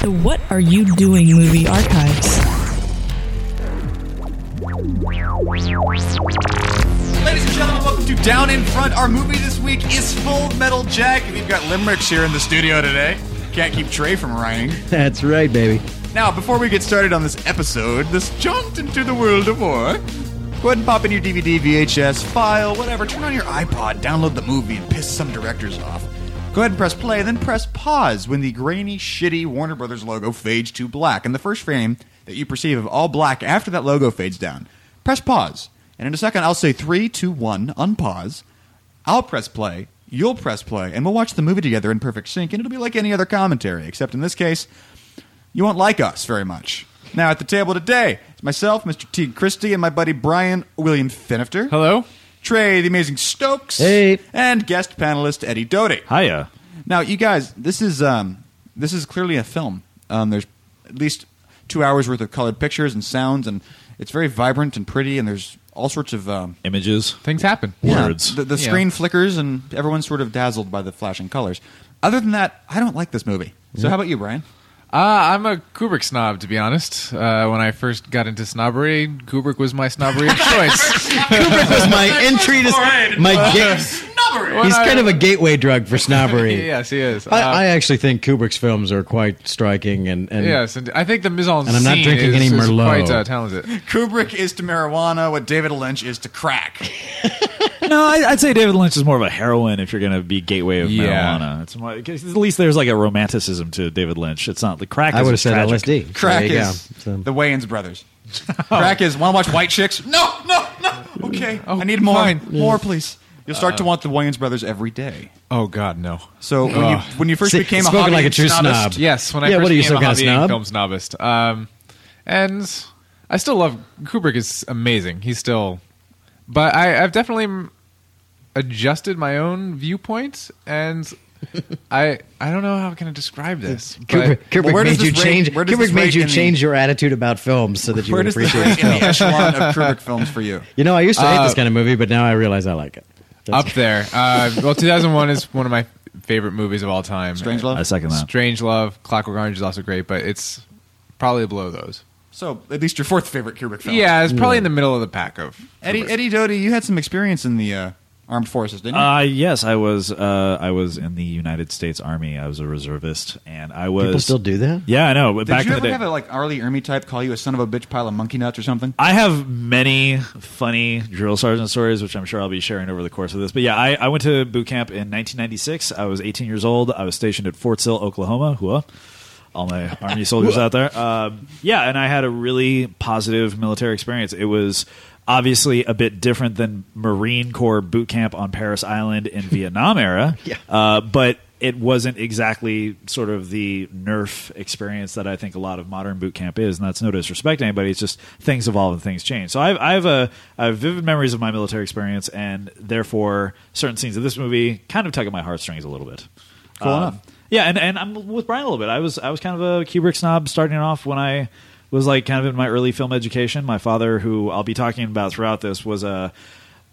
the What Are You Doing movie archives. Ladies and gentlemen, welcome to Down in Front. Our movie this week is Full Metal Jacket. We've got limericks here in the studio today. Can't keep Trey from rhyming. That's right, baby. Now, before we get started on this episode, this jaunt into the world of war, go ahead and pop in your DVD, VHS, file, whatever. Turn on your iPod, download the movie, and piss some directors off. Go ahead and press play, then press pause when the grainy, shitty Warner Brothers logo fades to black. And the first frame that you perceive of all black after that logo fades down, press pause. And in a second, I'll say three, two, one, unpause. I'll press play, you'll press play, and we'll watch the movie together in perfect sync, and it'll be like any other commentary, except in this case, you won't like us very much. Now, at the table today, it's myself, Mr. T. Christie, and my buddy Brian William Finifter. Hello. Trey, the amazing Stokes. Hey. And guest panelist Eddie Doty. Hiya. Now, you guys, this is um, this is clearly a film. Um, there's at least two hours worth of colored pictures and sounds, and it's very vibrant and pretty. And there's all sorts of um, Images. Things happen. Words. The, the Yeah. screen flickers, and everyone's sort of dazzled by the flashing colors. Other than that, I don't like this movie. So, how about you, Brian? Uh, I'm a Kubrick snob, to be honest. Uh, when I first got into snobbery, Kubrick was my snobbery of choice. Kubrick was my entry to my ga- When He's I- kind of a gateway drug for snobbery. yes, he is. I, Uh, I actually think Kubrick's films are quite striking, and, and yes, and I think the mise en And I'm not scene drinking is, any is Merlot. quite uh, talented. Kubrick is to marijuana what David Lynch is to crack. No, I, I'd say David Lynch is more of a heroin if you're going to be gateway of Yeah. marijuana. It's more, 'cause at least there's like a romanticism to David Lynch. It's not the crack. I would have said tragic. LSD. Crack is. So- the Wayans brothers. Crack is want to watch White Chicks? No, no, no. Okay, Oh, I need more, fine. more, please. You'll start to want the Wayans brothers every day. Oh God, no. So when you when you first See, became a spoken hobby like a true snobist- snob. Yes, when I Yeah, first what are you, became some a kind of hobbying snob? film snobist, um, and I still love Kubrick. is amazing. He's still, but I, I've definitely m- adjusted my own viewpoint, and I I don't know how I can I describe this. but- Kubrick, Kubrick where does made you this rate- change. where does Kubrick made rate you in the- change your attitude about films so that you Where would does this appreciate rank in the echelon of Kubrick films for you? You know, I used to hate Uh, this kind of movie, but now I realize I like it. That's- up there. Uh, well, 2001 is one of my favorite movies of all time. Strangelove? I second that. Strangelove, Clockwork Orange is also great, but it's probably below those. So at least your fourth favorite Kubrick film. Yeah, it's probably in the middle of the pack of Eddie Kubrick. Eddie Doty, you had some experience in the uh, armed forces, didn't you? Uh, yes, I was. Uh, I was in the United States Army. I was a reservist, and I was. People still do that. Yeah, I know. But Did back you in ever the day, have a like R. Lee Ermey type call you a son of a bitch pile of monkey nuts or something? I have many funny drill sergeant stories, which I'm sure I'll be sharing over the course of this. But yeah, I, I went to boot camp in 1996. I was 18 years old. I was stationed at Fort Sill, Oklahoma. Hua. All my Army soldiers out there. Um, yeah, and I had a really positive military experience. It was obviously a bit different than Marine Corps boot camp on Parris Island in Vietnam era. Yeah. Uh, but it wasn't exactly sort of the nerf experience that I think a lot of modern boot camp is, and that's no disrespect to anybody. It's just things evolve and things change. So I've, I have a I have vivid memories of my military experience, and therefore certain scenes of this movie kind of tug at my heartstrings a little bit. Cool Um, enough. Yeah, and, and I'm with Brian a little bit. I was I was kind of a Kubrick snob starting off when I was like kind of in my early film education. My father, who I'll be talking about throughout this, was a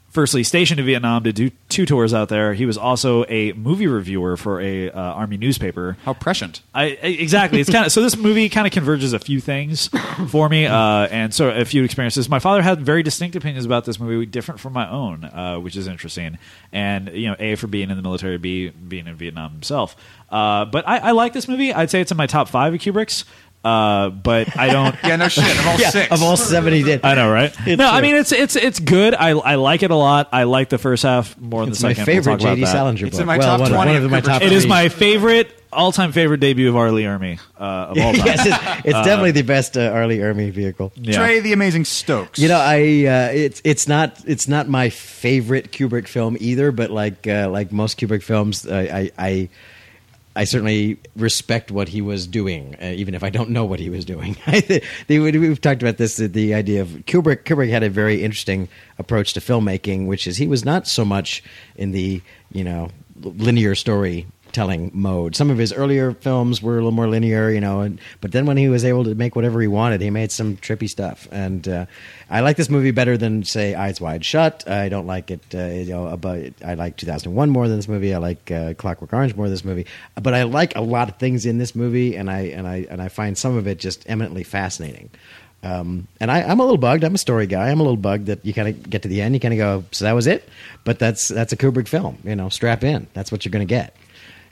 firstly stationed in Vietnam to do two tours out there. He was also a movie reviewer for a uh, army newspaper. How prescient. I, I- exactly. It's kind of so. This movie kind of converges a few things for me, uh, and so a few experiences. My father had very distinct opinions about this movie, different from my own, uh, which is interesting. And you know, a for being in the military, b being in Vietnam himself. Uh, but I, I like this movie. I'd say it's in my top five of Kubrick's. Uh, but I don't. Yeah, no shit. Of all Yeah, six. of all seventy, did I know, right? It's no, I mean it's it's it's good. I I like it a lot. I like the first half more than It's the my favorite we'll J.D. that. Salinger It's in my well, top one, 20 one of of my top. It is my favorite all-time favorite debut of R. Lee Ermey uh, of all time. yes, it's, it's definitely the best uh, R. Lee Ermey vehicle. Yeah. Trey the Amazing Stokes. You know, I uh, it's it's not it's not my favorite Kubrick film either, but like uh, like most Kubrick films, I I, I I certainly respect what he was doing, uh, even if I don't know what he was doing. We've talked about this. The idea of Kubrick. Kubrick had a very interesting approach to filmmaking, which is he was not so much in the you know linear story storytelling mode. Some of his earlier films were a little more linear, you know, and but then when he was able to make whatever he wanted, he made some trippy stuff. And uh, I like this movie better than say Eyes Wide Shut. I don't like it, uh, you know, about I like 2001 more than this movie. I like uh, Clockwork Orange more than this movie. But I like a lot of things in this movie, and I and I and I find some of it just eminently fascinating. Um, and I, I'm a little bugged. I'm a story guy. I'm a little bugged that you kind of get to the end, you kind of go, so that was it. But that's that's a Kubrick film. You know, strap in. That's what you're going to get.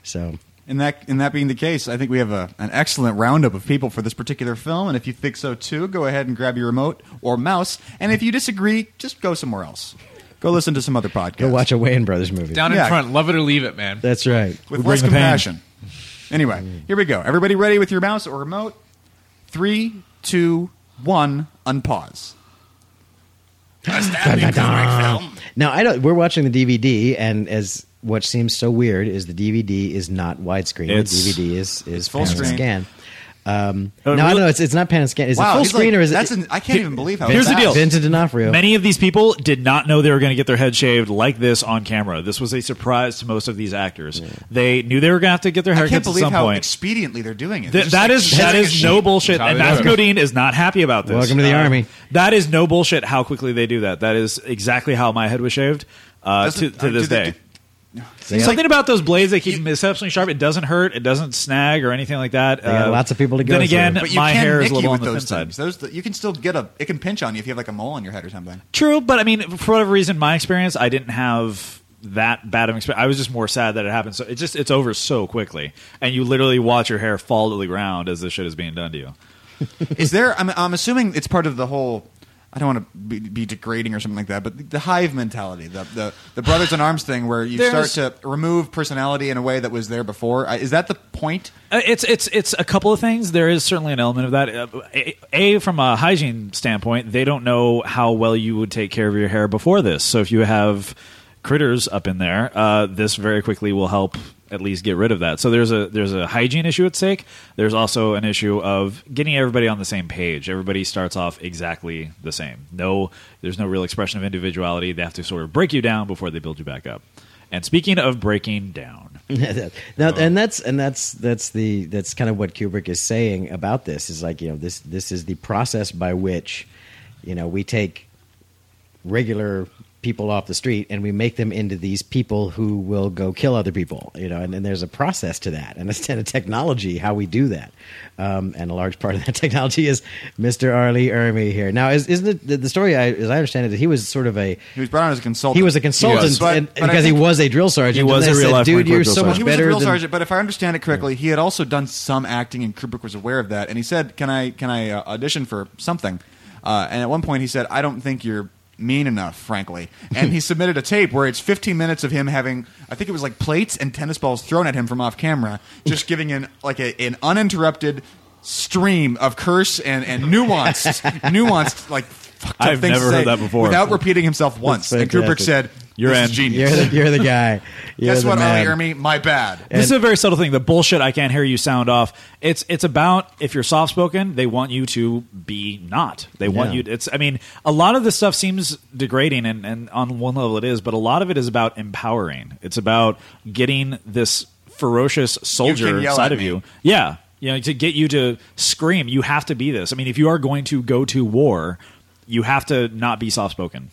So In that, in that being the case, I think we have a, an excellent roundup of people for this particular film. And if you think so too, go ahead and grab your remote or mouse. And if you disagree, just go somewhere else. Go listen to some other podcast. go watch a Wayans Brothers movie. Down Yeah. in front, love it or leave it, man. That's right. with We'll less bring the pain. compassion. Anyway, here we go. Everybody ready with your mouse or remote? Three, two, one, unpause. Now I don't. We're watching the DVD, and as what seems so weird is the DVD is not widescreen. It's- the DVD is is full pan and screen. scan. Um, Uh, no, I really- don't know. It's, it's not pan and scan. Is wow, it full he's screen like- or is that's it? an, I can't even believe how Here's the fast. deal. Vincent D'Onofrio. Many of these people did not know they were going to get their head shaved like this on camera. This was a surprise to most of these actors. They knew they were going to have to get their I haircuts can't at believe some how point. expediently they're doing it. Th- They're just that like is that shedding a is sheet. no bullshit, That's how and they Matthew do. Modine is not happy about this. Uh, Welcome to the army. That is no bullshit. How quickly they do that. That is exactly how my head was shaved uh, to, Doesn't- to uh, this do they- day. do- They got- Something about those blades they keep them exceptionally sharp. It doesn't hurt. It doesn't snag or anything like that. They got uh, lots of people to go Then again, But my hair is a little on with the thin those side. Those, you can still get a. It can pinch on you if you have like a mole on your head or something. True, but I mean, for whatever reason, my experience, I didn't have that bad of an experience. I was just more sad that it happened. So it just it's over so quickly, and you literally watch your hair fall to the ground as this shit is being done to you. Is there? I'm, I'm assuming it's part of the whole. I don't want to be, be degrading or something like that, but the, the hive mentality, the, the the brothers in arms thing, where you There's- start to remove personality in a way that was there before. Is that the point? Uh, It's it's it's a couple of things. There is certainly an element of that. Uh, A, a from a hygiene standpoint, they don't know how well you would take care of your hair before this. So if you have critters up in there, uh, this very quickly will help at least get rid of that. So there's a there's a hygiene issue at stake. There's also an issue of getting everybody on the same page. Everybody starts off exactly the same. No, there's no real expression of individuality. They have to sort of break you down before they build you back up. And speaking of breaking down, now, um, and that's and that's that's the that's kind of what Kubrick is saying about this is like you know this this is the process by which you know we take regular people off the street and we make them into these people who will go kill other people you know and, and there's a process to that and it's kind of technology how we do that um, and a large part of that technology is Mr. R. Lee Ermey here now is, isn't it the, the story I, as I understand it that he was sort of a He was brought on as a consultant. he was a consultant But- and, but because he was a drill sergeant He was a said, real-life dude you're so much He was a better drill than sergeant, but if I understand it correctly, he had also done some acting, and Kubrick was aware of that. And he said, "Can I can I uh, audition for something?" Uh, and at one point, he said, "I don't think you're." Mean enough, frankly, and he submitted a tape where it's 15 minutes of him having, I think it was like plates and tennis balls thrown at him from off camera, just giving in like a, an uninterrupted stream of curse and, and nuanced, nuanced like I've things to never heard that before. without repeating himself once. And Kubrick fantastic. said, You're "This in. is genius." You're the, you're the guy. You're Guess the what, man. Ollie Ermy? My bad. This is a very subtle thing. The bullshit I can't hear you sound off. It's it's about if you're soft spoken, they want you to be not. They want Yeah. you. It's I mean, a lot of this stuff seems degrading, and and on one level it is, but a lot of it is about empowering. It's about getting this ferocious soldier yell side at of me. you. Yeah, you know, to get you to scream. You have to be this. I mean, if you are going to go to war, you have to not be soft spoken.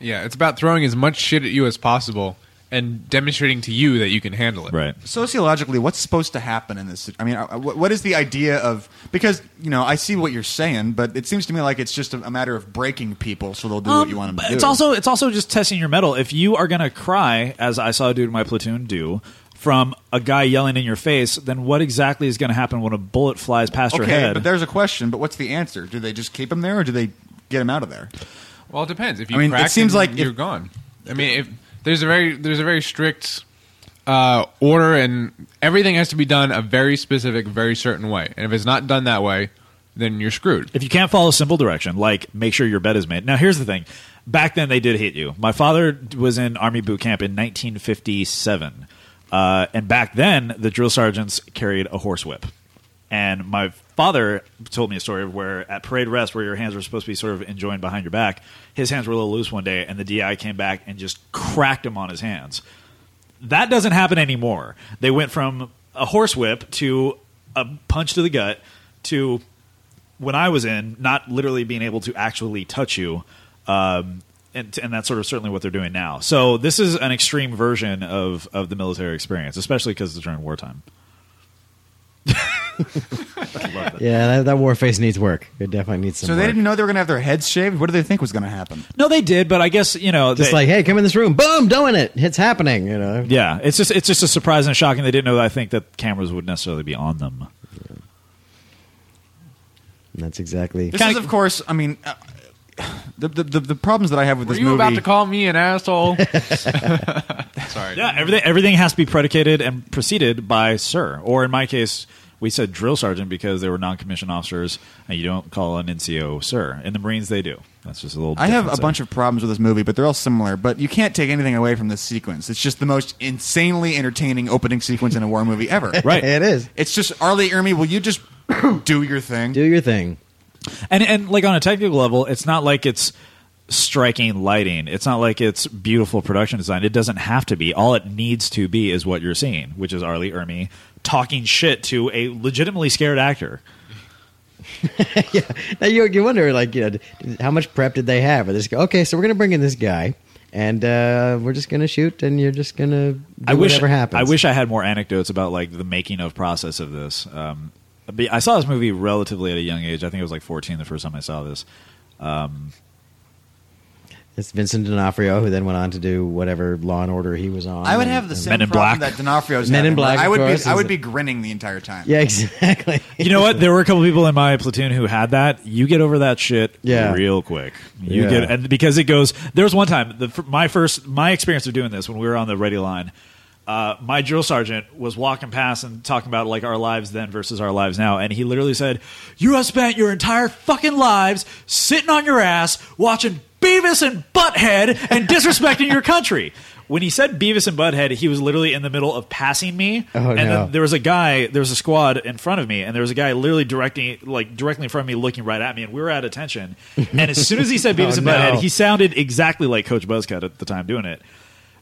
Yeah, it's about throwing as much shit at you as possible and demonstrating to you that you can handle it. Right. Sociologically, what's supposed to happen in this? I mean, uh, what what is the idea of? Because you know, I see what you're saying, but it seems to me like it's just a, a matter of breaking people, so they'll do what you want them to Um, do. It's also it's also just testing your mettle. If you are gonna cry, as I saw a dude in my platoon do, from a guy yelling in your face, then what exactly is going to happen when a bullet flies past your head? okay, head? but there's a question. But what's the answer? Do they just keep him there, or do they get him out of there? Well, it depends. If you I mean, it seems then like you're gone. I mean, if there's a very there's a very strict uh, order, and everything has to be done a very specific, very certain way. And if it's not done that way, then you're screwed. if you can't follow simple direction, like make sure your bed is made. Now, here's the thing: back then they did hate you. My father was in army boot camp in 1957, uh, and back then the drill sergeants carried a horsewhip. And my father told me a story where at parade rest, where your hands were supposed to be sort of enjoined behind your back, his hands were a little loose one day, and the DI came back and just cracked him on his hands. That doesn't happen anymore. They went from a horsewhip to a punch to the gut to when I was in not literally being able to actually touch you. Um, and, and that's sort of certainly what they're doing now. So this is an extreme version of, of the military experience, especially because it's during wartime. Yeah, that, that war face needs work. It definitely needs some. So they work. didn't know they were going to have their heads shaved. What did they think was going to happen? No, they did, but I guess you know, Just they- like, hey, come in this room. Boom, doing it. It's happening. You know. yeah, it's just it's just a surprise and shocking. They didn't know that I think that cameras would necessarily be on them. And that's exactly. This Kinda- is, of course, I mean, uh, the, the the the problems that I have with Were this you movie. about to call me an asshole? Sorry. Yeah, everything everything has to be predicated and preceded by sir, or in my case, we said drill sergeant because they were non-commissioned officers, and you don't call an NCO sir. In the Marines, they do. That's just a little. I have a difference bunch of problems with this movie, but they're all similar. But you can't take anything away from this sequence. It's just the most insanely entertaining opening sequence in a war movie ever. right. it is. It's just R. Lee Ermey. Will you just do your thing? Do your thing. and and like on a technical level, it's not like it's striking lighting. It's not like it's beautiful production design. It doesn't have to be. All it needs to be is what you're seeing, which is R. Lee Ermey talking shit to a legitimately scared actor. Yeah. Now you, you wonder, like, you know, how much prep did they have? Or go, okay, so we're going to bring in this guy, and uh, we're just going to shoot, and you're just going to do I wish whatever happens. I wish I had more anecdotes about like the making of process of this. Um, I saw this movie relatively at a young age. I think it was like 14 the first time I saw this. It's Vincent D'Onofrio, who then went on to do whatever Law and Order he was on. I would and- have the same Men in problem Black. that D'Onofrio's Men in having, where Black, I of would course, be I is would be grinning the entire time. Yeah, exactly. You know what? There were a couple people in my platoon who had that. You get over that shit Yeah. real quick. You Yeah. get and because it goes. There was one time the, f- my first my experience of doing this when we were on the ready line. Uh, my drill sergeant was walking past and talking about like our lives then versus our lives now, and he literally said, "You have spent your entire fucking lives sitting on your ass watching Beavis and Butthead and disrespecting your country." When he said Beavis and Butthead, he was literally in the middle of passing me, Oh, and no. then there was a guy, there was a squad in front of me, and there was a guy literally directing, like directly in front of me, looking right at me, and we were at attention. And as soon as he said Beavis Oh, and no. Butthead, he sounded exactly like Coach Buzzcut at the time doing it.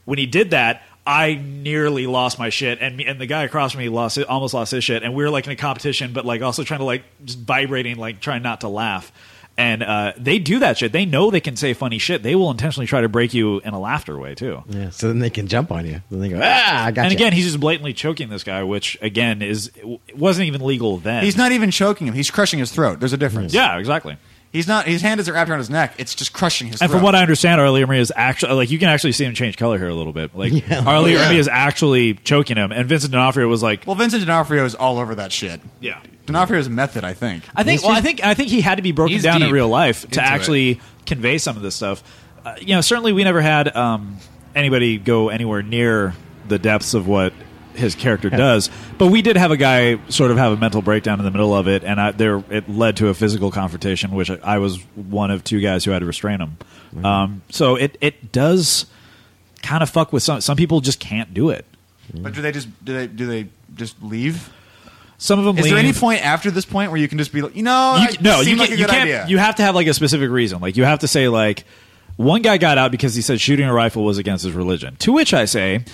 When he did that, I nearly lost my shit, and me, and the guy across from me lost it, almost lost his shit, and we were like in a competition, but like also trying to like just vibrating, like trying not to laugh. And uh, they do that shit. They know they can say funny shit. They will intentionally try to break you in a laughter way too. Yeah, so then they can jump on you. Then they go, ah, I got And again, he's just blatantly choking this guy, which again is wasn't even legal then. He's not even choking him. He's crushing his throat. There's a difference. Yeah, exactly. He's not. His hand isn't wrapped around his neck. It's just crushing his. And throat. from what I understand, R. Lee Ermey is actually like you can actually see him change color here a little bit. Like Yeah. Arlie Yeah. Ermy is actually choking him, and Vincent D'Onofrio was like, well, Vincent D'Onofrio is all over that shit. "Yeah." D'Onofrio's method, I think. I think. He's Well, I think. I think he had to be broken down in real life to into actually convey some of this stuff. Uh, you know, certainly we never had um, anybody go anywhere near the depths of what his character does, but we did have a guy sort of have a mental breakdown in the middle of it, and I, there it led to a physical confrontation, which I, I was one of two guys who had to restrain him. Um, so it it does kind of fuck with some. Some people just can't do it. But do they just do they do they just leave? Some of them. Is there any point after this point where you can just be like, you know, you, I- no, you, like can't, a you good can't. idea. You have to have like a specific reason. Like you have to say like one guy got out because he said shooting a rifle was against his religion. To which I say.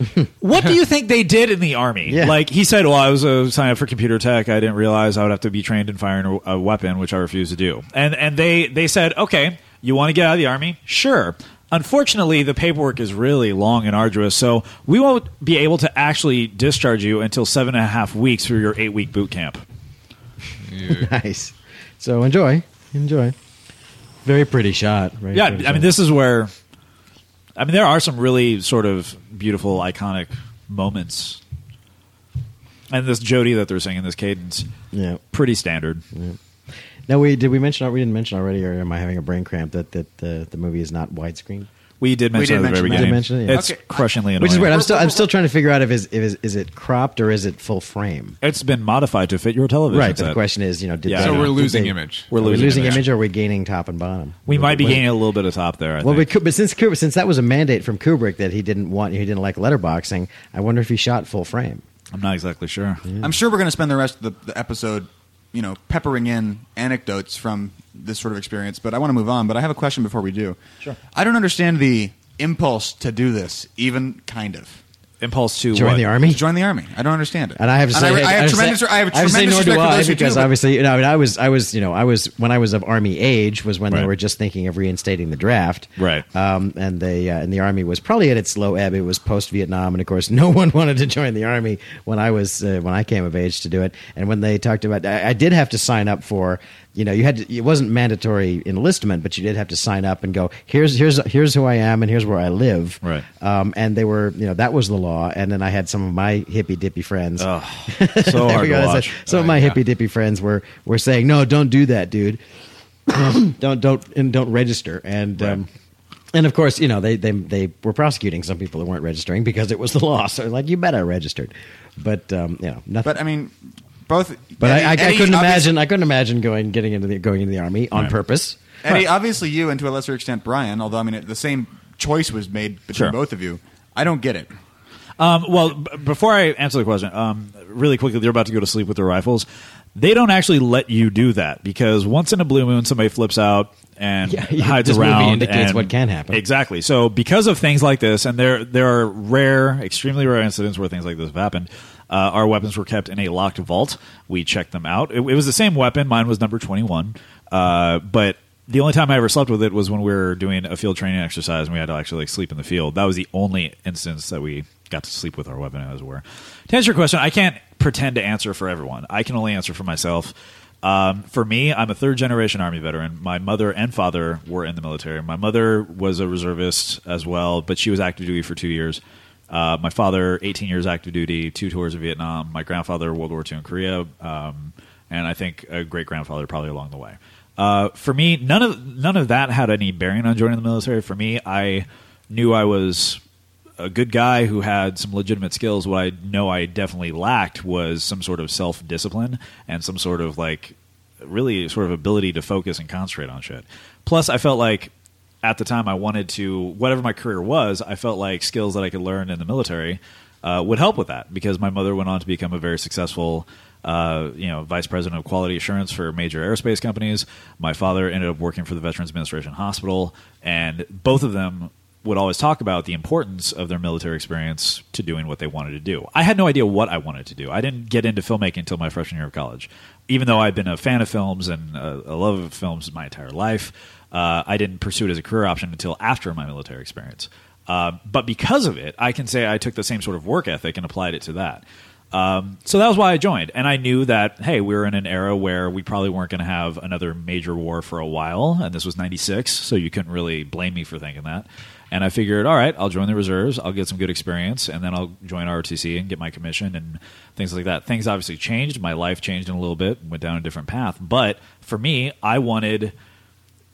what do you think they did in the army? Yeah. Like he said, "Well, I was uh, signed up for computer tech. I didn't realize I would have to be trained in firing a, a weapon, which I refused to do." And and they they said, "Okay, you want to get out of the army? Sure." Unfortunately, the paperwork is really long and arduous, so we won't be able to actually discharge you until seven and a half weeks through your eight week boot camp. nice. So enjoy, enjoy. Very pretty shot. Very Yeah, pretty I mean, this is where. I mean, there are some really sort of beautiful, iconic moments, and this Jody that they're singing, this cadence, Yeah. pretty standard. Now we did we mention we didn't mention already, or am I having a brain cramp that that the the movie is not widescreen? We did mention did it at the very mention that. beginning. Did mention it, yeah. It's Okay. crushingly annoying. Which is weird. I'm still I'm still trying to figure out if is if is, is it cropped or is it full frame? It's been modified to fit your television Right. But set. the question is, you know, did Yeah, they, So we're did losing they- image. We're Are we losing losing image. image, or are we gaining top and bottom? We might be gaining a little bit of top there. I Well, think. but, but since Kubrick, since that was a mandate from Kubrick that he didn't want, he didn't like letterboxing. I wonder if he shot full frame. I'm not exactly sure. I'm sure we're going to spend the rest of the, the episode, you know, peppering in anecdotes from this sort of experience. But I want to move on. But I have a question before we do. Sure. I don't understand the impulse to do this, even kind of. Impulse to Join what? the army. To join the army. I don't understand it. And I have to say, I, I have to tremendous. say- I have a to say tremendous nor do respect for I those who because do, obviously, you know, I mean, I was, I was, you know, I was when I was of army age was when they were just thinking of reinstating the draft, Right. Um, and they uh, and the army was probably at its low ebb. It was post Vietnam, and of course, no one wanted to join the army when I was uh, when I came of age to do it. And when they talked about, I, I did have to sign up for. You know, you had to, it wasn't mandatory enlistment, but you did have to sign up and go. Here's here's here's who I am, and here's where I live. Right. Um, and they were, you know, that was the law. And then I had some of my hippy dippy friends. Oh, so hard to watch. So- Some of my hippy dippy friends were were saying, "No, don't do that, dude. don't don't and don't register." And um, and of course, you know, they they they were prosecuting some people who weren't registering because it was the law. So like, you better registered. But um, you know, nothing. But I mean, both. But I, I, Eddie- I couldn't obviously- imagine. I couldn't imagine going getting into the going into the army on Right. purpose. Eddie, obviously you, and to a lesser extent Brian. Although I mean, the same choice was made between Sure. both of you. I don't get it. Um, well, b- before I answer the question, um, really quickly, they're about to go to sleep with their rifles. They don't actually let you do that because once in a blue moon, somebody flips out and Yeah, yeah, hides this movie around. indicates and- what can happen. Exactly. So, because of things like this, and there there are rare, extremely rare incidents where things like this have happened. Uh, our weapons were kept in a locked vault. We checked them out. It, it was the same weapon. Mine was number twenty one, uh, but the only time I ever slept with it was when we were doing a field training exercise and we had to actually like sleep in the field. That was the only instance that we got to sleep with our weapon, as it were. To answer your question, I can't pretend to answer for everyone. I can only answer for myself. Um, for me, I'm a third generation Army veteran. My mother and father were in the military. My mother was a reservist as well, but she was active duty for two years. Uh, my father, 18 years active duty, two tours of Vietnam. My grandfather, World War II in Korea, um, and I think a great grandfather probably along the way. Uh, for me, none of none of that had any bearing on joining the military. For me, I knew I was a good guy who had some legitimate skills. What I know I definitely lacked was some sort of self discipline and some sort of like really sort of ability to focus and concentrate on shit. Plus, I felt like at the time I wanted to whatever my career was, I felt like skills that I could learn in the military uh, would help with that because my mother went on to become a very successful. Uh, you know, vice president of quality assurance for major aerospace companies. My father ended up working for the Veterans Administration Hospital, and both of them would always talk about the importance of their military experience to doing what they wanted to do. I had no idea what I wanted to do. I didn't get into filmmaking until my freshman year of college. Even though I'd been a fan of films and uh, a love of films my entire life, uh, I didn't pursue it as a career option until after my military experience. Uh, but because of it, I can say I took the same sort of work ethic and applied it to that. Um, so that was why I joined, and I knew that hey, we were in an era where we probably weren't going to have another major war for a while, and this was '96, so you couldn't really blame me for thinking that. And I figured, all right, I'll join the reserves, I'll get some good experience, and then I'll join ROTC and get my commission and things like that. Things obviously changed, my life changed in a little bit, went down a different path. But for me, I wanted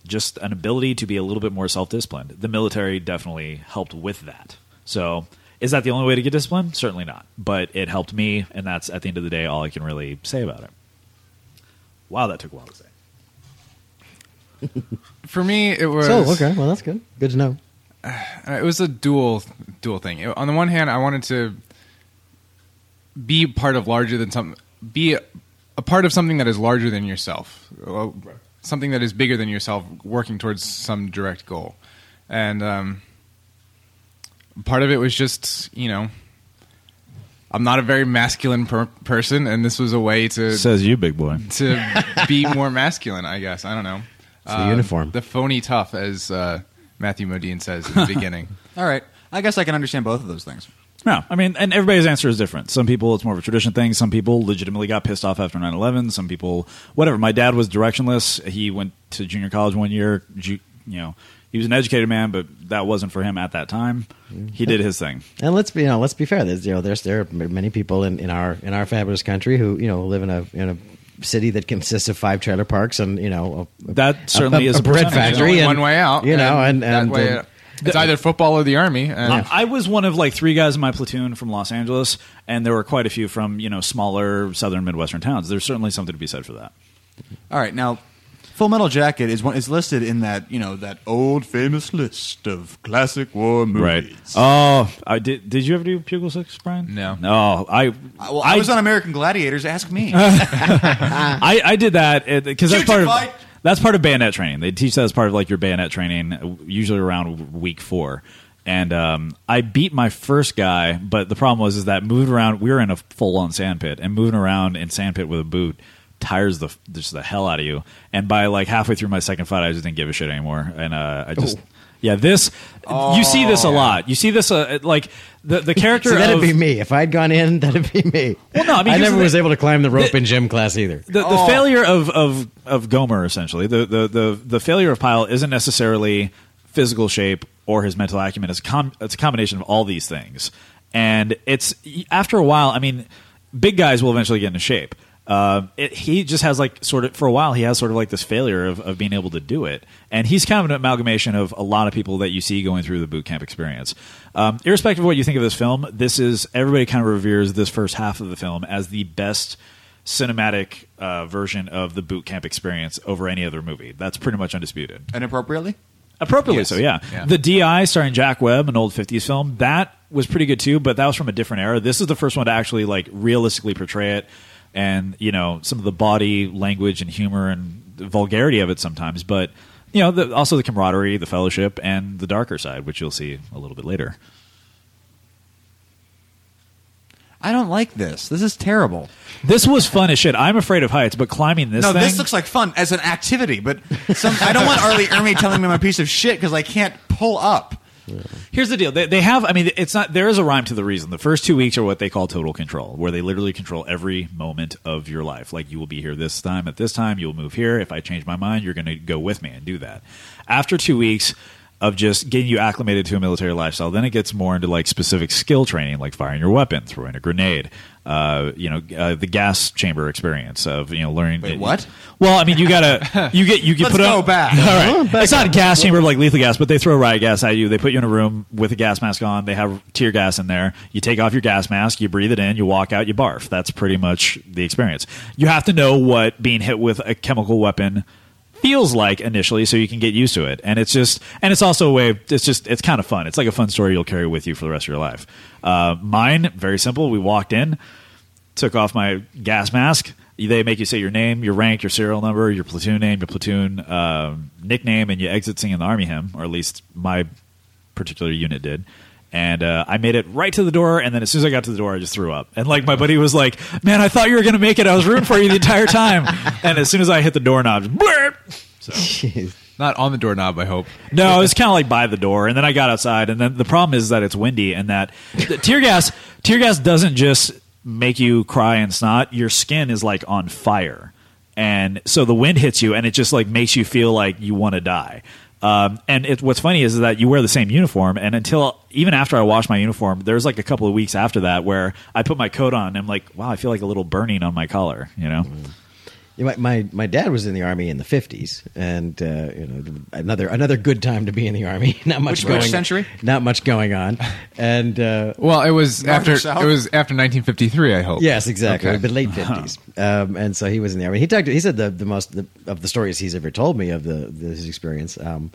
just an ability to be a little bit more self disciplined. The military definitely helped with that. So, is that the only way to get disciplined? Certainly not. But it helped me, and that's at the end of the day all I can really say about it. Wow, that took a while to say. For me, it was So okay, well that's good. Good to know. uh, it was a dual dual thing. It- on the one hand, I wanted to be part of larger than some be a, a part of something that is larger than yourself, Well, something that is bigger than yourself, working towards some direct goal. And um, part of it was just you know. I'm not a very masculine per- person, and this was a way to Says you, big boy. to be more masculine. I guess I don't know. It's the uniform. the phony tough, as uh, Matthew Modine says in the beginning. All right. I guess I can understand both of those things. No, I mean, and everybody's answer is different. Some people, it's more of a tradition thing. Some people legitimately got pissed off after 9 11. Some people, whatever. My dad was directionless. He went to junior college one year. Ju- You know, he was an educated man, but that wasn't for him at that time. He did his thing. And let's be, you know, let's be fair. There's, you know, there's there are many people in, in our in our fabulous country who you know live in a in a city that consists of five trailer parks and you know a, That certainly a, is a a bread factory. and, one way out. You know, and that and, way, and- uh, it's either football or the army. And I I was one of like three guys in my platoon from Los Angeles, and there were quite a few from you know smaller southern midwestern towns. There's certainly something to be said for that. All right. Now, Full Metal Jacket is one is listed in that you know that old famous list of classic war movies. Oh, I did. Did you ever do Pugil Sticks, Brian? No. No. I. Uh, Well, I, was on American Gladiators. Ask me. I, I did that because that's Shoot part of fight. That's part of bayonet training. They teach that as part of like your bayonet training, uh, usually around week four. and um, I beat my first guy. But the problem was is that moving around, we were in a full on sand pit, and moving around in sand pit with a boot tires the just the hell out of you. And by like halfway through my second fight, I just didn't give a shit anymore, and uh, I just. Yeah, this you see this a lot. You see this uh, like the the character. So that'd of, be me. If I'd gone in, that'd be me. Well, no, I mean, here's never was able to climb the rope The- in gym class either. the, the failure of, of, of Gomer essentially the, the, the, the failure of Pyle isn't necessarily physical shape or his mental acumen. It's a, com- it's a combination of all these things, and it's after a while. I mean, big guys will eventually get into shape. Uh, it, he just has like sort of for a while he has sort of like this failure of, of being able to do it, and he's kind of an amalgamation of a lot of people that you see going through the boot camp experience. Um, irrespective of what you think of this film, this is everybody kind of reveres this first half of the film as the best cinematic uh, version of the boot camp experience over any other movie. That's pretty much undisputed. Inappropriately? Appropriately Yes. so, yeah. Yeah. The DI starring Jack Webb, an old '50s film, that was pretty good too, but that was from a different era. This is the first one to actually like realistically portray it, and you know some of the body language and humor and the vulgarity of it sometimes, but you know the, also the camaraderie, the fellowship, and the darker side, which you'll see a little bit later. I don't like this. This is terrible. This was fun as shit. I'm afraid of heights, but climbing this no, thing, this looks like fun as an activity, but some, I don't want R. Lee Ermey telling me I'm a piece of shit because I can't pull up. Here's the deal. They, they have. I mean, it's not. There is a rhyme to the reason. The first two weeks are what they call total control, where they literally control every moment of your life. Like you will be here this time at this time. You'll move here. If I change my mind, you're going to go with me and do that. After two weeks of just getting you acclimated to a military lifestyle, then it gets more into like specific skill training, like firing your weapon, throwing a grenade. Uh, you know, uh, the gas chamber experience of you know learning. Wait, what? Well, I mean, you gotta you get you get Let's put go on- back. All right, it's not a gas chamber like lethal gas, but they throw riot gas at you. They put you in a room with a gas mask on. They have tear gas in there. You take off your gas mask, you breathe it in, you walk out, you barf. That's pretty much the experience. You have to know what being hit with a chemical weapon feels like initially so you can get used to it and it's just and it's also a way it's just it's kind of fun it's like a fun story you'll carry with you for the rest of your life uh, mine very simple we walked in took off my gas mask. They make you say your name, your rank, your serial number, your platoon name, your platoon um, nickname, and you exit singing the army hymn, or at least my particular unit did. And uh, I made it right to the door, and then as soon as I got to the door, I just threw up. And like my buddy was like, "Man, I thought you were going to make it. I was rooting for you the entire time." and as soon as I hit the doorknob, just, "Blurp." Jeez. Not on the doorknob, I hope. No, it was kind of like by the door, and then I got outside, and then the problem is that it's windy, and that the tear gas tear gas doesn't just make you cry and snot. Your skin is like on fire, and so the wind hits you, and it just like makes you feel like you want to die. Um, and it, what's funny is that you wear the same uniform, and until even after I washed my uniform, there's like a couple of weeks after that where I put my coat on, and I'm like, wow, I feel like a little burning on my collar, you know. Yeah, my, my my dad was in the army in the fifties, and uh, you know another another good time to be in the army. Not much Which- going. which century? Not much going on, and uh, Well, it was North after south? it was after 1953. I hope. yes, exactly, Okay. but late 50s um, and so he was in the army. He talked. He said the the most the, of the stories he's ever told me of the, the his experience. Um,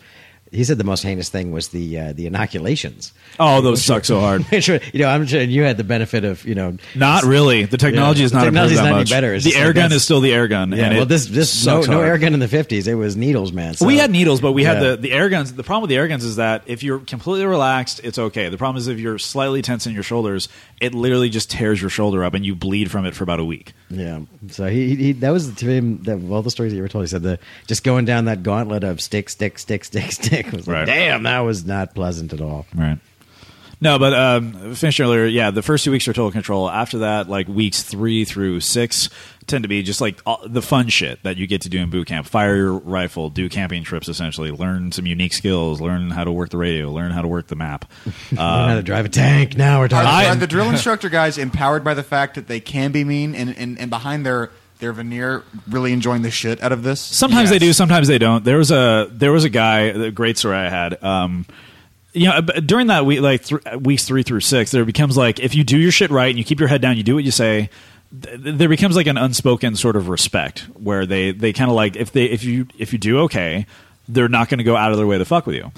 he said the most heinous thing was the uh, the inoculations. Oh, those suck so hard. You know, I'm sure you had the benefit of you know Not really. The technology Yeah, is not technology's not any much. better. It's the air like gun is still the air gun. Yeah, well, this this no, no air gun in the 50s. It was needles, man. So, we had needles, but we had the, the air guns. The problem with the air guns is that if you're completely relaxed, it's okay. The problem is if you're slightly tense in your shoulders, it literally just tears your shoulder up and you bleed from it for about a week. Yeah. So he, he, he that was to him that all the stories that you were told. He said the just going down that gauntlet of stick, stick, stick, stick, stick was like, Right. damn, that was not pleasant at all. Right. No, but um, finished earlier. Yeah, the first two weeks are total control. After that, like weeks three through six tend to be just like all, the fun shit that you get to do in boot camp. Fire your rifle, do camping trips. Essentially, learn some unique skills, learn how to work the radio, learn how to work the map. Learn how to drive a tank. Now we're Are, talking. I- are the drill instructor guys empowered by the fact that they can be mean and, and, and behind their their veneer really enjoying the shit out of this? Sometimes they do, sometimes they don't. There was a there was a guy, a great story I had. Um, you know, b- during that week, like th- weeks three through six, there becomes like if you do your shit right and you keep your head down, you do what you say. th- There becomes like an unspoken sort of respect where they they kind of like if they if you if you do okay, they're not going to go out of their way to fuck with you.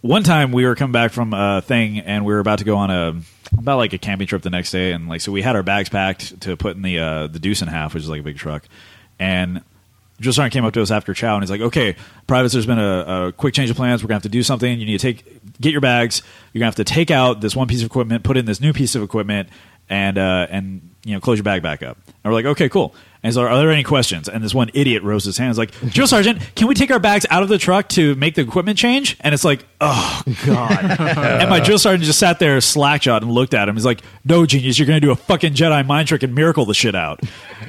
One time we were coming back from a thing and we were about to go on a about like a camping trip the next day and like so we had our bags packed to put in the uh, the deuce and half, which is like a big truck, and Sergeant came up to us after Chow and he's like, "Okay, privates, there's been a, a quick change of plans. We're gonna have to do something. You need to take get your bags. You're gonna have to take out this one piece of equipment, put in this new piece of equipment, and uh, and you know close your bag back up." And we're like, "Okay, cool." And he's like, "Are there any questions?" And this one idiot rose his hand. He's like, "Drill Sergeant, can we take our bags out of the truck to make the equipment change?" And it's like, "Oh God!" and my drill sergeant just sat there slackjawed and looked at him. He's like, "No, genius, you're gonna do a fucking Jedi mind trick and miracle the shit out."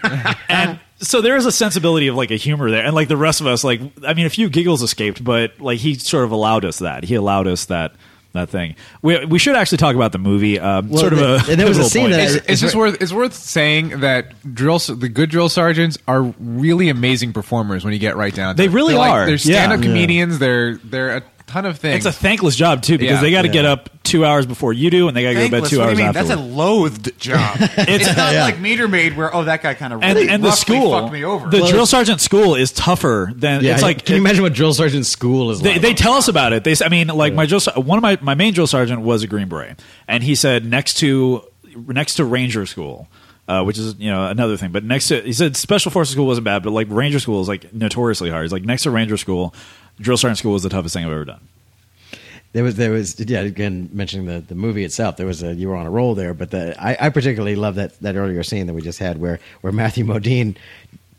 and so there is a sensibility of like a humor there, and like the rest of us, like I mean, a few giggles escaped, but like he sort of allowed us that. He allowed us that that thing. We we should actually talk about the movie. Um, Well, sort of a there- there was a scene point. that I- It's, It's it's just ver- worth it's worth saying that drill the good drill sergeants are really amazing performers when you get right down. to They it. really They're like- They're stand up Yeah. comedians. They're they're a ton of things. it's a thankless job too because Yeah. they got to Yeah. get up two hours before you do, and they got to go to bed Thankless, two what do hours you mean? after. That's a loathed job. it's, not Yeah. like meter maid where oh that guy kind of and, really and the roughly school, fucked me over. the Well, drill sergeant school is tougher than Yeah, it's like. can you imagine what drill sergeant school is They, like? they tell us about it. They, s- I mean, like my drill, ser- one of my, my main drill sergeant was a Green Beret, and he said next to next to Ranger School, uh, which is you know another thing. But next to he said Special Forces School wasn't bad, but like Ranger School is like notoriously hard. He's like next to Ranger School, drill sergeant school was the toughest thing I've ever done. There was, there was, yeah. Again, mentioning the, the movie itself, there was a you were on a roll there. But the, I, I particularly love that that earlier scene that we just had, where where Matthew Modine,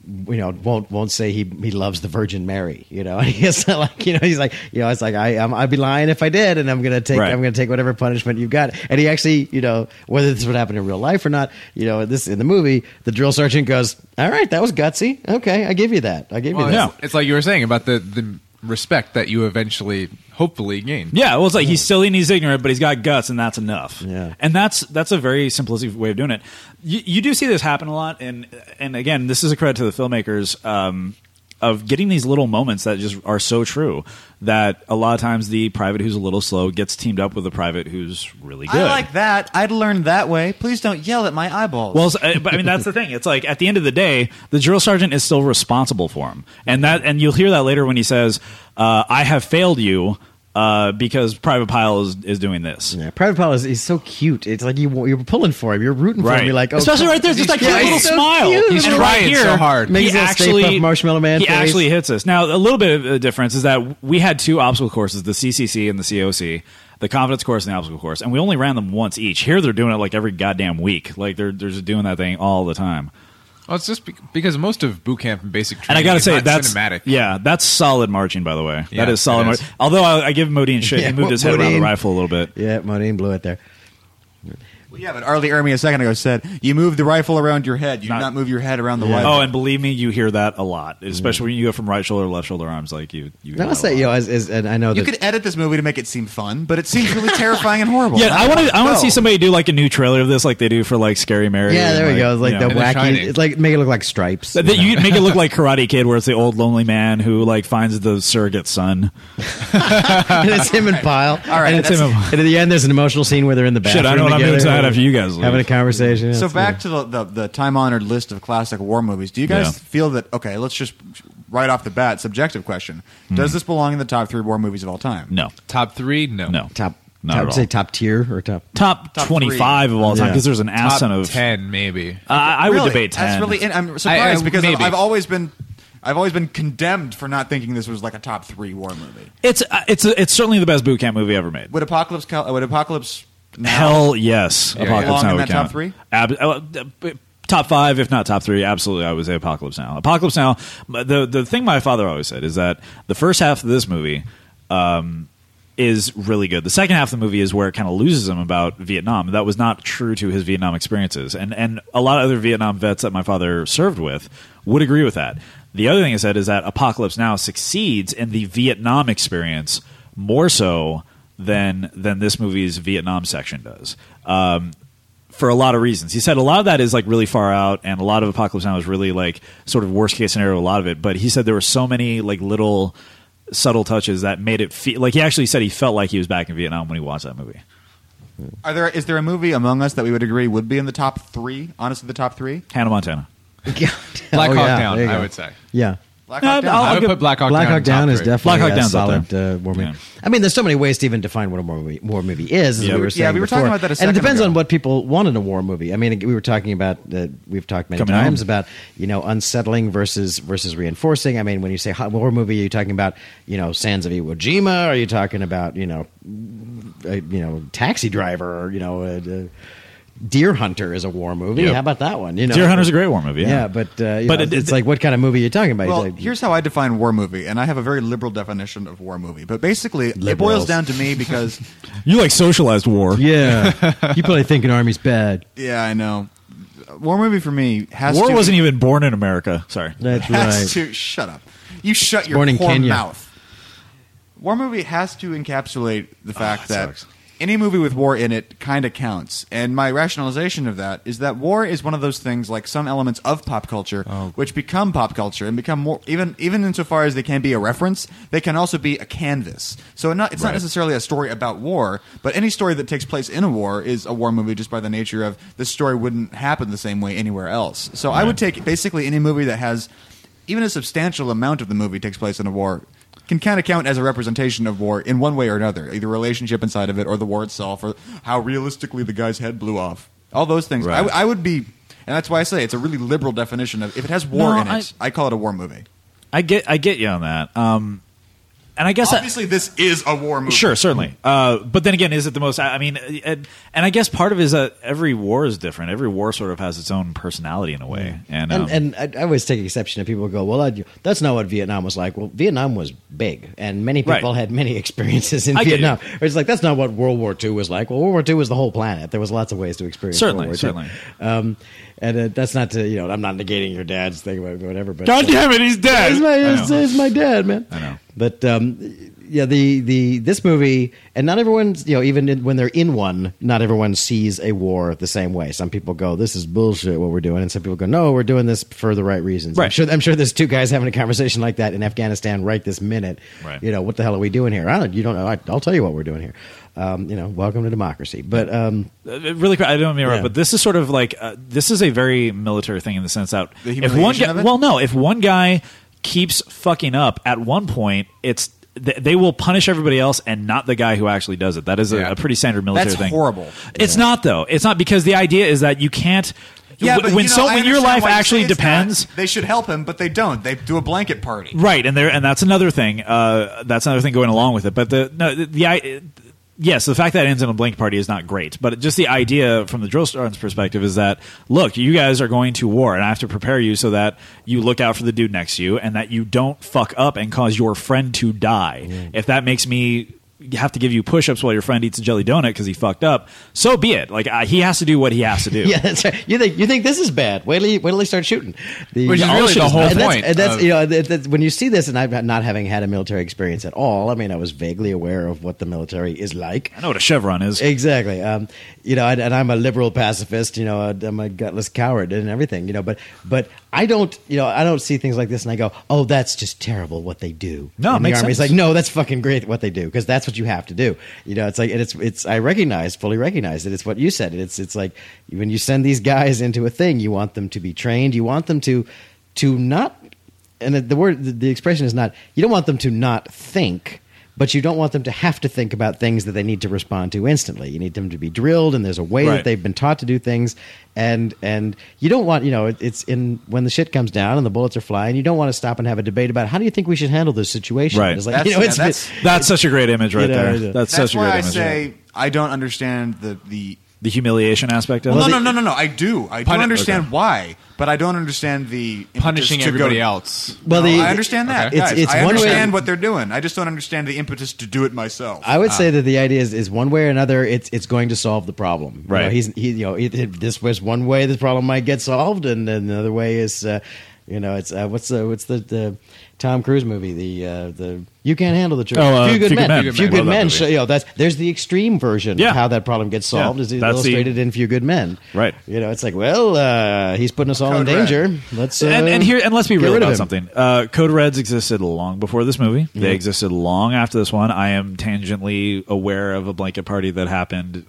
you know, won't won't say he he loves the Virgin Mary. You know, he's like you know, he's like you know, it's like I I'm, I'd be lying if I did, and I'm gonna take Right. I'm gonna take whatever punishment you've got. And he actually, you know, whether this would happen in real life or not, you know, this in the movie, the drill sergeant goes, "All right, that was gutsy. Okay, I give you that. I give well, you that." Yeah. it's, it's like you were saying about the the respect that you eventually hopefully gain. Yeah, well, it's like he's silly and he's ignorant, but he's got guts, and that's enough. Yeah. and that's that's a very simplistic way of doing it. You, you do see this happen a lot, and and again, this is a credit to the filmmakers um, of getting these little moments that just are so true. That a lot of times the private who's a little slow gets teamed up with a private who's really good. I like that. I'd learn that way. Please don't yell at my eyeballs. Well, uh, but I mean that's the thing. It's like at the end of the day, the drill sergeant is still responsible for him, and that and you'll hear that later when he says, uh, "I have failed you." Uh, because Private Pile is, is doing this, Yeah, Private Pile is he's so cute. It's like you you're pulling for him. You're rooting for him. You're like, oh, especially right there, just that cute Yeah, little he's so smile. cute. He's And trying right here, so hard. Makes he actually Marshmallow Man He face. actually hits us. Now, a little bit of a difference is that we had two obstacle courses: the CCC and the COC, the confidence course and the obstacle course, and we only ran them once each. Here, they're doing it like every goddamn week. Like they're they're just doing that thing all the time. Well, it's just be- because most of boot camp and basic And training I got to is say, not that's cinematic. yeah, that's solid marching. By the way, Yeah, that is solid. it mar- Although I, I give Modine shit, Yeah, he moved his head around the Modine. rifle a little bit. Yeah, Modine blew it there. Well, yeah, but R. Lee Ermey a second ago said you move the rifle around your head. You Not- do not move your head around the rifle. Oh, and believe me, you hear that a lot, especially when you go from right shoulder to left shoulder arms. Like you, you. hear Now, I'll that a say, lot. you know, as, as, and I know you that could edit this movie to make it seem fun, but it seems really terrifying and horrible. Yeah, I want to. I want to see somebody do like a new trailer of this, like they do for like Scary Mary. yeah, and, there we go. It's like you the know. The wacky. Shining. It's like make it look like stripes. That- that you make it look like Karate Kid, where it's the old lonely man who like finds the surrogate son. and it's him and Pile. All right, and, it's that's- him and, and at the end, there's an emotional scene where they're in the bathroom. Shit, I know what I'm together, doing tonight after you guys leave. having a conversation. So It's, back to the, the, the time honored list of classic war movies. Do you guys Yeah. feel that okay? Let's just right off the bat, subjective question: Does this belong in the top three war movies of all time? No, Top three, no. no, top. Not top at say all. top tier or top. top, Top twenty five of all time Yeah. because there's an ass Top ton of. ten, maybe. Uh, I would Really? debate ten. That's really. I'm I- surprised I- because maybe. I've always been. I've always been condemned for not thinking this was like a top three war movie. It's uh, it's it's certainly the best boot camp movie ever made. Would Apocalypse? Cal- Would Apocalypse? Now, Hell yes, Yeah, Apocalypse Now would that top count. three? Ab- uh, top five, if not top three. Absolutely, I would say Apocalypse Now. Apocalypse Now. The the thing my father always said is that the first half of this movie. Um, is really good. The second half of the movie is where it kind of loses him about Vietnam. That was not true to his Vietnam experiences, and and a lot of other Vietnam vets that my father served with would agree with that. The other thing I said is that Apocalypse Now succeeds in the Vietnam experience more so than than this movie's Vietnam section does. Um, for a lot of reasons. He said a lot of that is like really far out, and a lot of Apocalypse Now is really like sort of worst case scenario. A lot of it, but he said there were so many like little subtle touches that made it feel like he actually said he felt like he was back in Vietnam when he watched that movie. Are there? Is there a movie among us that we would agree would be in the top three? Honestly, the top three. Hannah Montana. Black Oh, Hawk yeah, Down, I would say. Yeah. Black Hawk Down. I'll- I I'll would put Black Hawk Black Down. Hawk Down is definitely Black Hawk a Down's up solid uh, war movie. Yeah. I mean, there's so many ways to even define what a war movie, war movie is. As Yeah, we we- were yeah, we were before. talking about that a and it second depends ago. on what people want in a war movie. I mean, we were talking about uh, we've talked many Coming times Home. about you know unsettling versus versus reinforcing. I mean, when you say hot war movie, are you talking about you know Sands of Iwo Jima? Are you talking about you know uh, you know Taxi Driver? Or, you know. Uh, uh, Deer Hunter is a war movie. Yep. How about that one? You know, Deer Hunter's a great war movie. Yeah, Yeah, but uh, you But know, it- it's it- like what kind of movie you're talking about? Well, Like- here's how I define war movie, and I have a very liberal definition of war movie. But basically, it boils down to me because, you like socialized war. yeah, you probably think an army's bad. yeah, I know. War movie for me has War to wasn't even born in America. Sorry. That's has right. to shut up. You shut your born poor mouth. War movie has to encapsulate the fact that that sucks. Any movie with war in it kind of counts. And my rationalization of that is that war is one of those things, like some elements of pop culture, oh. which become pop culture and become more even even insofar as they can be a reference, they can also be a canvas. So not, it's not necessarily a story about war, but any story that takes place in a war is a war movie just by the nature of this story wouldn't happen the same way anywhere else. So I would take basically any movie that has even a substantial amount of the movie takes place in a war can kind of count as a representation of war in one way or another, either relationship inside of it or the war itself or how realistically the guy's head blew off. All those things. I, Right. w- I would be, and that's why I say it's a really liberal definition of if it has war No, in it, I, call it a war movie. I get I get you on that. Um, and I guess I- Obviously, this is a war movie. Sure, certainly. Uh, but then again, is it the most? I I mean, and, and I guess part of it is that every war is different. Every war sort of has its own personality in a way. And, um, And, and I, I always take exception if people go, well, I, that's not what Vietnam was like. Well, Vietnam was big, and many people Right. had many experiences in I Vietnam. you. Or It's like that's not what World War II was like. Well, World War II was the whole planet. There was lots of ways to experience Certainly, World War II. certainly. Um, and uh, that's not to you know, I'm not negating your dad's thing about whatever. But God damn it, he's dead. He's my, I it's, know. it's my dad, man. I know. But um, yeah, the the this movie, and not everyone's you know even in, when they're in one, not everyone sees a war the same way. Some people go, "This is bullshit," what we're doing, and some people go, "No, we're doing this for the right reasons." I'm Right. sure. I'm sure there's two guys having a conversation like that in Afghanistan right this minute. Right. You know what the hell are we doing here? I don't. You don't know. I, I'll tell you what we're doing here. Um, you know, welcome to democracy. But um, Uh, really quick, I don't mean to interrupt, Yeah. but this is sort of like uh, this is a very military thing in the sense that The if one guy, well, no, if one guy keeps fucking up, at one point it's th- they will punish everybody else and not the guy who actually does it. That is a, Yeah. a pretty standard military That's thing. horrible. It's not though. It's not because the idea is that you can't. Yeah, w- but when you know, so when your life why you say actually it's not. depends. They should help him, but they don't. They do a blanket party. Right, and there, and that's another thing. Uh, that's another thing going along with it. But the no, the, the I, yes, the fact that it ends in a blank party is not great. But just the idea from the drill sergeant's perspective is that look, you guys are going to war, and I have to prepare you so that you look out for the dude next to you, and that you don't fuck up and cause your friend to die. If that makes me have to give you push-ups while your friend eats a jelly donut because he fucked up, so be it. Like uh, he has to do what he has to do. yeah, that's right. You think you think this is bad? Wait till you, wait till they start shooting. The, Which is really the whole and that's, point and that's of- you know that, that's, when you see this, and I'm not having had a military experience at all. I mean, I was vaguely aware of what the military is like. I know what a chevron is. Exactly. Um, you know, and, and I'm a liberal pacifist. You know, I'm a gutless coward and everything. You know, but but I don't. You know, I don't see things like this and I go, oh, that's just terrible what they do. No, in the army. It's like, no, that's fucking great what they do because that's what you have to do. You know, it's like and it's it's. I recognize, fully recognize that it's what you said. It's it's like when you send these guys into a thing, you want them to be trained. You want them to to not. And the word, the expression is not. You don't want them to not think but you don't want them to have to think about things that they need to respond to instantly. You need them to be drilled, and there's a way Right. that they've been taught to do things, and and you don't want you know it, it's in when the shit comes down and the bullets are flying. You don't want to stop and have a debate about how do you think we should handle this situation. Right. It's like That's- you know yeah, it's that's- That's such a great image right You know, there. That's, That's such a why great I image. say I don't understand the the. The humiliation aspect of Well, it. no, no, no, no, no. I do. I do Puni- understand okay. why, but I don't understand the punishing to go- everybody else. Well, No, the- I understand that. Okay. It's- guys. it's I one way- understand what they're doing. I just don't understand the impetus to do it myself. I would say that the idea is, is one way or another, it's it's going to solve the problem. You Right. know, he's he you know it, it- this was one way the problem might get solved, and then another way is uh, you know it's uh, what's the what's the, the Tom Cruise movie the uh, the you can't handle the truth. Oh, uh, few good Few Good men. Men. Few Few good Good Men. men. Show- you know that's there's the extreme version Yeah. of how that problem gets solved Yeah. is That's the- illustrated in Few Good Men. Right. You know it's like well uh, he's putting us all in Red. danger. Let's uh, and, and here and let's be real about something. Uh, Code Reds existed long before this movie. They existed long after this one. I am tangentially aware of a blanket party that happened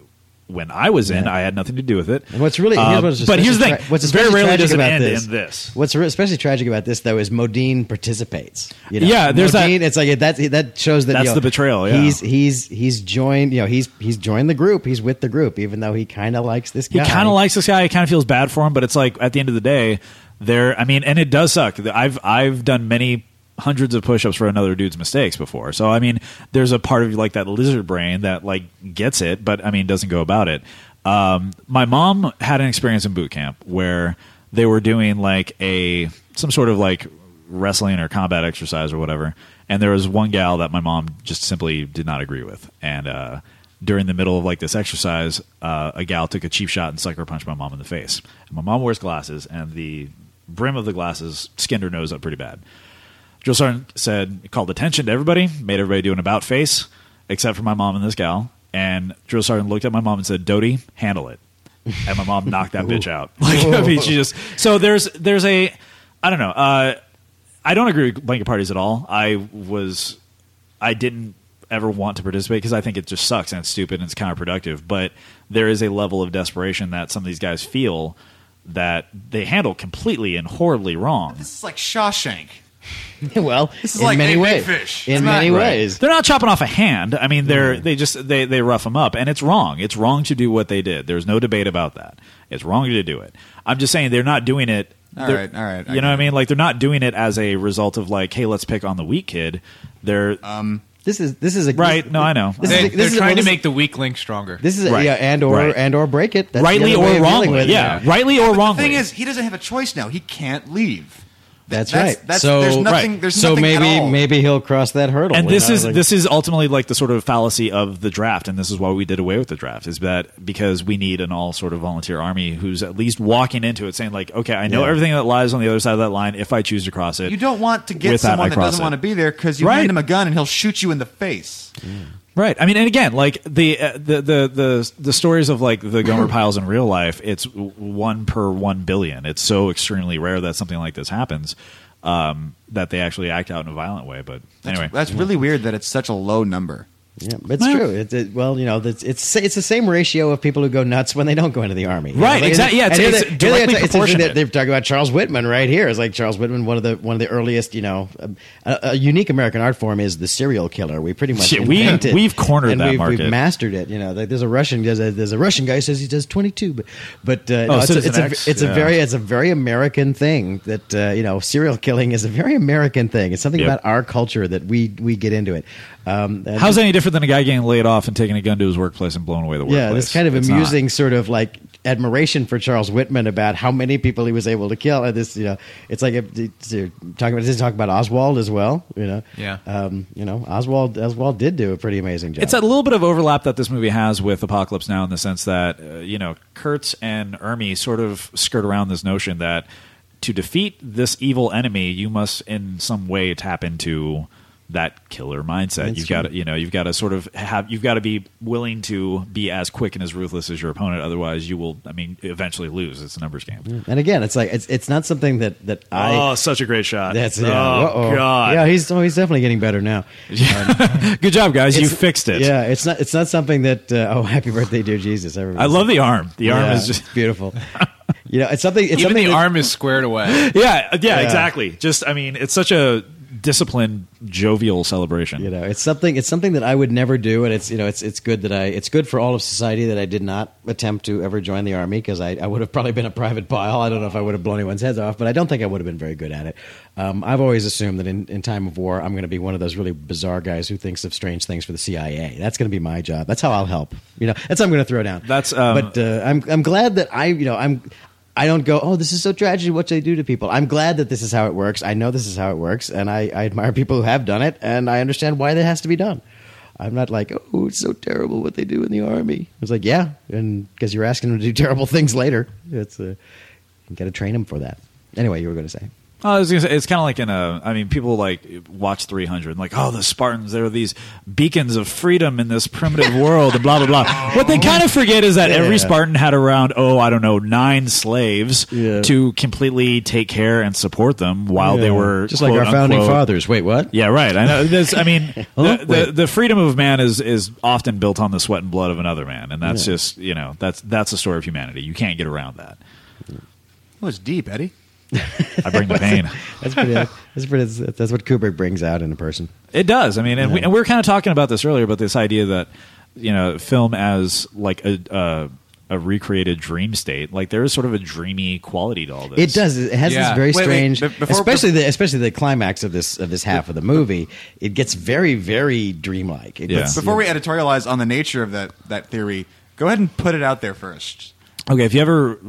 when I was in. Yeah. I had nothing to do with it. And what's really, Uh, here's what's but here's the thing: what's very rarely tragic does it about end this, in this. What's especially tragic about this, though, is Modine participates. You know? Yeah, there's that- Modine, It's like that. That shows that That's you know, the betrayal, yeah. he's he's he's joined. You know, he's he's joined the group. He's with the group, even though he kind of likes this guy. He kind of likes this guy. He kind of feels bad for him, but it's like at the end of the day, there. I mean, and it does suck. I've I've done many hundreds of push-ups for another dude's mistakes before. So I mean, there's a part of you like that lizard brain that like gets it, but I mean doesn't go about it. Um, my mom had an experience in boot camp where they were doing like a some sort of like wrestling or combat exercise or whatever, and there was one gal that my mom just simply did not agree with, and uh, during the middle of like this exercise, uh, a gal took a cheap shot and sucker punched my mom in the face. And my mom wears glasses, and the brim of the glasses skinned her nose up pretty bad. Drill sergeant said, called attention to everybody, made everybody do an about face, except for my mom and this gal. And drill sergeant looked at my mom and said, "Doty, handle it." And my mom knocked that bitch out. Like I mean, she just so there's there's a I don't know. Uh, I don't agree with blanket parties at all. I was I didn't ever want to participate because I think it just sucks and it's stupid and it's counterproductive. But there is a level of desperation that some of these guys feel that they handle completely and horribly wrong. This is like Shawshank. well, This is in like many ways. Fish. In It's not- many Right. ways. They're not chopping off a hand. I mean, they're mm. they just they they rough them up, and it's wrong. It's wrong to do what they did. There's no debate about that. It's wrong to do it. I'm just saying they're not doing it. All they're- right, all right, I You know what I mean? Like they're not doing it as a result of like, hey, let's pick on the weak kid. They're um, This is this is a right. No, I know. This They, is, they're is, trying well, to make the weak link stronger. This is Right. yeah, and or Right. and or break it. That's rightly or of wrongly. with it. Yeah, rightly or The wrongly. The thing is, he doesn't have a choice now. He can't leave. That's, That's- right. that's- so there's nothing- right. there's so nothing at maybe all. maybe he'll cross that hurdle. and this is like- this is ultimately like the sort of fallacy of the draft, and this is why we did away with the draft. Is that because we need an all sort of volunteer army who's at least walking into it saying like, okay, I know Yeah. everything that lies on the other side of that line. If I choose to cross it, You don't want to get With that, someone that, doesn't it. want to be there because you Right. hand him a gun and he'll shoot you in the face. Right. I mean, and again, like the uh, the the the the stories of like the Gomer Pyles in real life, it's one per one billion. It's so extremely rare that something like this happens um, that they actually act out in a violent way. But anyway, That's really weird that it's such a low number. Yeah, it's Well- true. It's it, well, you know, it's, it's it's the same ratio of people who go nuts when they don't go into the army. Right, like, exactly. Yeah, it's- here it's directly it's proportionate. that They're talking about Charles Whitman right here. It's like Charles Whitman, one of the one of the earliest, you know, a, a unique American art form is the serial killer. We pretty much Shit, we- we've cornered and that we've, market. We've mastered it. You know, like, there's a Russian there's a, there's a Russian guy who says he does 22, but but uh, no, it's, a, it's, a, X, it's yeah. a very it's a very American thing that uh, you know serial killing is a very American thing. It's something Yep. about our culture that we we get into it. Um, how's that any different than a guy getting laid off and taking a gun to his workplace and blowing away the workplace? yeah, this kind of It's amusing not. sort of like admiration for Charles Whitman about how many people he was able to kill. And this, you know, it's like if, it's, uh, talking about this talk about Oswald as well. You know, Yeah. um, you know, Oswald Oswald did do a pretty amazing job. It's a little bit of overlap that this movie has with Apocalypse Now in the sense that uh, you know Kurtz and Ermey sort of skirt around this notion that to defeat this evil enemy, you must in some way tap into that killer mindset. That's you've got to, you know, you've got to sort of have, you've got to be willing to be as quick and as ruthless as your opponent. Otherwise, you will, I mean, eventually lose. It's a numbers game. and again, it's like it's it's not something that that I. oh, such a great shot! That's yeah. Oh uh-oh. God! Yeah, he's oh, he's definitely getting better now. Good job, guys. You fixed it. Yeah, it's not it's not something that uh, oh happy birthday dear Jesus. Everybody I love the arm. The arm Yeah, is just beautiful. you know, it's something. It's Even something the that- arm is squared away. yeah, yeah, Yeah. exactly. Just, I mean, it's such a disciplined, jovial celebration. You know, it's something. It's something that I would never do, and it's you know, it's it's good that I. It's good for all of society that I did not attempt to ever join the army because I, I would have probably been a private Pyle. I don't know if I would have blown anyone's heads off, but I don't think I would have been very good at it. Um, I've always assumed that in, in time of war, I'm going to be one of those really bizarre guys who thinks of strange things for the CIA. That's going to be my job. That's how I'll help. You know, that's how I'm going to throw down. That's, um, but uh, I'm I'm glad that I you know I'm. I don't go, oh, this is so tragic what they do to people. I'm glad that this is how it works. I know this is how it works, and I, I admire people who have done it, and I understand why that has to be done. I'm not like, oh, it's so terrible what they do in the army. It's like, yeah, and because you're asking them to do terrible things later, it's uh, you got to train them for that. Anyway, you were going to say, I was gonna say, it's kind of like in a. I mean, people like watch 300 and like, oh, the Spartans, they're these beacons of freedom in this primitive world, and blah blah blah. What they kind of oh. forget is that every Yeah. Spartan had around, oh, I don't know, nine slaves Yeah. to completely take care and support them while they were just like quote, our founding unquote, fathers. Wait, what? Yeah, right. I know. There's, I mean, Oh, the, the, the freedom of man is is often built on the sweat and blood of another man, and that's Yeah. just you know that's that's the story of humanity. You can't get around that. Well, it's deep, Eddie. I bring the pain. That's pretty. that's pretty. That's what Kubrick brings out in a person. It does. I mean, and, we, Yeah. and we were kind of talking about this earlier about this idea that you know, film as like a uh, a recreated dream state. Like there is sort of a dreamy quality to all this. It does. It has Yeah. this very Wait, wait, strange, be- before- especially the especially the climax of this of this half of the movie. It gets very very dreamlike. It Yeah. gets- Before we editorialize on the nature of that, that theory, go ahead and put it out there first. Okay, if you ever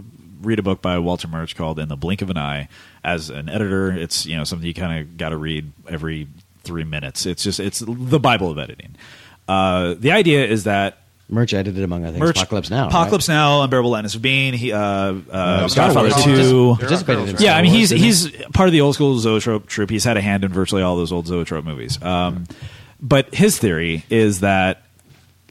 read a book by Walter Murch called "In the Blink of an Eye," as an editor, it's you know something you kind of got to read every three minutes. It's just it's the Bible of editing. Uh, the idea is that Murch edited among other things. Murch, Apocalypse Now. Apocalypse Now, Unbearable Lightness of Being, he, uh, uh, Star Godfather Wars. Two. Participated in Yeah, I mean Star he's Wars, he's part of the old school Zoetrope troupe. He's had a hand in virtually all those old Zoetrope movies. Um, but his theory is that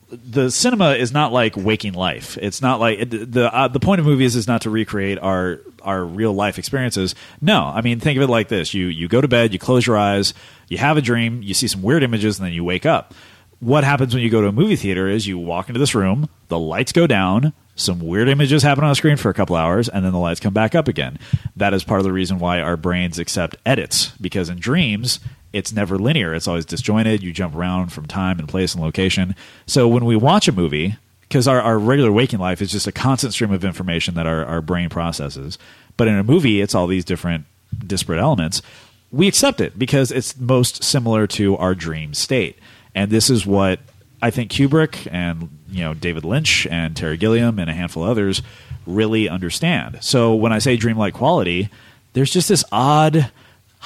the cinema is not like waking life. It's not like it, the uh, the point of movies is not to recreate our our real life experiences. No, I mean think of it like this: you you go to bed, you close your eyes, you have a dream, you see some weird images, and then you wake up. What happens when you go to a movie theater is you walk into this room, the lights go down, some weird images happen on the screen for a couple hours, and then the lights come back up again. That is part of the reason why our brains accept edits because in dreams it's never linear. It's always disjointed. You jump around from time and place and location. So when we watch a movie, because our, our regular waking life is just a constant stream of information that our, our brain processes. But in a movie, it's all these different disparate elements. We accept it because it's most similar to our dream state. And this is what I think Kubrick and you know David Lynch and Terry Gilliam and a handful of others really understand. So when I say dreamlike quality, there's just this odd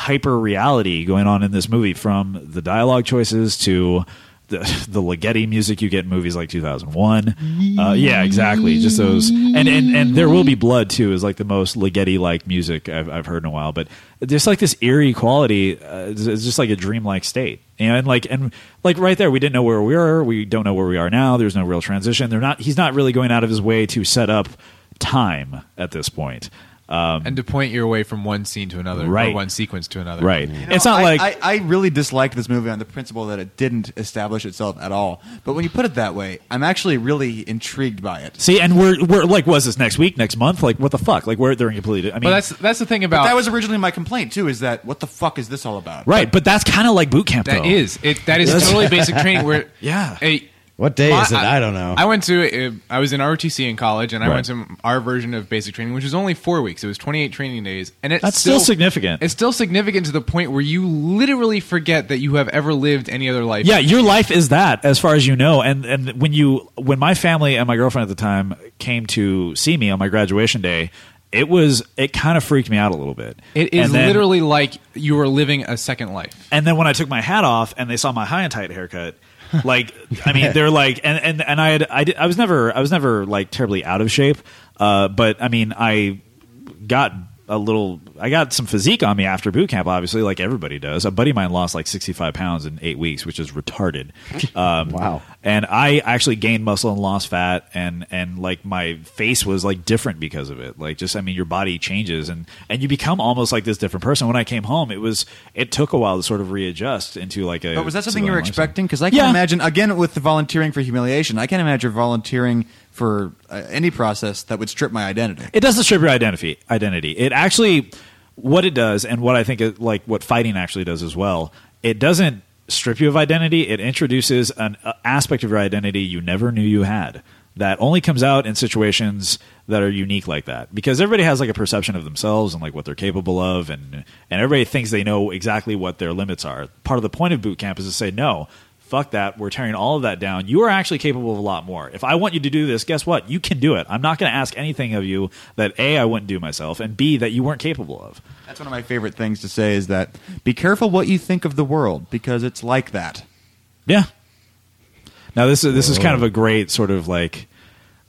hyper reality going on in this movie from the dialogue choices to the, the Ligeti music you get in movies like 2001. Uh, yeah, exactly. Just those, and, and and there will be blood too. Is like the most Ligeti like music I've, I've heard in a while. But there's like this eerie quality. Uh, it's, it's just like a dreamlike state. And like and like right there, we didn't know where we were. We don't know where we are now. There's no real transition. They're not. He's not really going out of his way to set up time at this point. Um, and to point your way from one scene to another, Right. or one sequence to another. right. You know, it's not I, like I, I really disliked this movie on the principle that it didn't establish itself at all. But when you put it that way, I'm actually really intrigued by it. See, and we're we're like, was this next week, next month? Like, what the fuck? Like, we're they're completely. I mean, But that's that's the thing about But that was originally my complaint too. Is that what the fuck is this all about? right. But that's kind of like boot camp. that though. is it. That is totally basic training. Where Yeah. a, What day my- is it? I don't know. I went to uh, I was in ROTC in college, and I Right. went to our version of basic training, which was only four weeks. It was 28 training days, and it's That's still significant. It's still significant to the point where you literally forget that you have ever lived any other life. Yeah, your life is that, as far as you know. And and when you when my family and my girlfriend at the time came to see me on my graduation day, it was it kind of freaked me out a little bit. It is then- literally like you were living a second life. And then when I took my hat off and they saw my high and tight haircut, like I mean, they're like, and and and I had I did, I was never I was never like terribly out of shape, uh, but I mean I got a little I got some physique on me after boot camp, obviously, like everybody does. A buddy of mine lost like sixty five pounds in eight weeks, which is retarded. Um, Wow. And I actually gained muscle and lost fat, and and like my face was like different because of it. Like just I mean, your body changes, and and you become almost like this different person. When I came home, it was it took a while to sort of readjust into like a. But was that something you were lifestyle. expecting? Because I can Yeah. imagine again with the volunteering for humiliation. I can't imagine volunteering for uh, any process that would strip my identity. It doesn't strip your identity. Identity. It actually, what it does, and what I think, it, like what fighting actually does as well. It doesn't strip you of identity. It introduces an uh, aspect of your identity you never knew you had. That only comes out in situations that are unique like that. Because everybody has like a perception of themselves and like what they're capable of, and and everybody thinks they know exactly what their limits are. Part of the point of boot camp is to say no. Fuck that. We're tearing all of that down. You are actually capable of a lot more. If I want you to do this, guess what? You can do it. I'm not going to ask anything of you that A, I wouldn't do myself, and B, that you weren't capable of. That's one of my favorite things to say is that be careful what you think of the world because it's like that. Yeah. Now this is this is kind of a great sort of like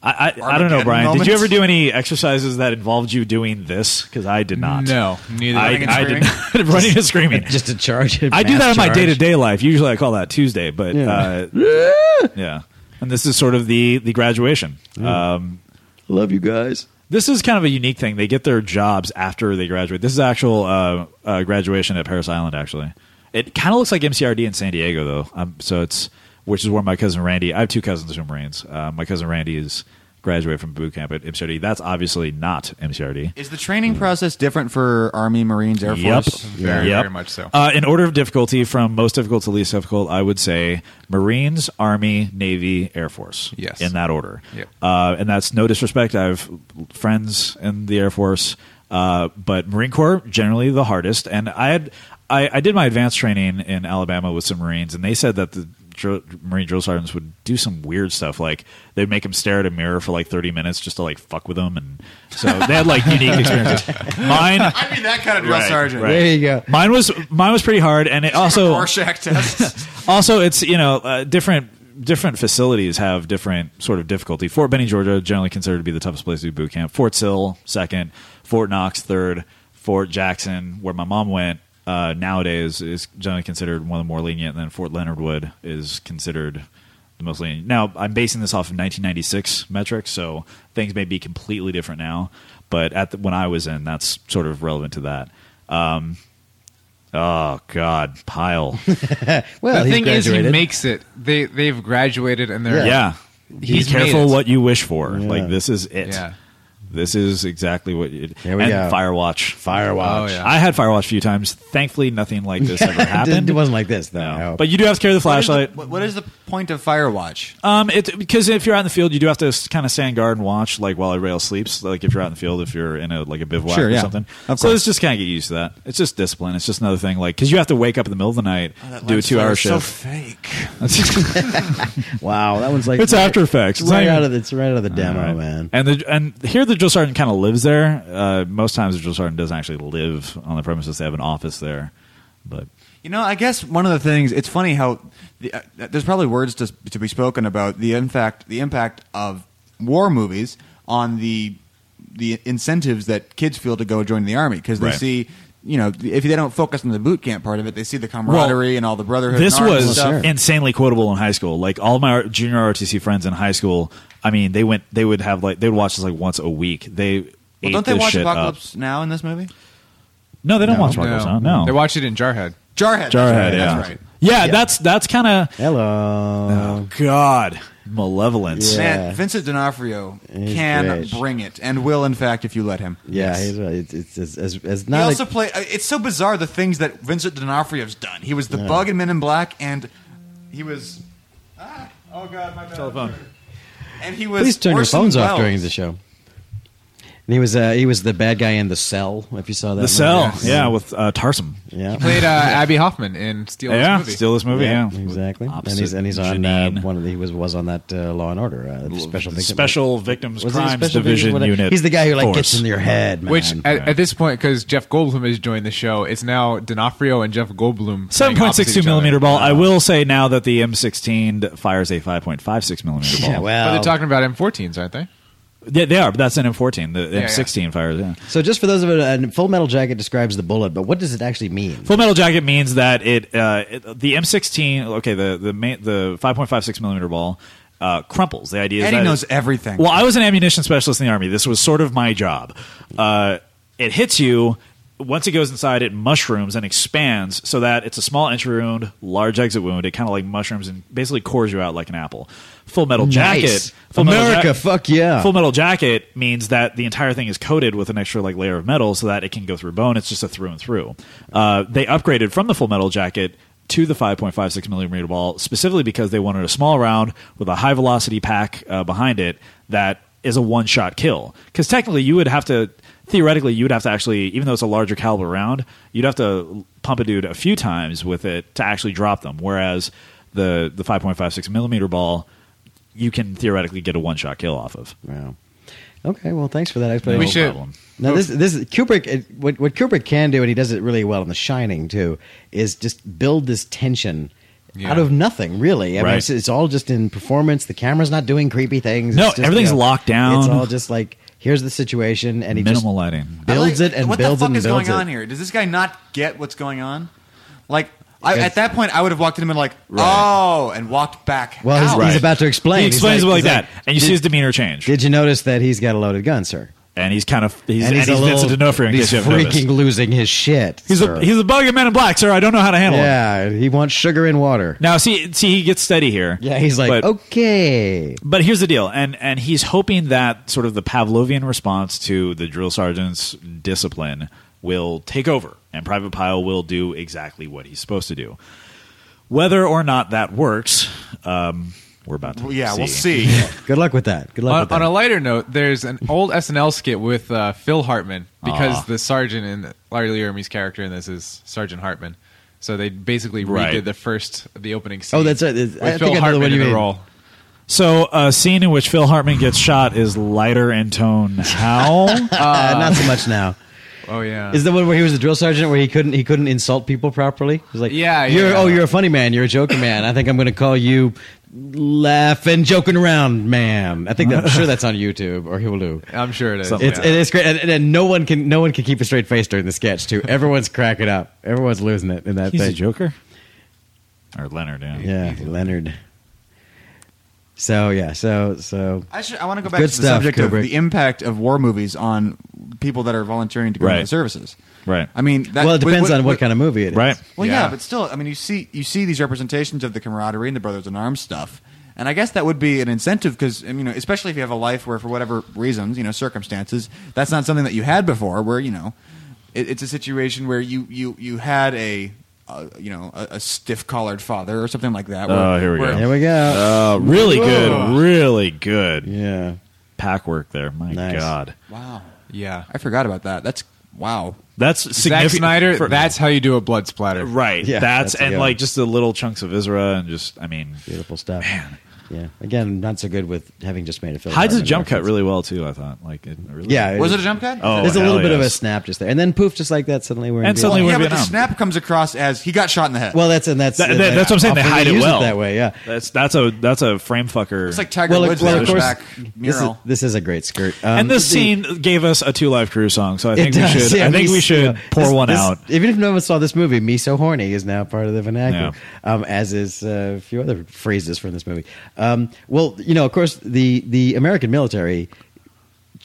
I, I, I don't know, Armageddon Brian. Did you ever do any exercises that involved you doing this? Because I did not. No, neither. I, Running and I did not. running and screaming. Just a charge. a I do that in my day to day life. Usually, I call that Tuesday, but Yeah. uh, yeah. And this is sort of the the graduation. Um, Love you guys. this is kind of a unique thing. They get their jobs after they graduate. This is actual uh, uh, graduation at Parris Island. Actually, it kind of looks like MCRD in San Diego, though. Um, so it's which is where my cousin Randy. I have two cousins who are Marines. Uh, my cousin Randy is graduated from boot camp at MCRD. That's obviously not MCRD. Is the training process different for Army, Marines, Air Yep. Force? Very, Yep. very much so. Uh, in order of difficulty, from most difficult to least difficult, I would say Marines, Army, Navy, Air Force. Yes. in that order. Yep. Uh, and that's no disrespect. I have friends in the Air Force, uh, but Marine Corps generally the hardest. And I had I, I did my advanced training in Alabama with some Marines, and they said that the drill, Marine drill sergeants would do some weird stuff, like they'd make him stare at a mirror for like thirty minutes just to like fuck with them, and so they had like unique experiences. Mine. I mean, that kind of drill Right, sergeant. right. There you go. Mine was mine was pretty hard, and it also Rorschach test. also it's you know uh, different different facilities have different sort of difficulty. Fort Benning, Georgia, generally considered to be the toughest place to do boot camp. Fort Sill, second. Fort Knox, third. Fort Jackson, where my mom went, uh, nowadays is generally considered one of the more lenient. And then Fort Leonard Wood is considered the most lenient. Now I'm basing this off of 1996 metrics, so things may be completely different now. But at the, when I was in, that's sort of relevant to that. Um, oh God, Pyle. Well, the he's thing is, he makes it. They they've graduated and they're Yeah. He's Be careful made it. what you wish for. Yeah. Like this is it. Yeah. This is exactly what you Here we and go. Firewatch. Firewatch. Oh, yeah. I had Firewatch a few times. Thankfully nothing like this ever happened. It wasn't like this, though. No. But you do have to carry the flashlight. What- what is the point of Firewatch? Um, it because if you're out in the field, you do have to kind of stand guard and watch, like while everybody else sleeps. Like if you're out in the field, if you're in a like a bivouac Sure, or yeah. something. Of so course. it's just kind of get used to that. It's just discipline. It's just another thing. Like because you have to wake up in the middle of the night, do a two hour shift. So fake. wow, that one's like It's After Effects. It's It's right not out of the, it's right out of the demo, Right. man. And the and here the drill sergeant kind of lives there. Uh, most times drill sergeant doesn't actually live on the premises; they have an office there. But You know, I guess one of the things it's funny how the, uh, there's probably words to to be spoken about the impact the impact of war movies on the the incentives that kids feel to go join the army because they Right. see. You know, if they don't focus on the boot camp part of it, they see the camaraderie and all the brotherhood. this and arms and was stuff. insanely quotable in high school. Like all my junior ROTC friends in high school, I mean, they went they would have like they would watch this like once a week. They Well, ate don't they this watch shit up. Apocalypse Now in this movie? No, they don't watch no. Apocalypse Now. No, They watch it in Jarhead. Jarhead. that's Jarhead. yeah, That's right. yeah, That's that's kind of Hello. oh god malevolence. Yeah. Man, Vincent D'Onofrio He's can great. bring it, and will, in fact, if you let him. yeah, he's right. It's, it's, it's, as, as He also a, play. uh, It's so bizarre the things that Vincent D'Onofrio's done. He was the bug in Men in Black, and he was. Ah, oh God, my bad. Telephone. And he was. Please turn your Orson phones off during the show. And he was uh, he was the bad guy in the cell. If you saw that, The movie. Cell, yeah, with uh, Tarsem. yeah, he Played uh, Abbie Hoffman in Steal Yeah, movie. steal this movie. Yeah, exactly. And Opposite he's and he's on uh, one of the, he was was on that uh, Law and Order uh, special victim. Special Victims Was Crimes special Division victim? Unit. He's the guy who like Force. gets in your head, man. Which at, at this point, because Jeff Goldblum has joined the show, it's now D'Onofrio and Jeff Goldblum. Seven playing point opposite six two each millimeter other. ball. I will say now that the M16 fires a five point five six millimeter ball. yeah, well, But they're talking about M14s, aren't they? Yeah, they are, but that's an M14. The yeah. M16 fires. Yeah. so just for those of it, uh, Full Metal Jacket describes the bullet, but what does it actually mean? Full Metal Jacket means that it, uh, it the M16. Okay, the the main, the five point five six millimeter ball. Uh, crumples. The idea is Eddie that knows it- everything. Well, I was an ammunition specialist in the army. This was sort of my job. Uh, it hits you. Once it goes inside, it mushrooms and expands so that it's a small entry wound, large exit wound. It kind of like mushrooms and basically cores you out like an apple. Full Metal Jacket. Nice. Full Metal America, Ja- fuck yeah. Full Metal Jacket means that the entire thing is coated with an extra like layer of metal so that it can go through bone. It's just a through and through. Uh, they upgraded from the Full Metal Jacket to the 5.56 millimeter ball specifically because they wanted a small round with a high velocity pack uh, behind it that is a one shot kill. Because technically, you would have to theoretically you would have to actually even though it's a larger caliber round, you'd have to pump a dude a few times with it to actually drop them. Whereas the the 5.56 millimeter ball you can theoretically get a one shot kill off of. Wow. Okay, well, thanks for that explanation. We No should- problem. Now this this is- Kubrick it, what what Kubrick can do and he does it really well in The Shining too is just build this tension Yeah. out of nothing, really. I mean, Right. it's, it's all just in performance. The camera's not doing creepy things. No, It's just, everything's locked down. It's all just like here's the situation, and he Minimal just lighting. builds I like- it and what builds the it fuck and is builds going it. on here? Does this guy not get what's going on? Like, I, at that point, I would have walked in and been like, "Oh," and walked back. Well, he's, out. he's Right. about to explain. He He's explains it like he's that, and you did, see his demeanor change. Did you notice that he's got a loaded gun, sir? and he's kind of he's and he's, a Vincent D'Onofrio in he's case you haven't freaking noticed. losing his shit. He's sir. a he's a bug in Men in Black, sir. I don't know how to handle him. yeah. He wants sugar and water. Now, see, see, he gets steady here. Yeah, he's like, But- okay. But here's the deal, and and he's hoping that sort of the Pavlovian response to the drill sergeant's discipline will take over, and Private Pyle will do exactly what he's supposed to do. Whether or not that works, um, we're about to. Well, yeah, see. we'll see. Good luck with that. Good luck On, with that. on a lighter note, there's an old SNL skit with uh, Phil Hartman because Aw. the sergeant in Larry Laramie's character in this is Sergeant Hartman. So they basically Right. redid the first, the opening scene. Oh, that's right. With I Phil think I know the one in you the mean. role. So, a scene in which Phil Hartman gets shot is lighter in tone. How? uh, not so much now. Oh yeah. Is the one where he was a drill sergeant where he couldn't he couldn't insult people properly? He was like, Yeah, you're yeah. oh you're a funny man, you're a joker man. I think I'm going to call you laughing joking around man. I think that, I'm sure that's on YouTube or Hulu. I'm sure it is. Something It's yeah. it is great, and, and no one can no one can keep a straight face during the sketch too. Everyone's cracking up. Everyone's losing it in that He's thing. a Joker, or Leonard? Yeah. Yeah, Leonard. So yeah, so so I should. I want to go back to the stuff, subject Kubrick. of the impact of war movies on people that are volunteering to go Right. into the services. Right. I mean, that, well, it depends what- on what what- kind of movie it is. Right. Well, yeah. Yeah. but still, I mean, you see, you see these representations of the camaraderie and the brothers in arms stuff, and I guess that would be an incentive because, you know, especially if you have a life where, for whatever reasons, you know, circumstances, that's not something that you had before. Where you know, it, it's a situation where you you you had a. Uh, you know, a, a stiff-collared father or something like that. where- Oh, here we where- go. Here we go. Uh, really Whoa. good. Really good. yeah. Pack work there. My Nice. God. Wow, yeah. I forgot about that. That's wow. That's Zack significant. Snyder. for- that's how you do a blood splatter. right. Yeah, that's, that's a and good like just the little chunks of Isra and just I mean, Beautiful stuff. Yeah. Again, not so good with having just made a film. hides a jump cut really well too. I thought like it really. Yeah. Was it a jump cut? Oh, There's a hell little bit of a yes. snap just there, and then poof, just like that. Suddenly we're in And Vietnam. suddenly we're yeah, in but the Vietnam. snap comes across as he got shot in the head. Well, that's and that's That- that- that's what I'm saying. They often hide it use well that way. Yeah. That's that's a that's a frame fucker. it's like Tiger Well, Woods well, of course, back this is, mural. this is a great skirt. Um, and this the- scene gave us a Two Live Crew song, so I think we does, should. yeah, I think we should yeah. pour This- one this- out. Even if no one saw this movie, "Me So Horny" is now part of the vernacular, um, as is uh, a few other phrases from this movie. Um, well, you know, of course, the the American military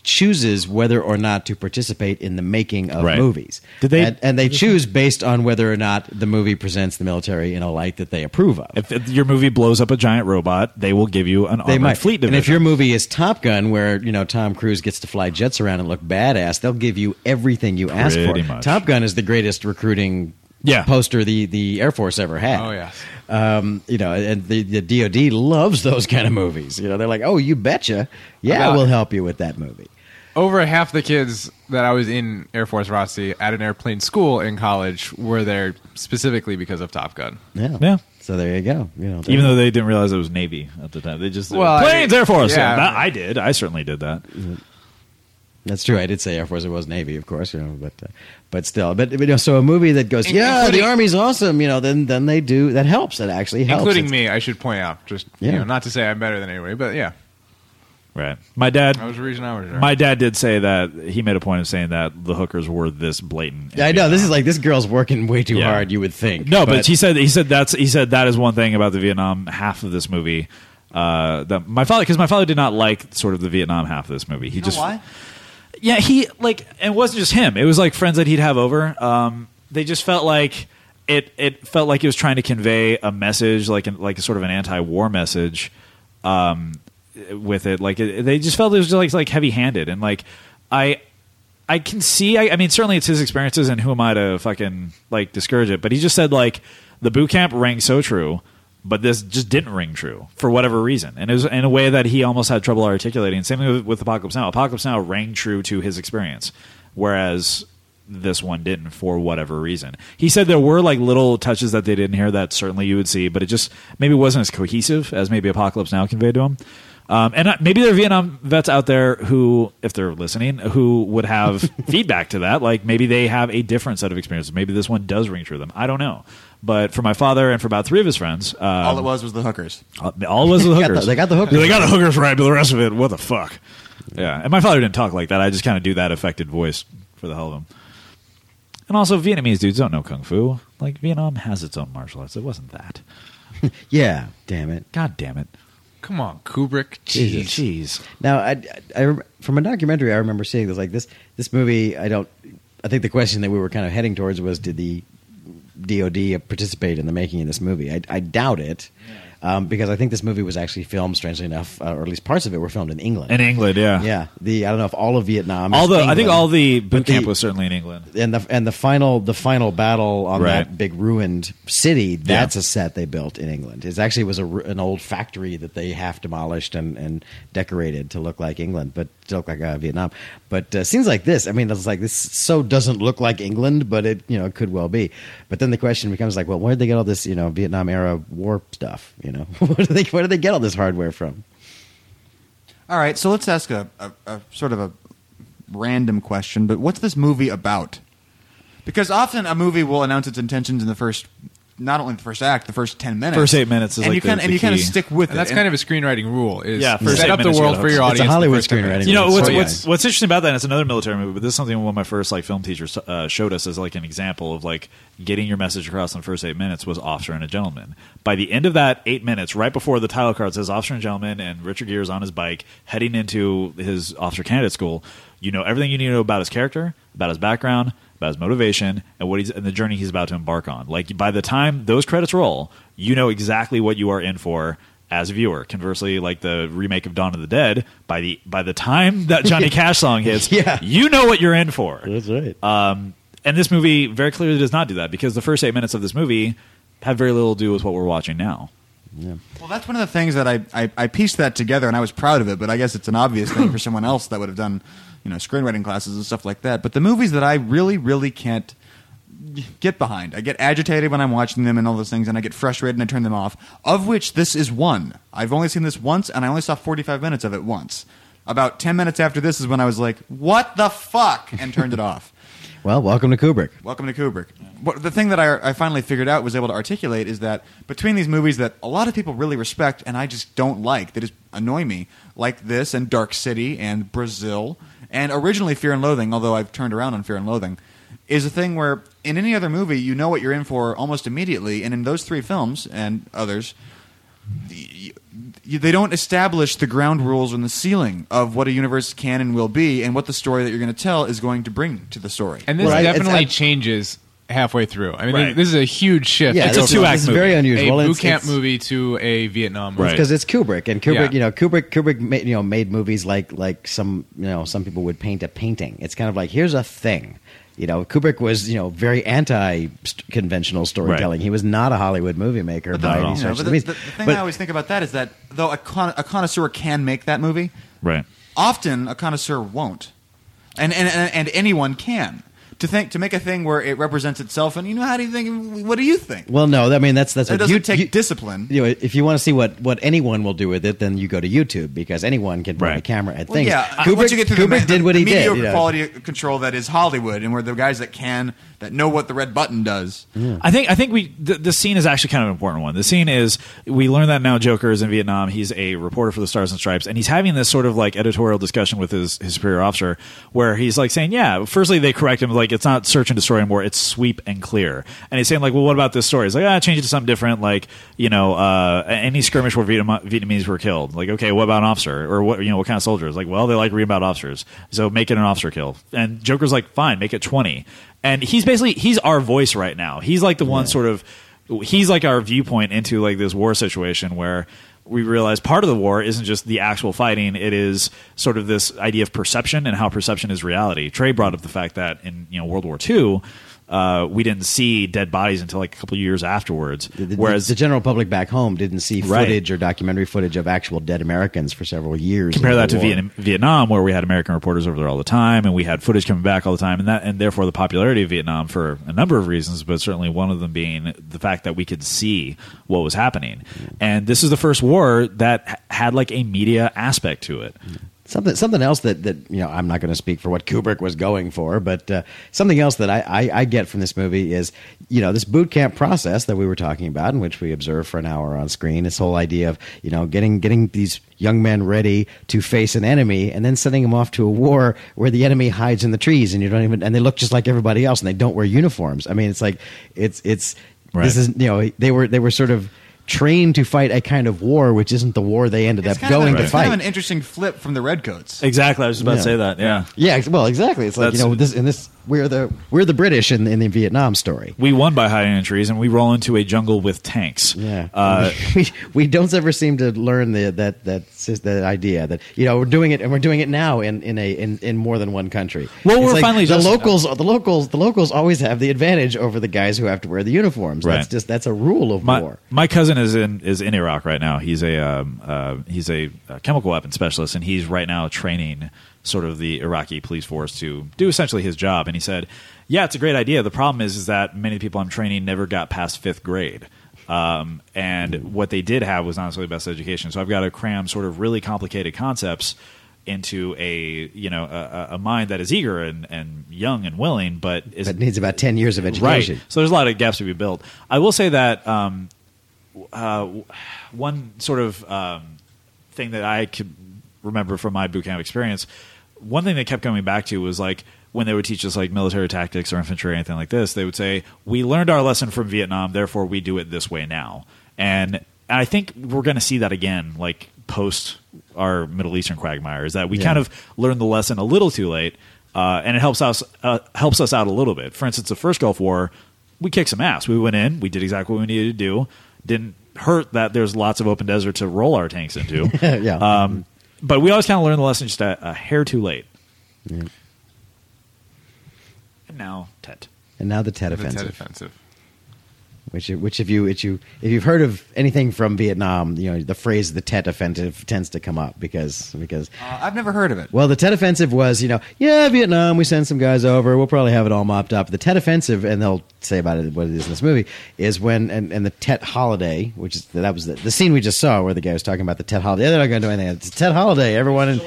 chooses whether or not to participate in the making of Right. movies. Did they- And, and they choose based on whether or not the movie presents the military in a light that they approve of. If if your movie blows up a giant robot, they will give you an they might fleet division. And if your movie is Top Gun, where you know Tom Cruise gets to fly jets around and look badass, they'll give you everything you ask for. Much. Top Gun is the greatest recruiting Yeah. poster the the Air Force ever had. Oh, yes. Um, you know, and the, the DoD loves those kind of movies. You know, they're like, oh, you betcha, yeah, About- we'll help you with that movie. Over half the kids that I was in Air Force ROTC at an airplane school in college were there specifically because of Top Gun. Yeah, Yeah. So there you go. You know, even though they didn't realize it was Navy at the time, they just Well, planes mean, Air Force. Yeah, yeah. I did. I certainly did that. That's true. I did say Air Force. It was Navy, of course. You know, but uh, but still, but, but you know, so a movie that goes, In- yeah, including- the Army's awesome. You know, then then they do that helps. That actually helps. Including It's- me, I should point out. Just Yeah. you know, not to say I'm better than anybody, but yeah, Right. My dad. that was the reason I was there. My dad did say that he made a point of saying that the hookers were this blatant. in Yeah, I know. This is like this girl's working way too Yeah. hard. You would think. no, but, he said he said that's he said that is one thing about the Vietnam half of this movie. Uh, that my father because my father did not like sort of the Vietnam half of this movie. He You know just why? Yeah he like it wasn't just him. It was like friends that he'd have over. Um, they just felt like it. It felt like he was trying to convey a message, like an, like sort of an anti-war message. Um, with it, like it, they just felt it was just like like heavy-handed, and like I I can see. I, I mean, certainly it's his experiences, and who am I to fucking like discourage it? But he just said like the boot camp rang so true, but this just didn't ring true for whatever reason, and it was in a way that he almost had trouble articulating. Same thing with, with Apocalypse Now. Apocalypse Now rang true to his experience, whereas this one didn't for whatever reason. He said there were like little touches that they didn't hear that certainly you would see, but it just maybe wasn't as cohesive as maybe Apocalypse Now conveyed to him. Um, and uh, maybe there are Vietnam vets out there who, if they're listening, who would have feedback to that. Like maybe they have a different set of experiences. Maybe this one does ring true to them. I don't know. But for my father and for about three of his friends, um, All it was was the hookers. all all it was the got the- hookers. they got the hookers. They got the hookers right, but the rest of it, what the fuck? Yeah, and my father didn't talk like that. I just kind of do that affected voice for the hell of him. And also, Vietnamese dudes don't know kung fu. Like Vietnam has its own martial arts. It wasn't that. Yeah, damn it. God damn it! Come on, Kubrick. Jesus. Jeez. Now, I, I, I- from a documentary, I remember seeing this. Like this, this movie. I don't. I think the question that we were kind of heading towards was, did the DoD participate in the making of this movie? I, I doubt it, um, because I think this movie was actually filmed, strangely enough, uh, or at least parts of it were filmed in England. In England, yeah. yeah, the I don't know if all of Vietnam. All the I think all the boot camp the- was certainly in England. and the and the final the final battle on Right. that big ruined city that's a set they built in England. It actually was a, an old factory that they half demolished and, and decorated to look like England, but to look like uh, Vietnam. But uh, scenes like this, I mean, it's like this so doesn't look like England, but it you know it could well be. But then the question becomes like, well, where did they get all this you know Vietnam era war stuff? You know, where do they where did they get all this hardware from? All right, so let's ask a, a, a sort of a random question, but what's this movie about? Because often a movie will announce its intentions in the first, not only the first act, the first ten minutes. First eight minutes is and like you the- kind the and you kind of key. stick with And it. that's kind of a screenwriting rule. Is Yeah, first set eight up the world for your it. It's a audience. in the Hollywood first 10 screenwriting You know what's So, what's yeah. what's interesting about that? And it's another military movie, but this is something one of my first like film teachers uh, showed us as like an example of like getting your message across in the first eight minutes was Officer and a Gentleman. By the end of that eight minutes, right before the title card says Officer and Gentleman, and Richard Gere is on his bike heading into his officer candidate school, you know everything you need to know about his character, about his background, about his motivation, and what he's and the journey he's about to embark on. Like by the time those credits roll, you know exactly what you are in for as a viewer. Conversely, like the remake of Dawn of the Dead, by the by the time that Johnny Cash song hits, Yeah. you know what you're in for. That's right. Um, and this movie very clearly does not do that because the first eight minutes of this movie have very little to do with what we're watching now. Yeah. Well, that's one of the things that I, I, I pieced that together, and I was proud of it. But I guess it's an obvious thing for someone else that would have done, you know, screenwriting classes and stuff like that. But the movies that I really, really can't get behind, I get agitated when I'm watching them and all those things, and I get frustrated and I turn them off. Of which this is one. I've only seen this once, and I only saw 45 minutes of it once. About 10 minutes after this is when I was like, "What the fuck?" and turned it off. well, welcome to Kubrick. Welcome to Kubrick. What, the thing that I, I finally figured out was able to articulate is that between these movies that a lot of people really respect and I just don't like, that just annoy me, like this and Dark City and Brazil and originally Fear and Loathing, although I've turned around on Fear and Loathing, is a thing where in any other movie you know what you're in for almost immediately, and in those three films and others, y- y- they don't establish the ground rules and the ceiling of what a universe can and will be, and what the story that you're going to tell is going to bring to the story. And this Well, I- it's- definitely I- changes halfway through. I mean, Right. this is a huge shift. Yeah, It's a go this, from two-act this is movie. very unusual. a and boot it's- camp it's- movie to a Vietnam movie. Right. because it's Kubrick and Kubrick. Yeah. You know, Kubrick. Kubrick, made, you know, made movies like like some you know some people would paint a painting. It's kind of like here's a thing. You know, Kubrick was you know very anti-conventional storytelling. Right. He was not a Hollywood movie maker But, by the, any you know, stretch but of the, the means. the- the thing But- I always think about that is that though a, con- a connoisseur can make that movie, Right. often a connoisseur won't, and and, and, and anyone can. To think to make a thing where it represents itself, and you know, how do you think? What do you think? well, no, I mean that's that's it what doesn't you, take you- discipline. you know, if you want to see what, what anyone will do with it, then you go to YouTube because anyone can point Right. a camera at Well, things. yeah, Kubrick, once you get through the, did what the he did. mediocre you know. quality control that is Hollywood, and where the guys that can that know what the red button does. I think I think we the, the scene is actually kind of an important one. The scene is we learn that now Joker is in Vietnam. He's a reporter for the Stars and Stripes, and he's having this sort of like editorial discussion with his his superior officer, where he's like saying, "Yeah, firstly they correct him like it's not search and destroy anymore; it's sweep and clear." And he's saying like, "Well, what about this story?" He's like, "Ah, change it to something different, like you know, uh, any skirmish where Vietnam- Vietnamese were killed. Like, okay, what about an officer or what you know, what kind of soldiers? Like, well, they like reading about officers, so make it an officer kill." And Joker's like, "Fine, make it 20. And he's basically he's our voice right now. He's like the one sort of he's like our viewpoint into like this war situation where we realize part of the war isn't just the actual fighting. It is sort of this idea of perception and how perception is reality. Trey brought up the fact that in you know world war ii uh, we didn't see dead bodies until like a couple years afterwards. The- the- Whereas the general public back home didn't see Right. footage or documentary footage of actual dead Americans for several years. compare that to. Vietnam, Vietnam, where we had American reporters over there all the time, and we had footage coming back all the time, and that, and therefore the popularity of Vietnam for a number of reasons, but certainly one of them being the fact that we could see what was happening. And this is the first war that had like a media aspect to it. Something something else that, that you know I'm not going to speak for what Kubrick was going for, but uh, something else that I, I, I get from this movie is you know this boot camp process that we were talking about, in which we observe for an hour on screen. This whole idea of you know getting getting these young men ready to face an enemy, and then sending them off to a war where the enemy hides in the trees, and you don't even and they look just like everybody else, and they don't wear uniforms. I mean, it's like it's it's Right. this is you know they were they were sort of trained to fight a kind of war which isn't the war they ended It's up kind, of, going a- to it's fight. kind of an interesting flip from the Redcoats. Exactly, I was just about Yeah. to say that. Yeah. Yeah, well, exactly. It's like you know this in this we're the we're the British in in the Vietnam story. We won by high in trees, and we roll into a jungle with tanks. Yeah, Uh, we, we don't ever seem to learn the that that that idea that you know we're doing it and we're doing it now in in a in, in more than one country. Well, It's we're like finally the just- locals the locals the locals always have the advantage over the guys who have to wear the uniforms. That's just that's a rule of my, war. my cousin is in is in Iraq right now. He's a um, uh, he's a, uh chemical weapons specialist, and he's right now training sort of the Iraqi police force to do essentially his job. And he said, "Yeah, it's a great idea. The problem is, is that many people I'm training never got past fifth grade." Um, and what they did have was not necessarily the best education. So I've got to cram sort of really complicated concepts into a you know a, a- mind that is eager and, and young and willing, but is But needs about ten years of education. Right. So there's a lot of gaps to be built. I will say that um, uh, one sort of um, thing that I could remember from my boot camp experience, one thing they kept coming back to was like when they would teach us like military tactics or infantry or anything like this, they would say, "We learned our lesson from Vietnam, therefore we do it this way now." And I think we're going to see that again, like post our Middle Eastern quagmire, is that we Yeah. kind of learned the lesson a little too late, uh, and it helps us uh, helps us out a little bit. For instance, the first Gulf War, we kicked some ass. We went in, we did exactly what we needed to do. Didn't hurt that there's lots of open desert to roll our tanks into. Yeah. Um, but we always kind of learn the lesson just a, a hair too late. And now, Tet. and now the Tet The offensive. Tet offensive. Which, which if you, if you, if you've heard of anything from Vietnam, you know the phrase "the Tet Offensive" tends to come up because because Uh, I've never heard of it. Well, the Tet Offensive was, you know, yeah, Vietnam, we send some guys over. We'll probably have it all mopped up. The Tet Offensive, and they'll say about it what it is in this movie, is when, and, and the Tet Holiday, which is, that was the, the scene we just saw where the guy was talking about the Tet Holiday. They're not going to do anything. It's Tet Holiday. Everyone in.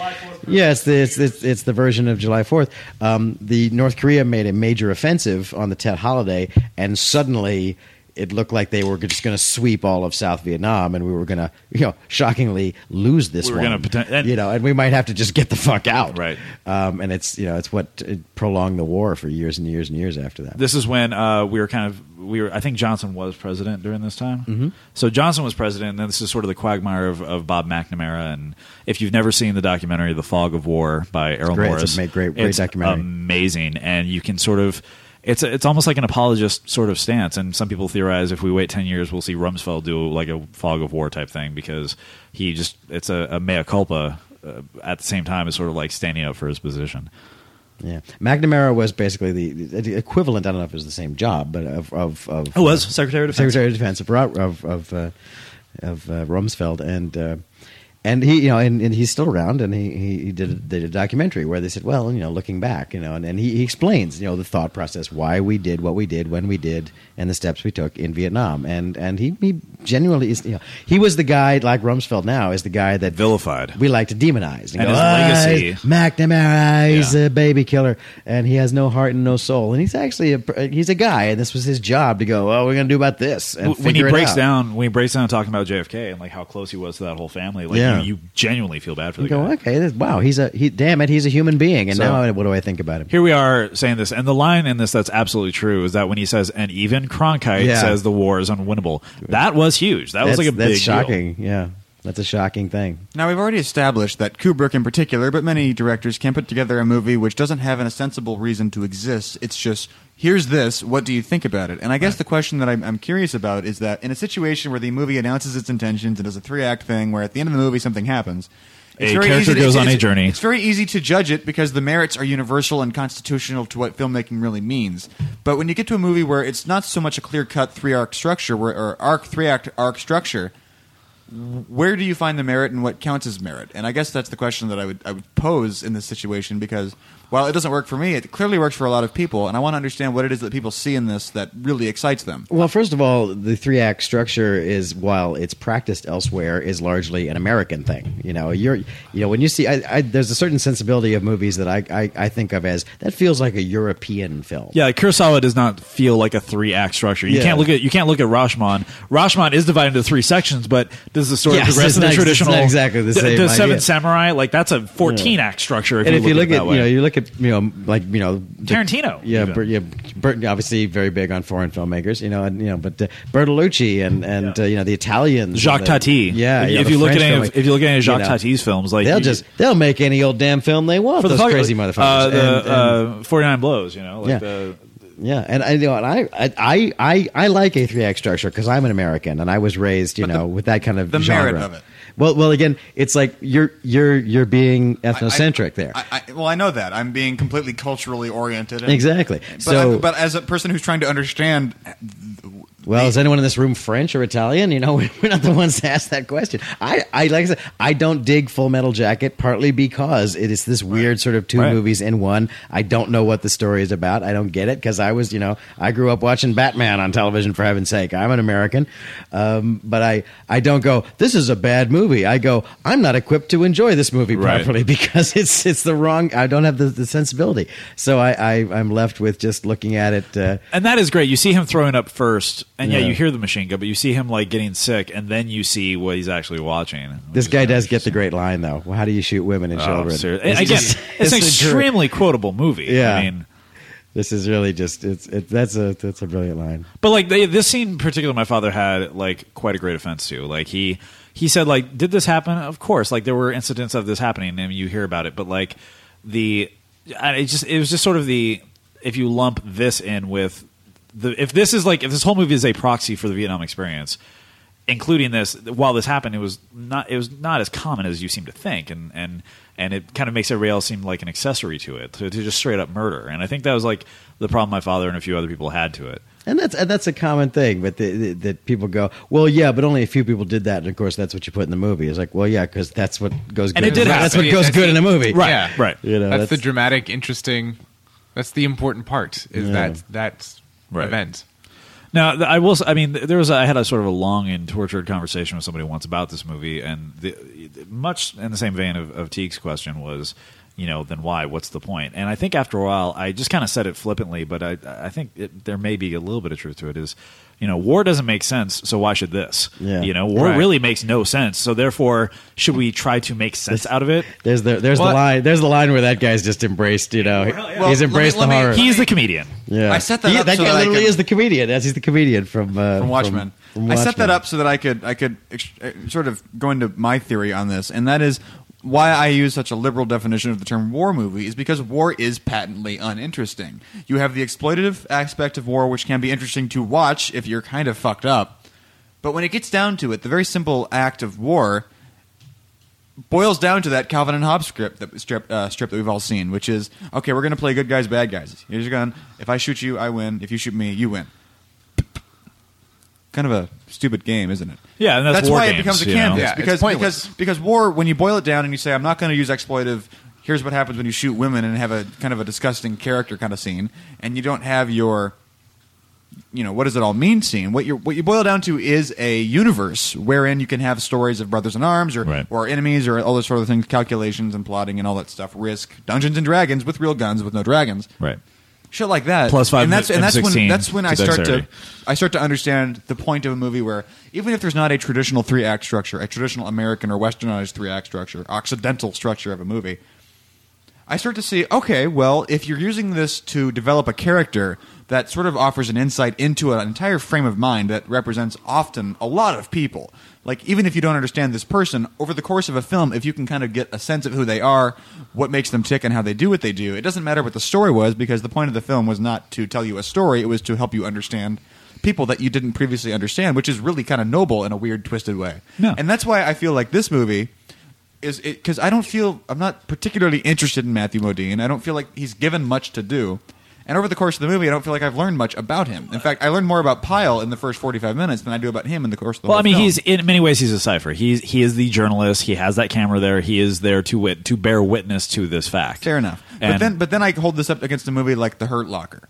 Yeah, it's the, it's, it's, it's the version of July 4th. Um, the North Korea made a major offensive on the Tet Holiday, and suddenly it looked like they were just going to sweep all of South Vietnam, and we were going to, you know, shockingly lose this We were one. and- you know, and we might have to just get the fuck out. Right. Um, and it's you know it's what it prolonged the war for years and years and years after that. This is when uh, we were kind of we were. I think Johnson was president during this time. Mm-hmm. So Johnson was president, and then this is sort of the quagmire of, of Bob McNamara. And if you've never seen the documentary "The Fog of War" by Errol great. It's a Morris, great- great it's documentary. amazing, and you can sort of. It's it's almost like an apologist sort of stance, and some people theorize if we wait ten years, we'll see Rumsfeld do like a fog of war type thing because he just it's a, a mea culpa uh, at the same time is sort of like standing up for his position. yeah, McNamara was basically the, the equivalent. I don't know if it was the same job, but of of, of Who was Secretary of Defense? Secretary of Defense of of of, uh, of uh, Rumsfeld, and uh, and he you know and, and he's still around, and he he, did, a, did a documentary where they said, well, you know, looking back, you know, and, and he, he explains you know the thought process, why we did what we did when we did, and the steps we took in Vietnam, and and he he genuinely is you know he was the guy like Rumsfeld now is the guy that Vilified. we like to demonize And go, his "Ah, legacy." McNamara, he's Yeah. a baby killer, and he has no heart and no soul, and he's actually a he's a guy, and this was his job to go. Oh, we're going to do about this, and when he breaks down when he breaks down talking about JFK and like how close he was to that whole family, like Yeah. You, you genuinely feel bad for the You go, guy. okay, this, wow, he's a he. Damn it, he's a human being, and So- now what do I think about him? Here we are saying this, and the line in this that's absolutely true is that when he says, "And even Cronkite Yeah. says the war is unwinnable," that was huge. That was like a that's big deal. shocking. Yeah, that's a shocking thing. Now, we've already established that Kubrick in particular, but many directors can put together a movie which doesn't have an ostensible reason to exist. It's just, here's this, what do you think about it? And I guess the question that I'm, I'm curious about is that in a situation where the movie announces its intentions and does a three act thing where at the end of the movie something happens, It's A very character easy to- goes on a journey. It's very easy to judge it because the merits are universal and constitutional to what filmmaking really means. But when you get to a movie where it's not so much a clear cut three arc structure, where, or arc three act arc structure, where do you find the merit and what counts as merit? And I guess that's the question that I would I would pose in this situation because while it doesn't work for me, it clearly works for a lot of people, and I want to understand what it is that people see in this that really excites them. Well, first of all, the three act structure is, while it's practiced elsewhere, is largely an American thing. You know, you're, you know, when you see, I, I, there's a certain sensibility of movies that I, I, I think of as that feels like a European film. Yeah, Kurosawa does not feel like a three act structure. You Yeah. can't look at you can't look at Rashomon. Rashomon is divided into three sections, but does the story Yes, progress it's in the not- it's traditional not exactly the same the Seven idea. Samurai? Like that's a fourteen act structure. If and you if you look, look at, at, it that you know, you look at, you know, like you know, the- Tarantino, yeah, even. Bert, yeah, Bert, obviously very big on foreign filmmakers, you know, and you know, but uh, Bertolucci and and Yeah. uh, you know the Italians, Jacques the- Tati. yeah. if, you know, if you look French at any, of, filmmaker, if you look at any of Jacques you know, Tati's films, like they'll you- just they'll make any old damn film they want. for those fuck- crazy motherfuckers. Uh, the And- and- uh, Forty Nine Blows, you know, like Yeah. the Yeah, and I you know, and I I I I like a three act structure because I'm an American and I was raised, you But know, the- with that kind of the genre. merit of it. Well, well, again, it's like you're you're you're being ethnocentric there. I, I, well, I know that I'm being completely culturally oriented. And, exactly. But, so, I, but as a person who's trying to understand, well, is anyone in this room French or Italian? You know, we're not the ones to ask that question. I, I like I said, I don't dig Full Metal Jacket partly because it is this weird sort of two Right. movies in one. I don't know what the story is about. I don't get it because I was, you know, I grew up watching Batman on television. For heaven's sake, I'm an American, um, but I, I don't go. This is a bad movie. I go. I'm not equipped to enjoy this movie Right. properly because it's it's the wrong. I don't have the, the sensibility. So I, I I'm left with just looking at it. Uh, and that is great. You see him throwing up first, and yeah, Yeah. you hear the machine gun, but you see him like getting sick, and then you see what he's actually watching. This guy does get the great line though. Well, how do you shoot women and Oh, children? seriously. It's Again, just- it's an a true- extremely quotable movie. Yeah. I mean, This is really just it's it, that's a that's a brilliant line. But like they, this scene in particular, my father had like quite a great offense to. Like he he said like, did this happen? Of course. Like there were incidents of this happening, and you hear about it. But like the, it just it was just sort of the if you lump this in with the if this is like if this whole movie is a proxy for the Vietnam experience. Including this, while this happened, it was not it was not as common as you seem to think, and and and it kind of makes everybody else seem like an accessory to it, to, to just straight up murder. And I think that was like the problem my father and a few other people had to it. And that's and that's a common thing, but the, the, that people go, well, yeah, but only a few people did that, and of course that's what you put in the movie. It's like, well, yeah, because that's what goes. And good. it did That's happen. what goes That's good the- in a movie, Right, Yeah. right. You know, that's, the dramatic, interesting. That's the important part. Is Yeah. that that Right. event? Now, I will. I mean, there was. I had a sort of a long and tortured conversation with somebody once about this movie, and the, much in the same vein of, of Teague's question was, you know, then why? What's the point? And I think after a while, I just kind of said it flippantly, but I, I think it, there may be a little bit of truth to it. Is you know, war doesn't make sense, so why should this? Yeah. You know, war Right. really makes no sense, so therefore, should we try to make sense out of it? There's the there's Well, the line there's the line where that guy's just embraced. You know, Well, he's let embraced me- let the me- He's the comedian. yeah, I set that He- up That so guy that I literally could- is the comedian. As he's the comedian from uh, from Watchmen. from I set that up so that I could I could ex- uh, sort of go into my theory on this, and that is why I use such a liberal definition of the term war movie is because war is patently uninteresting. You have the exploitative aspect of war, which can be interesting to watch if you're kind of fucked up, but when it gets down to it, the very simple act of war boils down to that Calvin and Hobbes script that strip, uh, strip that we've all seen, which is okay. We're going to play good guys, bad guys. Here's your gun. If I shoot you, I win. If you shoot me, you win. Kind of a stupid game, isn't it? Yeah, and that's war why games, it becomes a you know? canvas Yeah, because pointless. because because war. When you boil it down and you say, "I'm not going to use exploitive," here's what happens when you shoot women and have a kind of a disgusting character kind of scene, and you don't have your you know what does it all mean scene what you what you boil down to is a universe wherein you can have stories of brothers in arms or Right. or enemies or all those sort of things calculations and plotting and all that stuff risk dungeons and dragons with real guns with no dragons Right. Shit like that. Plus five and that's and that's when M16 that's when I start to I start to understand the point of a movie where even if there's not a traditional three act structure, a traditional American or Westernized three act structure, occidental structure of a movie, I start to see okay, well, if you're using this to develop a character that sort of offers an insight into an entire frame of mind that represents often a lot of people. Like even if you don't understand this person, over the course of a film, if you can kind of get a sense of who they are, what makes them tick and how they do what they do, it doesn't matter what the story was because the point of the film was not to tell you a story, it was to help you understand people that you didn't previously understand, which is really kind of noble in a weird twisted way. No. And that's why I feel like this movie is because I don't feel I'm not particularly interested in Matthew Modine. I don't feel like he's given much to do. And over the course of the movie, I don't feel like I've learned much about him. In fact, I learned more about Pyle in the first 45 minutes than I do about him in the course of the movie. Well, I mean, film. he's in many ways he's a cipher. He's he is the journalist. He has that camera there. He is there to wit to bear witness to this fact. Fair enough. but And- then, but then I hold this up against a movie like The Hurt Locker,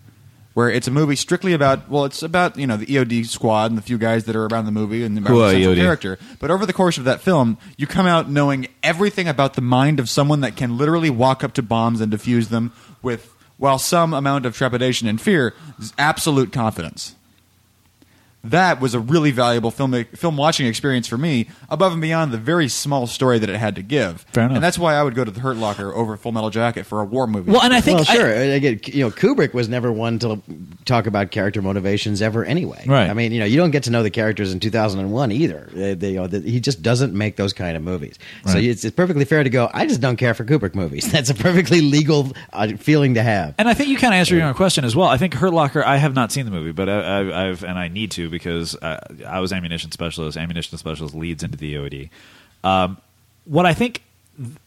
where it's a movie strictly about well, it's about you know the EOD squad and the few guys that are around the movie and about Who the are central EOD? character. But over the course of that film, you come out knowing everything about the mind of someone that can literally walk up to bombs and defuse them with, while some amount of trepidation and fear, absolute confidence. That was a really valuable film film watching experience for me, above and beyond the very small story that it had to give. Fair enough. And that's why I would go to The Hurt Locker over Full Metal Jacket for a war movie. Well, and I think well, I- sure. Again, you know, Kubrick was never one to talk about character motivations ever. Anyway, Right. I mean, you know, you don't get to know the characters in 2001 either. They, they, you know, that- he just doesn't make those kind of movies. So it's, it's perfectly fair to go. I just don't care for Kubrick movies. That's a perfectly legal uh, feeling to have. And I think you kind of answered your own question as well. I think Hurt Locker. I have not seen the movie, but I, I, I've and I need to because I, I was ammunition specialist. Ammunition specialist leads into the OED. Um, what I think,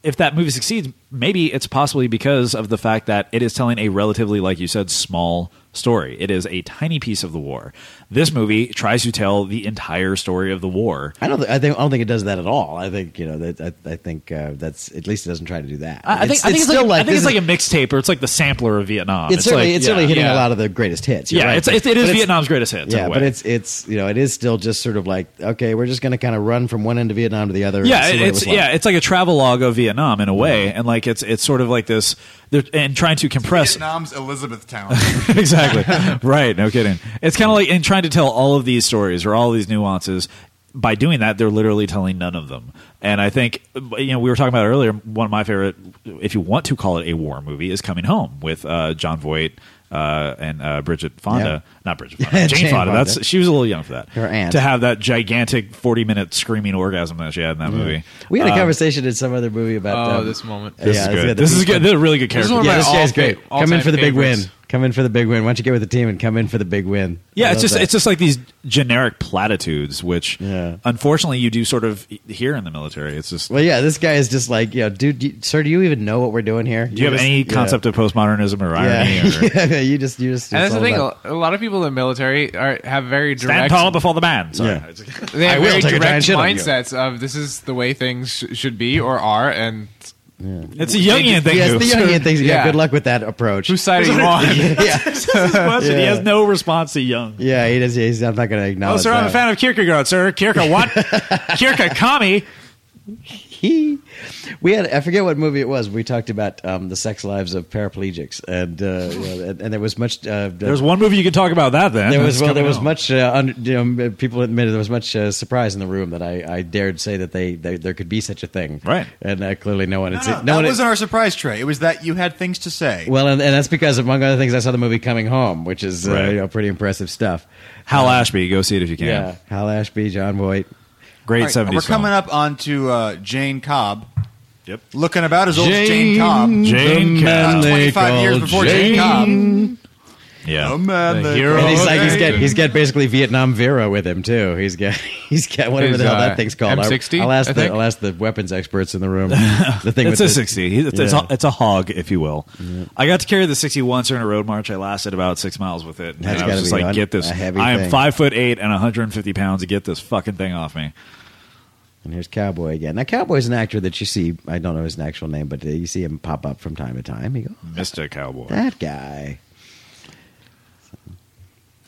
if that movie succeeds, maybe it's possibly because of the fact that it is telling a relatively, like you said, small story. It is a tiny piece of the war. This movie tries to tell the entire story of the war. I don't. Th- I think. I don't think it does that at all. I think you know. That, I, I think uh, that's at least it doesn't try to do that. I, I think, I think it's, still like, I think it's like a mixtape, or it's like the sampler of Vietnam. It's, certainly like, it's certainly yeah. hitting yeah. a lot of the greatest hits. Yeah, right, it's, it's, it is but it's- Vietnam's greatest hits. Yeah, but it's it's you know it is still just sort of like okay, we're just going to kind of run from one end of Vietnam to the other. yeah, it's like. yeah, it's like a travel log of Vietnam in a way, and like it's it's sort of like this, and trying to compress Vietnam's Elizabethtown. exactly right. No kidding. It's kind of like in trying to tell all of these stories or all of these nuances. By doing that, they're literally telling none of them. And I think you know we were talking about earlier. One of my favorite, if you want to call it a war movie, is Coming Home with uh, Jon Voight uh, and uh, Bridget Fonda. Not Bridget Fonda. Jane, Jane Fonda. Fonda. That's she was a little young for that. Her aunt. to have that gigantic forty-minute screaming orgasm that she had in that movie. We had a Um, conversation in some other movie about Oh, um, this moment. This Yeah, is good. This is good. This is a really good This is character. one of Yeah, my this guy's great. all-fa- Come in for the big win. Come in for the big win. Why don't you get with the team and come in for the big win? Yeah, I it's love just that. it's just like these generic platitudes, which Yeah. unfortunately you do sort of hear in the military. It's just. Well, yeah, this guy is just like, you know, dude, you, sir, do you even know what we're doing here? do you have just- any yeah. concept of postmodernism or irony? Yeah, Or, yeah, you just, you just. And it's that's the all thing. about- A a lot of people in the military are, have very Stand direct. tall before the man. Sorry. Yeah. They have I will very take a giant shit on you. mindsets of this is the way things sh- should be or are, and It's a Jungian thing. Yes, the Jungian things. Yeah, Yeah. good luck with that approach. whose side are you on? yeah, question. He has no response to Jung. yeah, he does. He's, I'm not going to acknowledge. Oh, acknowledge. sir, I'm a fan of Kierkegaard, sir. Kierkegaard what? Kierkegaard Kami. He we had I forget what movie it was. We talked about um, the sex lives of paraplegics, and uh, you know, and, and there was much. Uh, There's one movie you can talk about that then. There was well, there coming was out. much. Uh, under, you know, people admitted there was much uh, surprise in the room that I, I dared say that they, they there could be such a thing. Right. and uh, clearly no one No, had no, seen. that one wasn't our surprise tray. It was that you had things to say. well, and, and that's because among other things, I saw the movie Coming Home, which is uh, Right. you know pretty impressive stuff. Hal Ashby. Go see it if you can. Yeah, Hal Ashby, Jon Voight. Great All right, 70s We're film. coming up onto uh, Jayne Cobb. Yep. Looking about as old as Jayne Cobb. Jayne Cobb. they 25 years call before Jayne Cobb. Yeah. A man The they hero And he's like he's okay. got he's got basically Vietnam Vera with him too. He's got he's got whatever His, the hell uh, that thing's called. I'll- M60, I'll ask I the think? I'll ask the weapons experts in the room. The thing It's with a the- 60. It's, it's, Yeah. a, it's a hog, if you will. I got to carry the 60 once during a road march. I lasted about six miles with it. And That's I was just like, un- get this. heavy I am thing. five foot eight and 150 pounds to get this fucking thing off me. And here's Cowboy again. Now Cowboy's an actor that you see. I don't know his actual name, but you see him pop up from time to time. You go, Mr. Cowboy. that guy.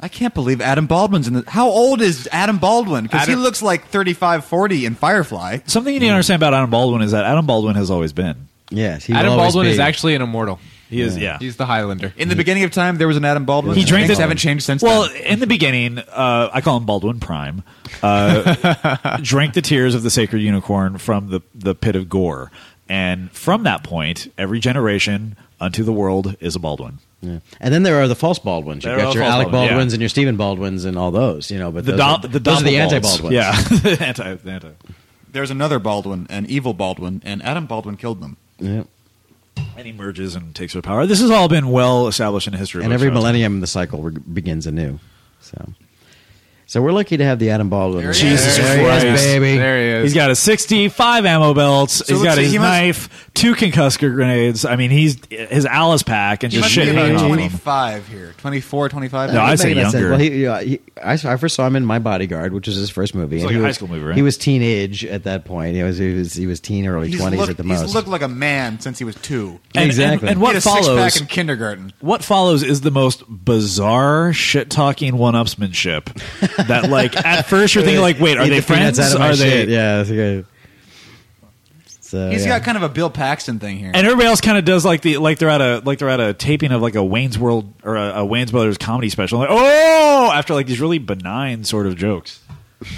I can't believe Adam Baldwin's in the. How old is Adam Baldwin? Because he Adam- looks like 35, 40 in Firefly. Something you need to understand about Adam Baldwin is that Adam Baldwin has always been. Yes, he will Adam always Baldwin be. is actually an immortal. He is, yeah. He's the Highlander. In the beginning of time, there was an Adam Baldwin. He drank Things this- haven't changed since Well, then. in the beginning, uh, I call him Baldwin Prime. Uh, drank the tears of the sacred unicorn from the the pit of gore, and from that point, every generation unto the world is a Baldwin. Yeah. And then there are the false Baldwins. You've There got your Alec Baldwins, Baldwins yeah. and your Stephen Baldwins and all those. You know, but The those, do- are, the those are the anti Baldwins. Yeah, the anti the anti. There's another Baldwin, an evil Baldwin, and Adam Baldwin killed them. Yeah. And he merges and takes over power. This has all been well established in history. And every right? millennium, the cycle re- begins anew. So, So we're lucky to have the Adam Baldwin. There he Jesus there Christ. He is, baby. There he is. He's got a 65 ammo belts. he's let's got see, his he must- knife, two concussor grenades. I mean, he's his Alice pack and He just must shit be hanging about off him. 25 here. 24, 25? No, I'd say Making that sense. younger. Well, he, yeah, he, I, I first saw him in My Bodyguard, which was his first movie. It's like he a high was- school movie, right? He was teenage at that point. He was he was, he was teen, early He's twenties looked- at the He's most. looked like a man since he was two. And- Exactly. And, and He what had a six follows? pack in kindergarten. what follows is the most bizarre shit talking one upsmanship. that like at first you're thinking like, wait, are Eat they the peanuts friends? out of my Are they? shit. Yeah. that's good. So, He's yeah. got kind of a Bill Paxton thing here. And everybody else kind of does like the like they're at a like they're at a taping of like a Wayne's World or a, a Wayans Brothers comedy special. Like, oh, after like these really benign sort of jokes.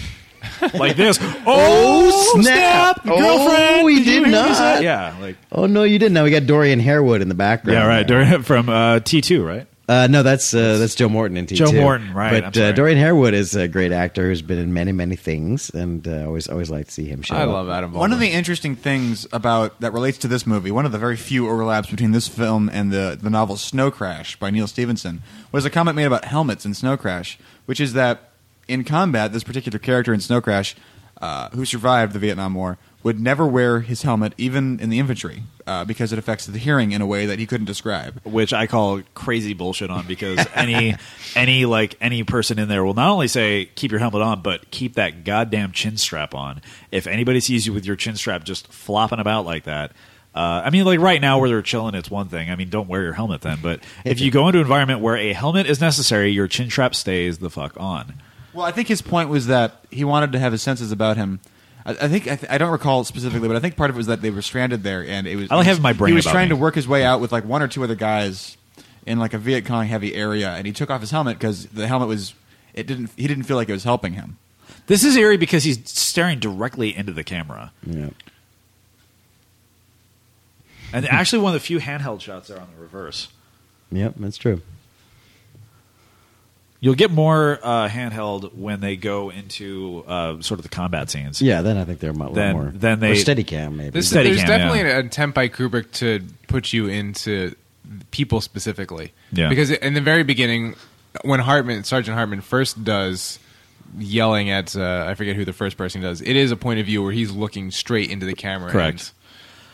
like this. Oh, snap. girlfriend. Oh, we did you did hear not. me say- Yeah, like Oh no, you didn't. Now we got Dorian Harewood in the background. yeah, right. there. During, from uh, T two, right? Uh, no, that's uh, that's Joe Morton in T two. Joe Morton, right, But uh, Dorian Harewood is a great actor who's been in many many things, and uh, always always like to see him show. I up. love Adam Baldwin. One of the interesting things about that relates to this movie, one of the very few overlaps between this film and the the novel Snow Crash by Neal Stephenson, was a comment made about helmets in Snow Crash, which is that in combat, this particular character in Snow Crash, uh, who survived the Vietnam War, would never wear his helmet, even in the infantry, uh, because it affects the hearing in a way that he couldn't describe. which I call crazy bullshit on because any any like any person in there will not only say keep your helmet on, but keep that goddamn chin strap on. If anybody sees you with your chin strap just flopping about like that. Uh, I mean, like right now where they're chilling, it's one thing. I mean, don't wear your helmet then. But if you go into an environment where a helmet is necessary, your chin strap stays the fuck on. Well, I think his point was that he wanted to have his senses about him. I, I think I, th- I don't recall specifically, but I think part of it was that they were stranded there, and it was. I like having my brain He was about trying me. to work his way out with like one or two other guys in like a Viet Cong heavy area, and he took off his helmet because the helmet was. It didn't. He didn't feel like it was helping him. This is eerie because he's staring directly into the camera, Yeah. and actually one of the few handheld shots are on the reverse. Yep, that's true. You'll get more uh, handheld when they go into uh, sort of the combat scenes. Yeah, then I think they're a lot Then- more. then they- or Steadicam maybe. This, Steadicam, there's definitely yeah. an attempt by Kubrick to put you into people specifically. Yeah. Because in the very beginning, when Hartman, Sergeant Hartman first does yelling at, uh, I forget who the first person does, it is a point of view where he's looking straight into the camera. Correct.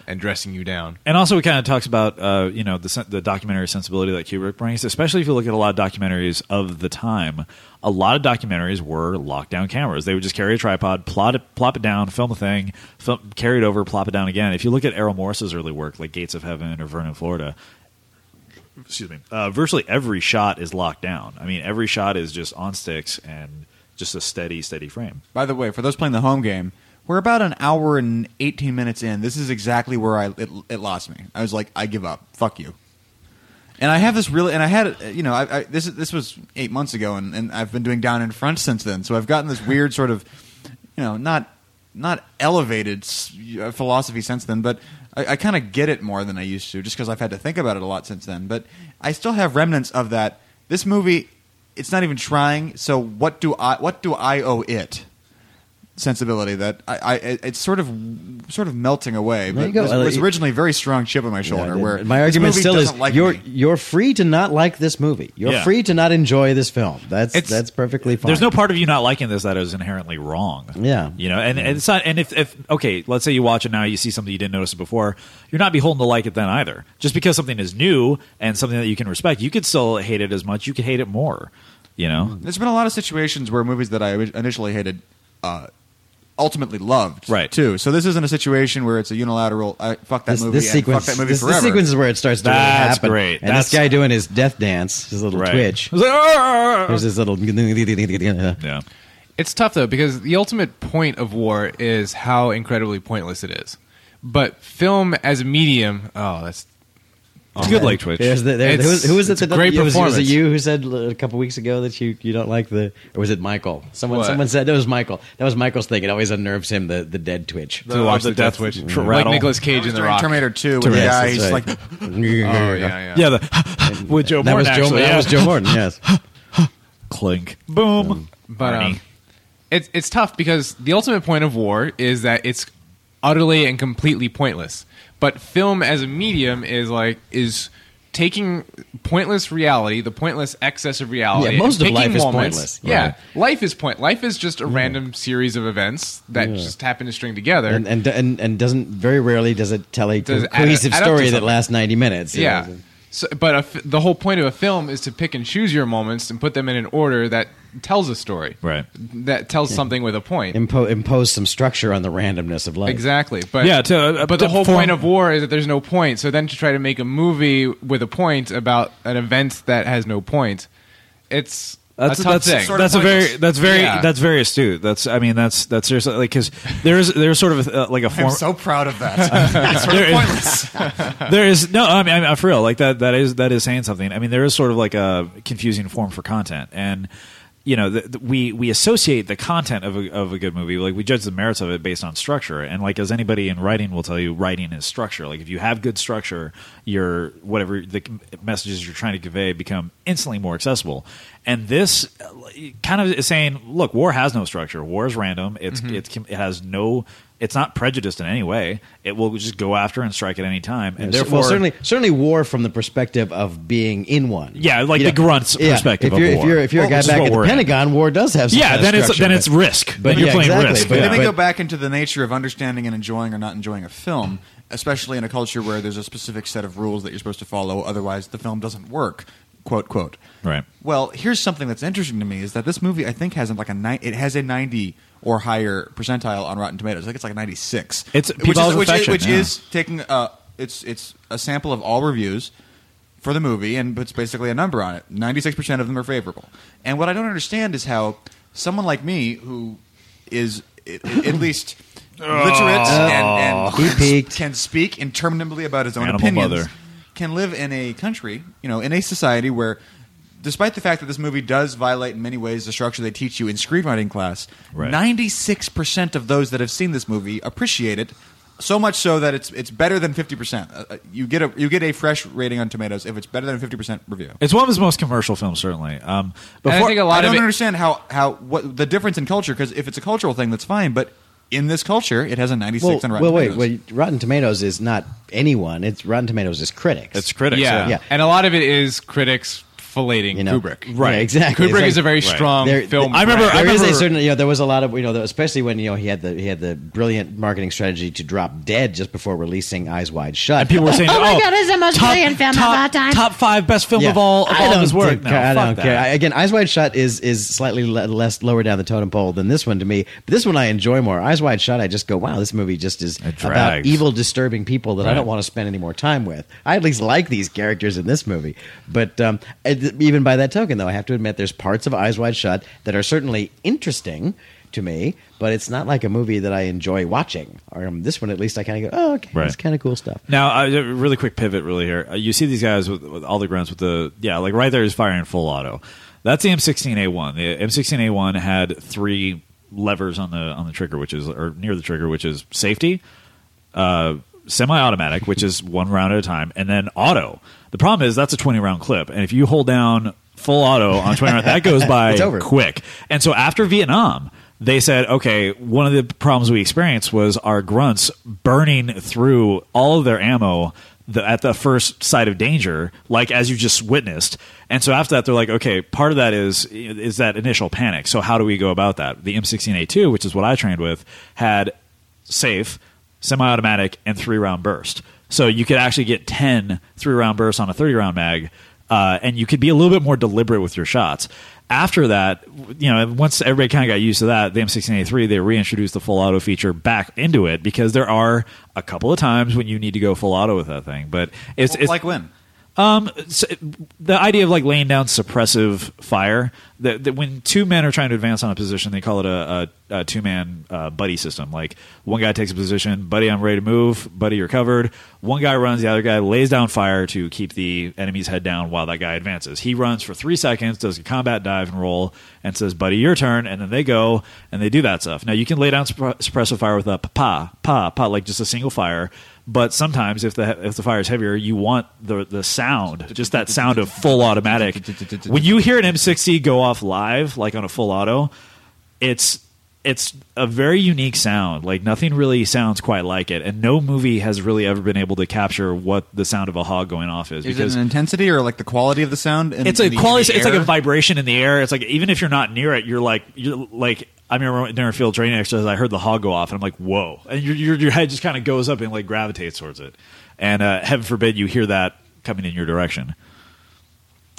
And, and dressing you down. And also, it kind of talks about uh, you know the the documentary sensibility that Kubrick brings, especially if you look at a lot of documentaries of the time. A lot of documentaries were lockdown cameras. They would just carry a tripod, plot it, plop it down, film a thing, film, carry it over, plop it down again. If you look at Errol Morris's early work, like Gates of Heaven or Vernon, Florida, excuse me, uh, virtually every shot is locked down. I mean, every shot is just on sticks and just a steady, steady frame. By the way, for those playing the home game, we're about an hour and 18 minutes in. This is exactly where I it, it lost me. I was like, I give up. Fuck you. And I have this really, and I had, you know, I, I, this this was eight months ago, and, and I've been doing down in front since then. So I've gotten this weird sort of, you know, not not elevated uh, philosophy since then, but I, I kind of get it more than I used to, just because I've had to think about it a lot since then. But I still have remnants of that. This movie, it's not even trying. So what do I what do I owe it? Sensibility that I, I it's sort of sort of melting away. There But you go. it was, it was originally a very strong chip on my shoulder. and- where and my this argument movie still is like you're me. you're free to not like this movie. You're Yeah. free to not enjoy this film. That's It's- that's perfectly fine. There's no part of you not liking this that is inherently wrong. Yeah. you know, and, and it's not. And if, if okay, let's say you watch it now, you see something you didn't notice before. You're not beholden to like it then either. Just because something is new and something that you can respect, you could still hate it as much. You could hate it more. You know, There's been a lot of situations where movies that I initially hated. Uh, Ultimately loved, Right. Too. So this isn't a situation where it's a unilateral. I fuck that this, movie this sequence. fuck that movie this, forever. this sequence is where it starts to really That's happen. great. And That's- this guy doing his death dance, his little right? twitch. It was like, "Arr!" There's this little. yeah. It's tough though because the ultimate point of war is how incredibly pointless it is. But film as a medium, oh, that's It's a good like Twitch. There's the, there, who, It's- was, who was it? it's a that- great it was, was it you who said a couple weeks ago that you, you don't like the, or was it Michael? Someone What? someone said that was Michael. That was Michael's thing. It always unnerves him the, the dead twitch. To watch the death Twitch, twitch like rattle. Nicolas Cage in the Rock. Terminator Two, with the guy, he's right. like, oh Oh yeah, yeah. Yeah, the with Joe that Morton. was Joe. actually, That was Joe Morton. Yes. Clink, boom. But um, it's it's tough because the ultimate point of war is that it's utterly and completely pointless. But film as a medium is like is taking pointless reality, the pointless excess of reality. Yeah, most of life picking is moments- pointless. Yeah, life is point. Life is just a random series of events that just happen to string together. and, and and and doesn't very rarely does it tell a Does it add- cohesive add story that lasts ninety minutes. yeah. know. So, but a f- the whole point of a film is to pick and choose your moments and put them in an order that tells a story. Right. That tells something with a point. Impo- impose some structure on the randomness of life. Exactly. But Yeah, to- uh, but to the whole form- point of war is that there's no point. So then to try to make a movie with a point about an event that has no point, it's That's a tough that's thing. Sort of that's a very that's very Yeah. that's very astute. That's I mean that's that's seriously like because there's there's sort of uh, like a I'm so proud of that. it's sort of pointless. there is no I mean, I mean for real like that that is that is saying something. I mean there is sort of like a confusing form for content and. You know, the, the, we we associate the content of a, of a good movie, like we judge the merits of it based on structure, and like as anybody in writing will tell you, writing is structure. Like if you have good structure, your whatever the messages you're trying to convey become instantly more accessible. And this kind of is saying, look, war has no structure. War is random. It's Mm-hmm. it's it has no. It's not prejudiced in any way. It will just go after and strike at any time, and therefore, well, certainly, certainly, war from the perspective of being in one. Yeah, like You the grunt's yeah, perspective If you're, of if you're, if you're Well, a guy back at the we're in. Pentagon, war does have. Some yeah, kind of then it's then it's risk. but then you're yeah, playing exactly, risk. but- But yeah. then we go back into the nature of understanding and enjoying or not enjoying a film, especially in a culture where there's a specific set of rules that you're supposed to follow, otherwise the film doesn't work. Quote quote. Right. Well, here's something that's interesting to me is that this movie I think has like a ni- it has a 90 or higher percentile on Rotten Tomatoes. I think it's like a 96. It's which people's is, which, is, affection, which yeah. is taking uh it's it's a sample of all reviews for the movie and puts basically a number on it. 96% of them are favorable. And what I don't understand is how someone like me who is i- i- at least literate and, and peaked. can speak interminably about his own Animal opinions mother. Can live in a country, you know, in a society where despite the fact that this movie does violate in many ways the structure they teach you in screenwriting class, Right. 96% of those that have seen this movie appreciate it. So much so that it's it's better than 50%. Uh, uh, you get a you get a fresh rating on Tomatoes if it's better than a 50% review. It's one of his most commercial films, certainly. Um, And I think a I lot of don't it, understand how how what the difference in culture because if it's a cultural thing that's fine, but in this culture it has a 96 Well, on Rotten well, wait, Tomatoes. wait. Rotten Tomatoes is not anyone. It's Rotten Tomatoes is critics. it's critics. yeah. Yeah. Yeah. and a lot of it is critics filleting you know, Kubrick. Right, exactly. Kubrick like- is a very Right. strong There- film. I remember- brand. There is a remember- certain, you know, there was a lot of, you know, especially when you know he had the he had the brilliant marketing strategy to drop Dead just before releasing Eyes Wide Shut. And people were saying, Oh my "Oh, God, it's the most top, brilliant film of all time." Top five best film Yeah. of all of I all of his work." think- No, I don't that. care. I- again, Eyes Wide Shut is is slightly le- less lower down the totem pole than this one to me. But this one I enjoy more. Eyes Wide Shut, I just go, wow, this movie just is about evil, disturbing people that I don't want to spend any more time with. I at least like these characters in this movie. But um, it- even by that token, though, I have to admit there's parts of Eyes Wide Shut that are certainly interesting to me, but it's not like a movie that I enjoy watching. Or um, this one, at least, I kind of go, oh, okay, Right. that's kind of cool stuff. Now, uh, really quick pivot, really here. Uh, you see these guys with, with all the grunts with the yeah, like right there is firing full auto. That's the M16A1. The M16A1 had three levers on the on the trigger, which is or near the trigger, which is safety, uh, semi-automatic, which is one round at a time, and then auto. The problem is that's a 20 round clip, and if you hold down full auto on 20 round, that goes by quick. And so after Vietnam, they said, okay, one of the problems we experienced was our grunts burning through all of their ammo the, at the first sight of danger, like as you just witnessed. And so after that, they're like, okay, part of that is is that initial panic. So how do we go about that? The M16A2, which is what I trained with, had safe, semi-automatic, and three-round burst. So you could actually get 10 three-round bursts on a 30-round mag, uh, and you could be a little bit more deliberate with your shots. After that, you know, once everybody kind of got used to that, the M16A3 they reintroduced the full auto feature back into it because there are a couple of times when you need to go full auto with that thing. But it's, it's like when? Um, s the idea of like laying down suppressive fire. That that when two men are trying to advance on a position, they call it a, a, a two man uh, buddy system. Like one guy takes a position, buddy, I'm ready to move, buddy, you're covered. One guy runs, the other guy lays down fire to keep the enemy's head down while that guy advances. He runs for three seconds, does a combat dive and roll, and says, "Buddy, your turn." And then they go and they do that stuff. Now you can lay down suppre- suppressive fire with a pa pa pa, like just a single fire. But sometimes, if the if the fire is heavier, you want the the sound, just that sound of full automatic. When you hear an M60 go off live, like on a full auto, it's it's a very unique sound. Like nothing really sounds quite like it, and no movie has really ever been able to capture what the sound of a hog going off is. Is because it an intensity or like the quality of the sound? in- it's a quality. It's like a vibration in the air. It's like even if you're not near it, you're like you're like. I remember during a field training exercise, I heard the hog go off, and I'm like, "Whoa!" And your your, your head just kind of goes up and like gravitates towards it. And uh, heaven forbid you hear that coming in your direction.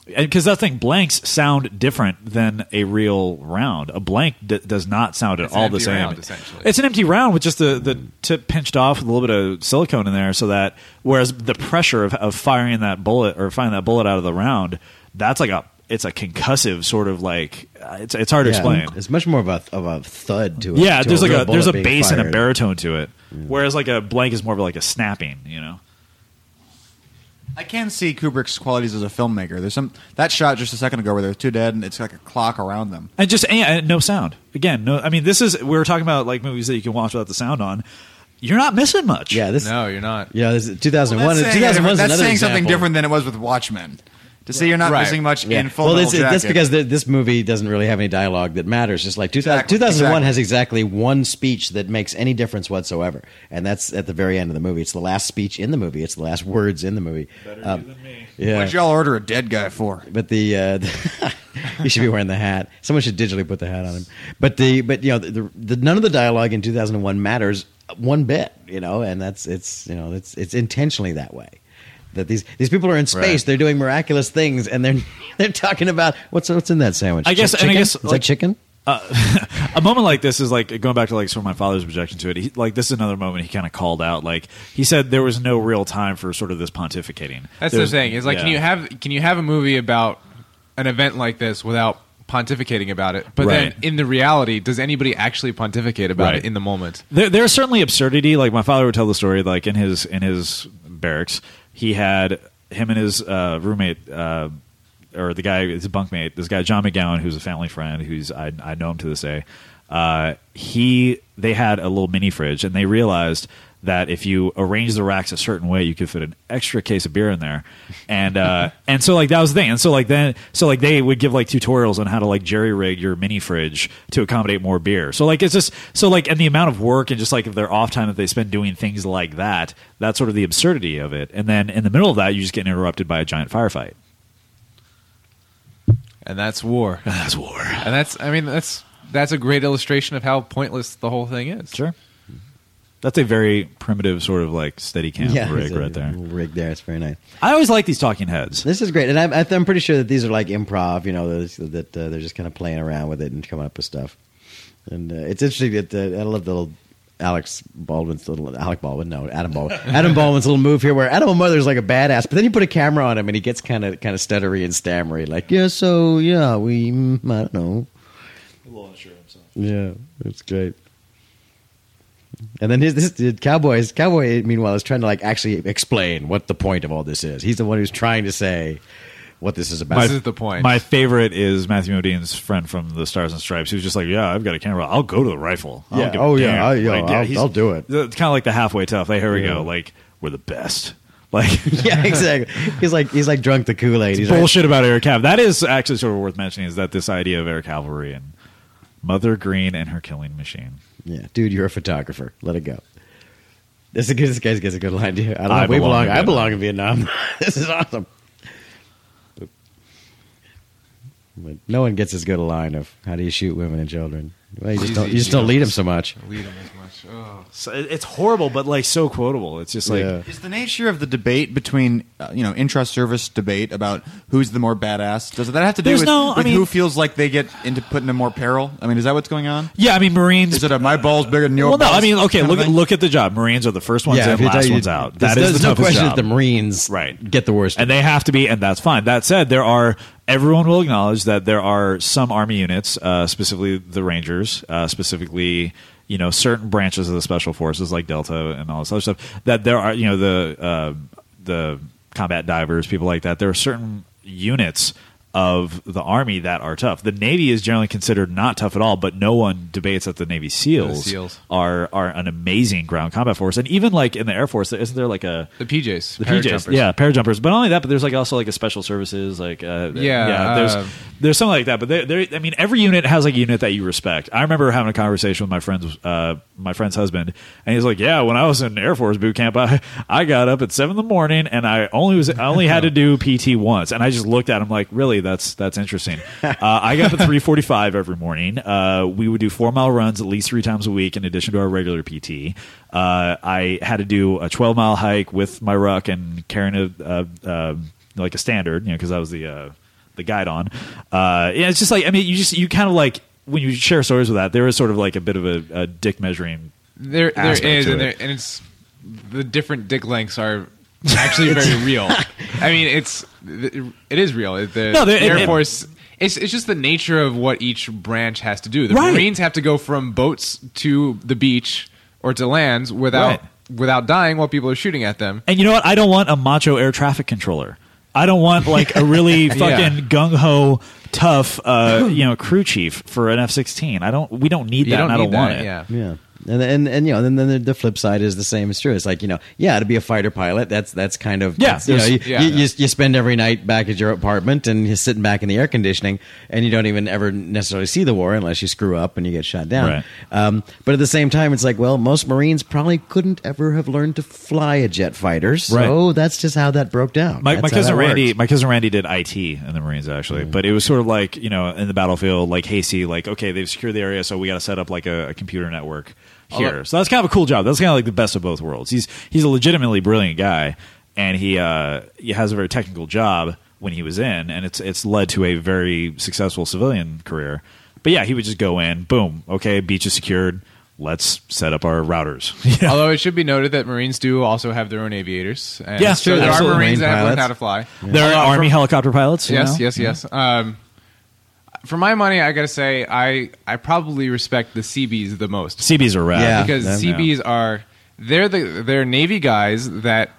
And because that thing blanks sound different than a real round. A blank d- does not sound at It's all the same. round, essentially. It's an empty round with just the, the tip pinched off with a little bit of silicone in there, so that whereas the pressure of, of firing that bullet or firing that bullet out of the round, that's like a it's a concussive sort of like uh, it's it's hard to explain. It's much more of a of a thud to it. Yeah, to there's like a there's a bullet being bass and a baritone to it, whereas like a blank is more of like a snapping. You know. I can see Kubrick's qualities as a filmmaker. There's some that shot just a second ago where there's two dead and it's like a clock around them. and just and, and no sound again no i mean this is we were talking about like movies that you can watch without the sound on you're not missing much Yeah, this. No, you're not. Yeah, this is 2001. Well, that's saying, 2001 that's another saying something different than it was with Watchmen. To say you're not Right. missing much Yeah. in Full well, Metal it's, that's because the, this movie doesn't really have any dialogue that matters. Just like 2000, Exactly, 2001 exactly. has exactly one speech that makes any difference whatsoever, and that's at the very end of the movie. It's the last speech in the movie. It's the last words in the movie. Better Um, Yeah, What'd y'all order a dead guy for? but the, uh, the he should be wearing the hat. Someone should digitally put the hat on him. But the but you know the, the, the none of the dialogue in 2001 matters one bit. You know, and that's it's you know it's it's intentionally that way. That these these people are in space, Right. they're doing miraculous things, and they're they're talking about what's what's in that sandwich. I guess- Chick- and I guess, is like- that chicken? Uh, a moment like this is like going back to like sort of my father's objection to it he, like this is another moment he kind of called out like he said there was no real time for sort of this pontificating That's There's- the thing. Is like, can you have can you have a movie about an event like this without pontificating about it? But Right. then in the reality, does anybody actually pontificate about Right. it in the moment? there, there's certainly absurdity. Like my father would tell the story, like in his in his barracks, he had him and his uh, roommate, uh, or the guy, his bunkmate, this guy John McGowan, who's a family friend, who's I, I know him to this day. Uh, he they had a little mini fridge, and they realized that if you arrange the racks a certain way, you could fit an extra case of beer in there, and uh, and so like that was the thing, and so like then so like they would give like tutorials on how to like jerry rig your mini fridge to accommodate more beer. So like it's just so like and the amount of work and just like if their off time that they spend doing things like that, that's sort of the absurdity of it. And then in the middle of that, you just get interrupted by a giant firefight. And that's war. That's war. And that's I mean that's that's a great illustration of how pointless the whole thing is. Sure. That's a very primitive sort of like steady cam rig right there. rig there. It's very nice. I always like these talking heads. This is great, and I'm, I'm pretty sure that these are like improv. You know, that, that uh, they're just kind of playing around with it and coming up with stuff. And uh, it's interesting that uh, I love the little Alex Baldwin's little Alec Baldwin, no, Adam Baldwin, Adam Baldwin's little move here, where Adam Mother's like a badass, but then you put a camera on him and he gets kind of kind of stuttery and stammery, like yeah, so yeah, we mm, I don't know, A little unsure of himself. yeah, it's great. And then his this the cowboys cowboy meanwhile is trying to like actually explain what the point of all this is. He's the one who's trying to say what this is about. This is the point. My favorite is Matthew Modine's friend from the Stars and Stripes, who's just like, "Yeah, I've got a camera. I'll go to the rifle. I don't Yeah. give a Oh, yeah. damn." I- yeah, Like, I'll- he's- I'll do it. It's kind of like the halfway tough. Like, here we Yeah. go. Like, we're the best. Like, yeah, exactly. He's like he's like drunk the Kool Aid. He's like- bullshit about Air Cav. That is actually sort of worth mentioning. Is that this idea of Air Cavalry and Mother Green and her killing machine? Yeah, dude, you're a photographer. Let it go. This is good. This guy gets a good line too. I don't know. I we belong belong. in I Vietnam. belong in Vietnam. this is awesome. But no one gets as good a line of how do you shoot women and children. Well, you just don't. You just don't lead them so much. Lead 'em as much. Oh. So it- it's horrible, but like so quotable. It's just like Yeah. Is the nature of the debate between uh, you know intra-service debate about who's the more badass? Does that have to do There's with, no- I with mean- who feels like they get into put into more peril? I mean, is that what's going on? yeah. I mean, Marines. Is it a my balls bigger than your? well, no. balls I mean, okay. kind of Look at thing? look at the job. Marines are the first ones yeah, in, you last tell you- ones out. That is there's the no toughest question job. that the Marines Right. get the worst. and they have to be, and that's fine. That said, there are everyone will acknowledge that there are some army units, uh, specifically the Rangers, uh, specifically you know certain branches of the special forces like Delta and all this other stuff. That there are you know the uh, the combat divers, people like that. There are certain units of the army that are tough. The Navy is generally considered not tough at all, but no one debates that the Navy SEALs, The SEALs. are are an amazing ground combat force. And even like in the Air Force, isn't there like a The PJs, the PJs, yeah, parajumpers. But not only that, but there's like also like a special services, like uh, Yeah, yeah. There's uh, there's something like that. But there, I mean, every unit has like a unit that you respect. I remember having a conversation with my friend's uh, my friend's husband, and he's like, "Yeah, when I was in Air Force boot camp, I I got up at seven in the morning, and I only was I only had to do PT once." And I just looked at him like, "Really? That's that's interesting." uh, I got up at three forty five every morning. Uh, we would do four mile runs at least three times a week, in addition to our regular PT. Uh, I had to do a twelve mile hike with my ruck and carrying a uh, uh, like a standard, you know, because I was the uh, the guide on. Uh, yeah, it's just like I mean, you just you kind of like when you share stories with that, there is sort of like a bit of a, a dick measuring. There, there is, and, there, and it's the different dick lengths are actually very real. I mean, it's it is real. The, No, the Air it- Force. It's it's just the nature of what each branch has to do. The Right. Marines have to go from boats to the beach or to lands without Right. without dying while people are shooting at them. And you know what? I don't want a macho air traffic controller. I don't want like a really fucking gung ho tough uh, you know crew chief for an F sixteen. I don't. We don't need that. don't and I don't need want that, it. Yeah. Yeah. And, and and you know, and then the, the flip side is the same as true. It's like you know, yeah, to be a fighter pilot, that's that's kind of Yeah, you know, you, yeah, you, yeah. you, you spend every night back at your apartment and you're sitting back in the air conditioning, and you don't even ever necessarily see the war unless you screw up and you get shot down. Right. Um, but at the same time, it's like, well, most Marines probably couldn't ever have learned to fly a jet fighter, so that's just how that broke down. My, my cousin Randy, worked. my cousin Randy did IT in the Marines actually, but it was sort of like you know in the battlefield, like hasty, like okay, they've secured the area, so we got to set up like a, a computer network here. Although- so that's kind of a cool job. That's kind of like the best of both worlds. He's he's a legitimately brilliant guy, and he uh, he has a very technical job when he was in, and it's it's led to a very successful civilian career. But yeah, he would just go in, boom, okay, beach is secured. Let's set up our routers. You know? Although it should be noted that Marines do also have their own aviators. And Yeah, so sure, there are absolutely. Marines that have learned how to fly. There Although are army from- helicopter pilots. you Yes, know? yes, yes. Um, for my money, I gotta say, I I probably respect the Seabees the most Seabees are rad. Yeah. because them, Seabees are they're the they're Navy guys that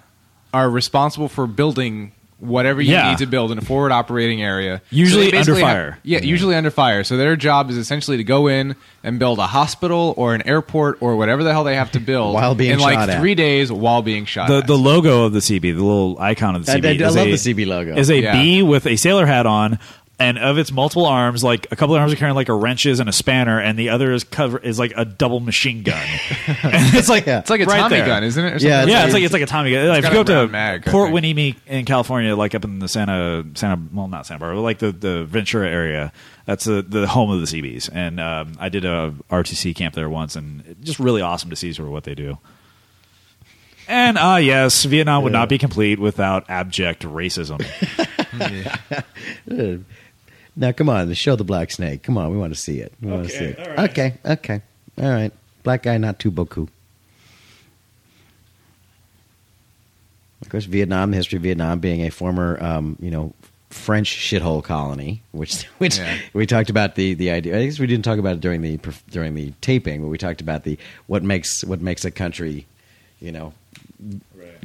are responsible for building whatever you Yeah. need to build in a forward operating area. Usually they basically under have- fire. yeah, usually under fire. So their job is essentially to go in and build a hospital or an airport or whatever the hell they have to build While being in like shot at. three days while being shot. the at. the logo of the Seabee, the little icon of the I- Seabee, I- I is love a, the Seabee logo. Is a Yeah. bee with a sailor hat on, and of its multiple arms, like a couple of arms are carrying like a wrenches and a spanner, and the other is cover is like a double machine gun. and it's like Yeah. it's like a right Tommy there. gun, isn't it? Or Yeah, it's yeah, like- it's like it's like a Tommy gun. Like, if you go up to mag, I Port think. In California, like up in the Santa Santa, well, not Santa Barbara, but like the the Ventura area. That's the the home of the Seabees, and um, I did a RTC camp there once, and it's just really awesome to see sort of what they do. And ah, yes, Vietnam would Yeah. not be complete without abject racism. Now, come on, show the black snake. Come on, we want to see it. We want to see it. Okay, okay, all right. Black guy, not too beaucoup. Of course, Vietnam, the history of Vietnam being a former, um, you know, French shithole colony, which which Yeah. we talked about the the idea. I guess we didn't talk about it during the during the taping, but we talked about the what makes what makes a country, you know,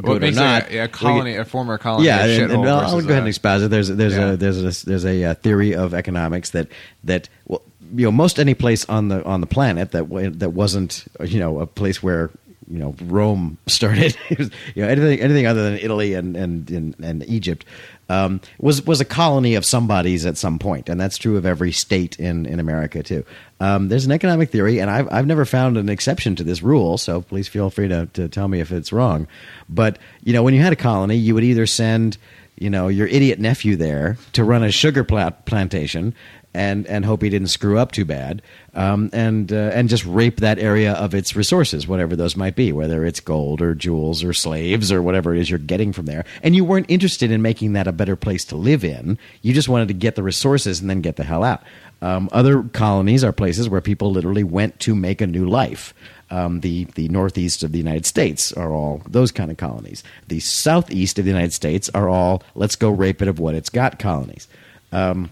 What makes not. a, a colony, a former colony, yeah, and, and I'll, I'll go ahead and expound it. There's there's Yeah. a there's a there's a uh, theory of economics that that well, you know most any place on the on the planet that that wasn't uh, you know a place where you know Rome started, you know anything anything other than Italy and and and, and Egypt. Um, was was a colony of somebody's at some point, and that's true of every state in, in America too. Um, there's an economic theory, and I've I've never found an exception to this rule. So please feel free to, to tell me if it's wrong. But you know, when you had a colony, you would either send you know your idiot nephew there to run a sugar plant plantation and and hope he didn't screw up too bad um, and uh, and just rape that area of its resources whatever those might be whether it's gold or jewels or slaves or whatever it is you're getting from there and you weren't interested in making that a better place to live in you just wanted to get the resources and then get the hell out um, other colonies are places where people literally went to make a new life um, the the northeast of the United States are all those kind of colonies. The southeast of the United States are all let's go rape it of what it's got colonies. Um,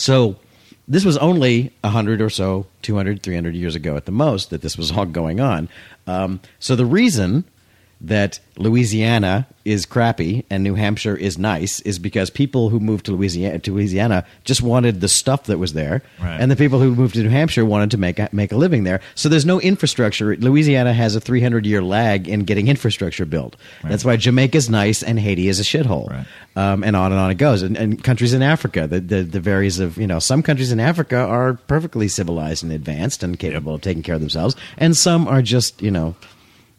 so this was only 100 or so 200 300 years ago at the most that this was all going on. Um, so the reason that Louisiana is crappy and New Hampshire is nice is because people who moved to Louisiana to Louisiana just wanted the stuff that was there, Right. and the people who moved to New Hampshire wanted to make a, make a living there. So there's no infrastructure. Louisiana has a 300 year lag in getting infrastructure built. That's why Jamaica's nice and Haiti is a shithole, Right. um, and on and on it goes. And, and countries in Africa, the, the the varies of you know some countries in Africa are perfectly civilized and advanced and capable of taking care of themselves, and some are just you know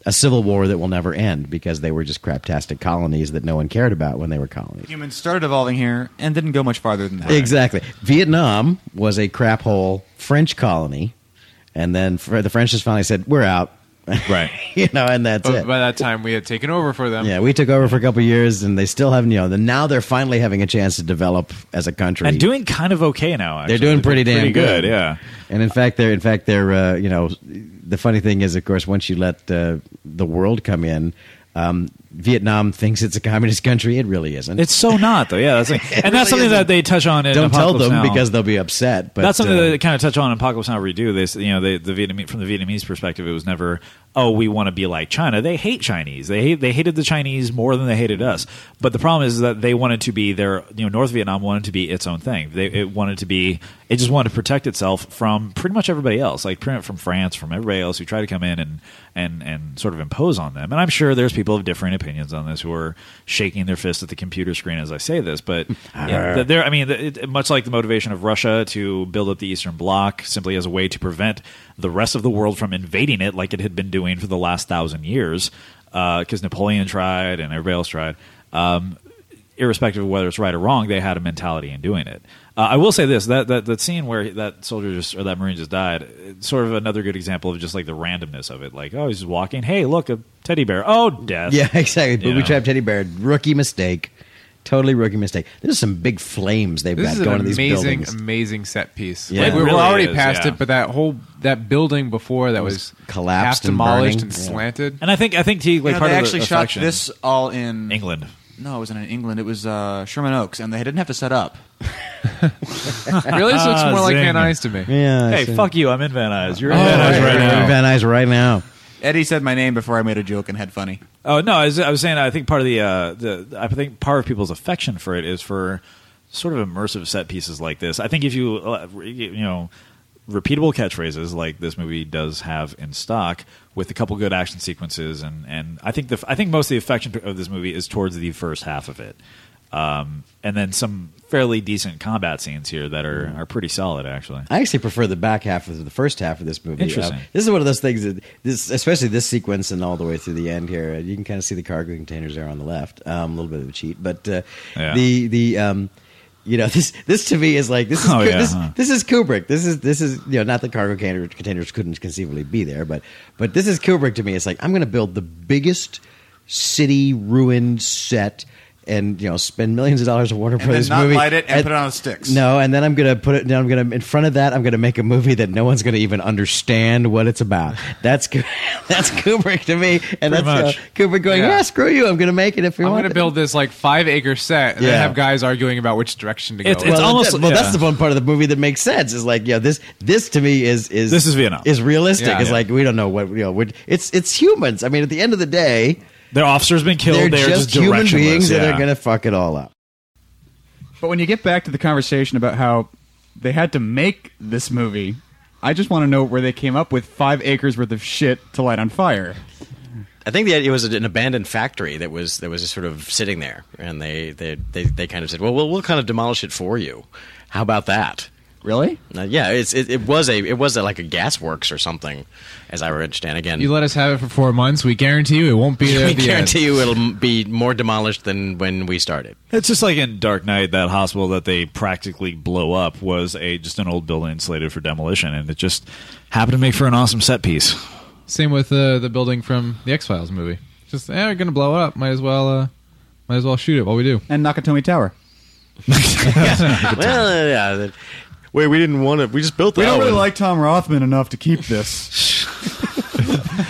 a civil war that will never end because they were just craptastic colonies that no one cared about when they were colonies. Humans started evolving here and didn't go much farther than that. Exactly. Vietnam was a crap hole French colony, and then the French just finally said, "We're out." Right. you know, and that's But it. by that time, we had taken over for them. yeah, we took over for a couple of years, and they still haven't. You know, then now they're finally having a chance to develop as a country and doing kind of okay now. Actually. They're doing pretty damn pretty good. Yeah. And in fact, they're in fact they're uh, you know the funny thing is, of course, once you let uh, the world come in, um, Vietnam thinks it's a communist country. It really isn't. It's so not though. Yeah, that's like, and that's something that isn't. they touch on in Don't tell them Now. because they'll be upset. But that's something uh, that they kind of touch on in Apocalypse Now Redux. They, s- you know, they, the Vietnamese from the Vietnamese perspective, it was never, oh, we want to be like China. They hate Chinese. They hate, they hated the Chinese more than they hated us. But the problem is that they wanted to be their, you know, North Vietnam wanted to be its own thing. They it wanted to be, it just wanted to protect itself from pretty much everybody else, like from France, from everybody else who tried to come in and and and sort of impose on them. And I'm sure there's people of different opinions on this who are shaking their fist at the computer screen as I say this, but yeah, th- there. I mean, it, much like the motivation of Russia to build up the Eastern Bloc simply as a way to prevent the rest of the world from invading it, like it had been doing for the last thousand years, because Napoleon tried and everybody else tried. Um, irrespective of whether it's right or wrong, they had a mentality in doing it. Uh, I will say this: that, that that scene where that soldier just or that marine just died, sort of another good example of just like the randomness of it. Like, oh, he's just walking. Hey, look, a teddy bear. Oh, death. Yeah, exactly. But You we know. trapped teddy bear. Rookie mistake. Totally rookie mistake. There's some big flames they've This got is going an in these amazing, buildings. amazing set piece. Yeah. like, It we, really we're already is, past yeah. it, but that whole that building before that was, collapsed half and demolished burning. and Yeah. slanted. And I think I think he like You know, part they of actually the shot affection- this all in England. No, it wasn't in England. It was uh, Sherman Oaks, and they didn't have to set up. really, so it's more like Zing. Van Nuys to me. Yeah. Hey, so- fuck you! I'm in Van Nuys. You're in Oh, Van Nuys right, right, right, now. Van Nuys right now. Eddie said my name before I made a joke and had funny. Oh no, I was, I was saying I think part of the uh, the I think part of people's affection for it is for sort of immersive set pieces like this. I think if you uh, you know repeatable catchphrases like this movie does have in stock with a couple good action sequences and and I think the I think most of the affection of this movie is towards the first half of it. Um, and then some fairly decent combat scenes here that are, are pretty solid actually. I actually prefer the back half of the first half of this movie. Interesting. Uh, this is one of those things that this, especially this sequence and all the way through the end here. You can kind of see the cargo containers there on the left. Um, a little bit of a cheat, but uh, Yeah. the the um, you know this this to me is like this is Oh, yeah, this, huh. this is Kubrick. This is this is you know not that cargo container, containers couldn't conceivably be there, but but this is Kubrick to me. It's like I'm going to build the biggest city ruined set. And you know, spend millions of dollars on Warner And Brothers then not movie, light it and put it on sticks. No, and then I'm gonna put it. Then I'm gonna in front of that. I'm gonna make a movie that no one's gonna even understand what it's about. That's that's Kubrick to me, and Pretty that's uh. Kubrick going, Yeah. yeah. screw you. I'm gonna make it if you want. I'm going to it." build this like five acre set and Yeah. then have guys arguing about which direction to go. It's- it's well, almost- that- well, yeah. that's the one part of the movie that makes sense. Is like, yeah, this this to me is is This is Vietnam. Is realistic. Yeah. it's Yeah. like we don't know what you know. It's it's humans. I mean, at the end of the day, Their officer's been killed. they're, They're, just, just, human directionless, beings, and yeah. they're gonna fuck it all up. But when you get back to the conversation about how they had to make this movie, I just want to know where they came up with five acres worth of shit to light on fire. I think the idea was an abandoned factory that was that was just sort of sitting there, and they they they, they kind of said, "Well, we'll we'll kind of demolish it for you. How about that?" Really? Uh, yeah, it's it, it was a it was a, like a gas works or something, as I understand. Again, you let us have it for four months. We guarantee you it won't be there. we at the guarantee end. you it'll be more demolished than when we started. It's just like in Dark Knight, that hospital that they practically blow up was a just an old building slated for demolition, and it just happened to make for an awesome set piece. Same with uh, the building from the X Files movie. Just eh, we're going to blow it up. Might as well. Uh, might as well shoot it while we do. And Nakatomi Tower. well, yeah. That- Wait, we didn't want to. We just built We don't really one. like Tom Rothman enough to keep this.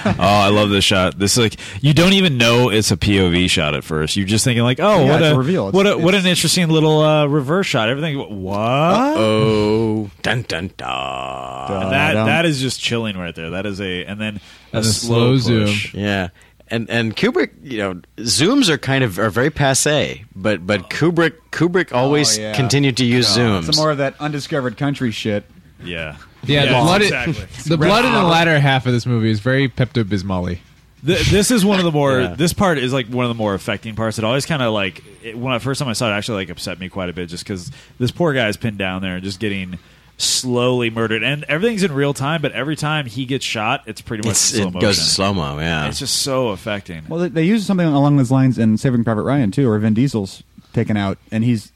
Oh, I love this shot. This is like you don't even know it's a POV shot at first. You're just thinking like, oh, Yeah, what a a reveal. It's- what a, what an interesting little uh, reverse shot. Everything. What? Oh, dun dun dun. that Dum. that is just chilling right there. That is a and then a And a slow, slow push. Yeah. And and Kubrick, you know, zooms are kind of are very passe, but but Kubrick Kubrick always Oh, yeah. continued to use zooms. Some more of that undiscovered country shit. Yeah. Yeah, the blood, exactly. the blood in the latter half of this movie is very Pepto Bismolly. Th- this is one of the more. Yeah. This part is like one of the more affecting parts. It always kind of like it, when I first time I saw it, actually like upset me quite a bit, just because this poor guy is pinned down there and just getting slowly murdered, and everything's in real time. But every time he gets shot, it's pretty much It's, slow it motion. goes slow mo. Yeah, It's just so affecting. Well, they, they use something along those lines in Saving Private Ryan too, where Vin Diesel's taken out and he's,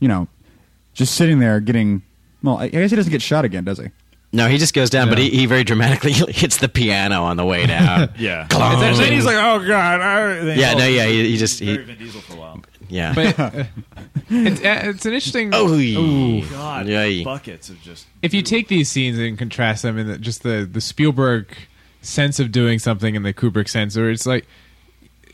you know, just sitting there getting. Well, I guess he doesn't get shot again, does he? no, he just goes down, but he, he very dramatically hits the piano on the way down. yeah, Clong. And he's like, "Oh God!" I- then Yeah, he- no, yeah, he- he just- very he- Vin Diesel for a while. yeah. But uh, it's, uh, it's an interesting. oh, Ooh. God, Yay. buckets of just. if you take these scenes and contrast them in the, just the the Spielberg sense of doing something and the Kubrick sense, where it's like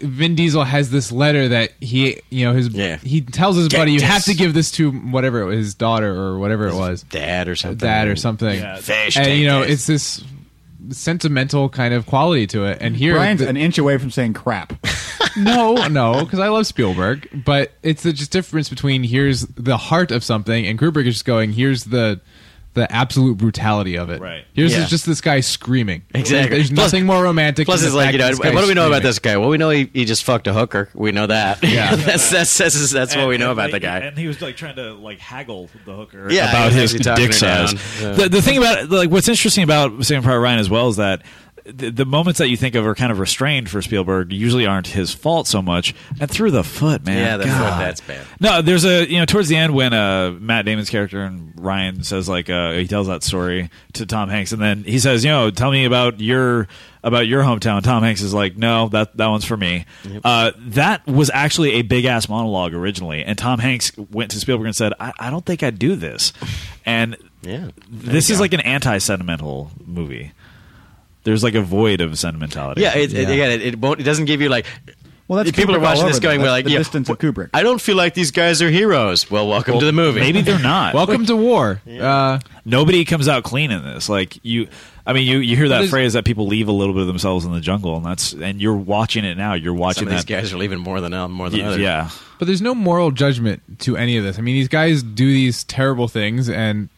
Vin Diesel has this letter that he, you know, his Yeah. he tells his Get buddy, "You this." have to give this to whatever it was, his daughter or whatever it was, dad or something. dad or something." Yeah. Fish. and you know, this. it's this sentimental kind of quality to it. And here, Brian's the- an inch away from saying crap. no, no, because I love Spielberg, but it's the just difference between here's the heart of something, and Kubrick is just going here's the the absolute brutality of it. Right. Here's Yeah. just this guy screaming. Exactly. There's Plus- nothing more romantic. Plus, than it's the like fact you know, that this what guy do we know about screaming. this guy? Well, we know he, he just fucked a hooker. We know that. Yeah. that's that's that's, that's what we know about they- the guy. And he was like trying to like haggle the hooker Yeah, about was his actually talking dick her size. Yeah. The, the thing about like what's interesting about Saving Private Ryan as well is that the, the moments that you think of are kind of restrained for Spielberg usually aren't his fault so much. And through the foot, man. Yeah, that's God. what- that's bad. No, there's a you know towards the end when uh, Matt Damon's character and Ryan says like uh, he tells that story to Tom Hanks, and then he says, you know, tell me about your about your hometown. Tom Hanks is like, no, that that one's for me. Uh, that was actually a big ass monologue originally, and Tom Hanks went to Spielberg and said, I, I don't think I'd do this, and yeah. this is like an anti sentimental movie. There's like a void of sentimentality. Yeah, it, it, again, it, it won't. It doesn't give you like. Well, that's people Kubrick are watching this going, though. well, That's like, the yeah, distance of Kubrick. I don't feel like these guys are heroes. Well, welcome to the movie. Maybe they're not. Welcome to war. Uh, Nobody comes out clean in this. Like you, I mean, you you hear that phrase that people leave a little bit of themselves in the jungle, and that's and you're watching it now. You're Some watching of these that. guys are leaving more than more than Y- others. yeah, but there's no moral judgment to any of this. I mean, these guys do these terrible things, and the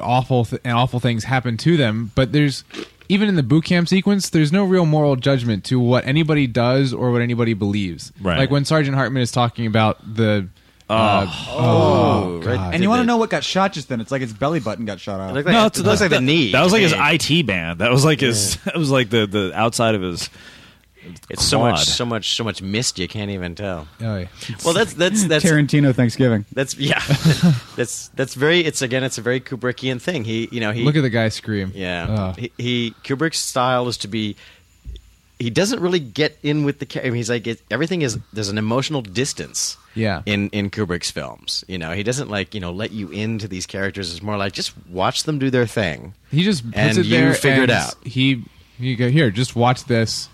awful th- and awful things happen to them. But there's even in the boot camp sequence, there's no real moral judgment to what anybody does or what anybody believes. Right. Like when Sergeant Hartman is talking about the. Uh, Oh, right. God. and you want to know what got shot just then? It's like his belly button got shot It off. looked like, no, it it's, looks like the that, knee. That was like his. IT band. That was like his. That was like the the outside of his. It's so much, so much, so much mist you can't even tell. Oh, yeah. Well, that's that's that's Tarantino Thanksgiving. that's yeah. that's that's very. It's again, it's a very Kubrickian thing. He, you know, he Look at the guy scream. Yeah, Oh. he, he Kubrick's style is to be. He doesn't really get in with the. I mean, he's like it, everything is. There's an emotional distance. Yeah. In in Kubrick's films, you know, he doesn't like you know let you into these characters. It's more like just watch them do their thing. He just puts And it you there. figure it out. He, you go here. Just watch this.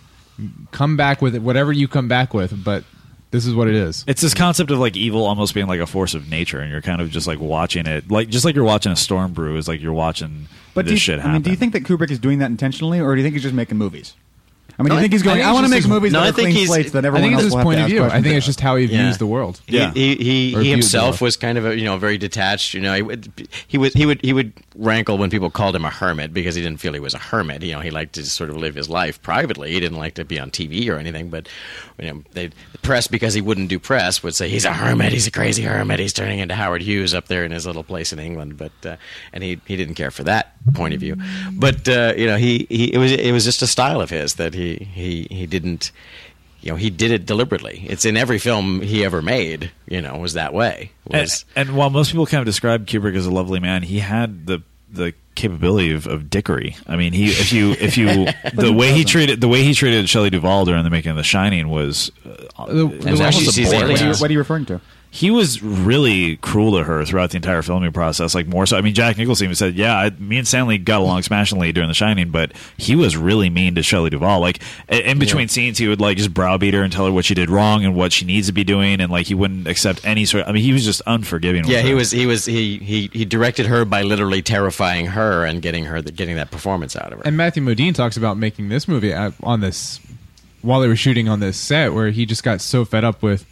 Come back with it, whatever you come back with. But this is what it is. It's this concept of like evil almost being like a force of nature, and you're kind of just like watching it, like just like you're watching a storm brew. Is like you're watching But this do you, shit I mean, do you think that Kubrick is doing that intentionally, or do you think he's just making movies? I mean, do No, you think I- he's going? I think I, it's want to make his- movies No, that I are think clean he's- slates that I everyone think it's else his point to of ask view. I think it's just how he views Yeah. the world. Yeah. He he, Or he himself was kind of a, you know very detached. You know, he would he would he would he would rankle when people called him a hermit because he didn't feel he was a hermit. You know, he liked to sort of live his life privately. He didn't like to be on TV or anything. But you know, they, the press because he wouldn't do press would say he's a hermit. He's a crazy hermit. He's turning into Howard Hughes up there in his little place in England. But uh, and he he didn't care for that point of view. But uh, you know, he, he it was it was just a style of his that he he he didn't you know, he did it deliberately. It's in every film he ever made. You know, was that way. And, Was and while most people kind of describe Kubrick as a lovely man, he had the the capability of, of dickery. I mean, he if you if you the way he treated the way he treated Shelley Duvall during the making of The Shining was uh, The- it the was way almost he a bore. What are, you, what are you referring to? He was really cruel to her throughout the entire filming process. Like more so, I mean, Jack Nicholson even said, "Yeah, I, me and Stanley got along smashingly during The Shining, but he was really mean to Shelley Duvall. Like in between scenes, he would like just browbeat her and tell her what she did wrong and what she needs to be doing, and like he wouldn't accept any sort. I mean, he was just unforgiving. Yeah, with he her. was. He was. He he he directed her by literally terrifying her and getting her getting that performance out of her. And Matthew Modine talks about making this movie on this while they were shooting on this set, where he just got so fed up with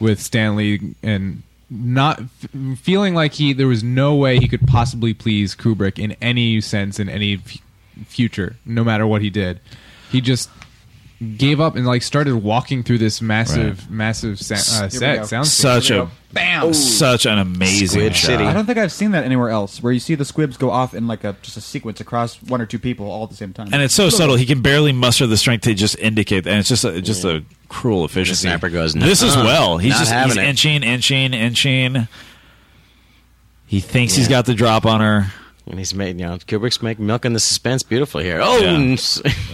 with Stanley and not f- feeling like he there was no way he could possibly please Kubrick in any sense in any f- future, no matter what he did. He just gave up and like started walking through this massive, massive sa- uh, we set go. soundstage. such a Bam! such an amazing Squib shot. City. I don't think I've seen that anywhere else, where you see the squibs go off in like a just a sequence across one or two people all at the same time. and it's so subtle. He can barely muster the strength to just indicate, and it's just a, just a cruel efficiency. sniper goes, this as well. He's not just having he's it." inching, inching, inching. He thinks he's got the drop on her. And he's made, you know, Kubrick's making milking the suspense beautifully here. Oh, Yeah.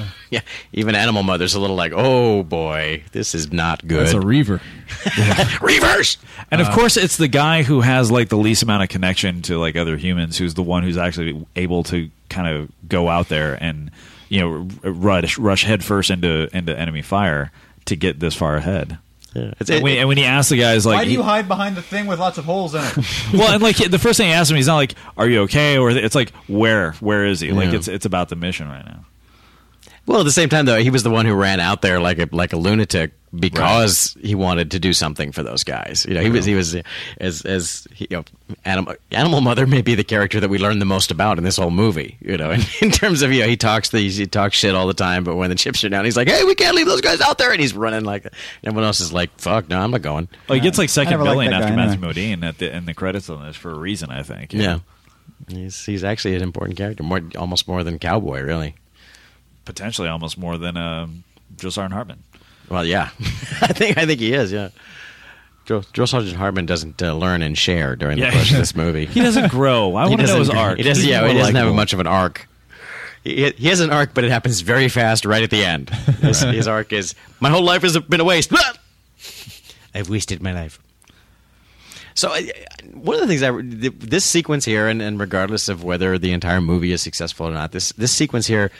yeah. Even Animal Mother's a little like, oh boy, this is not good. It's a reaver. Reverse. And Uh. of course, it's the guy who has like the least amount of connection to like other humans, who's the one who's actually able to kind of go out there and you know rush rush headfirst into into enemy fire to get this far ahead. Yeah. It's, And when, and when he asks the guys like, Why do you he- hide behind the thing with lots of holes in it? well, and like the first thing he asks him, he's not like, "Are you okay?" Or it's like, "Where? Where is he?" Like Yeah. it's it's about the mission right now. Well, at the same time, though, he was the one who ran out there like a like a lunatic because he wanted to do something for those guys. You know, he was he was as as he, you know, animal animal mother may be the character that we learn the most about in this whole movie. You know, in, in terms of you know, he talks the he talks shit all the time, but when the chips are down, he's like, "Hey, we can't leave those guys out there," and he's running like everyone else is like, "Fuck, no, I'm not going." Well, he gets like second never liked billing that after guy Matthew Modine at the in the credits on this for a reason, I think. Yeah. He's he's actually an important character, more almost more than Cowboy, really. Potentially almost more than uh, Joe Sergeant Hartman. Well, yeah, I think I think he is. Yeah, Joe, Joe Sergeant Hartman doesn't uh, learn and share during Yeah. the course of this movie. He doesn't grow. I He want to know his doesn't- arc. He doesn't. Yeah, he doesn't have likable. much of an arc. He, he has an arc, but it happens very fast, right at the end. His, his arc is my whole life has been a waste. I've wasted my life. So I- I- one of the things I this sequence here, and, and regardless of whether the entire movie is successful or not, this this sequence here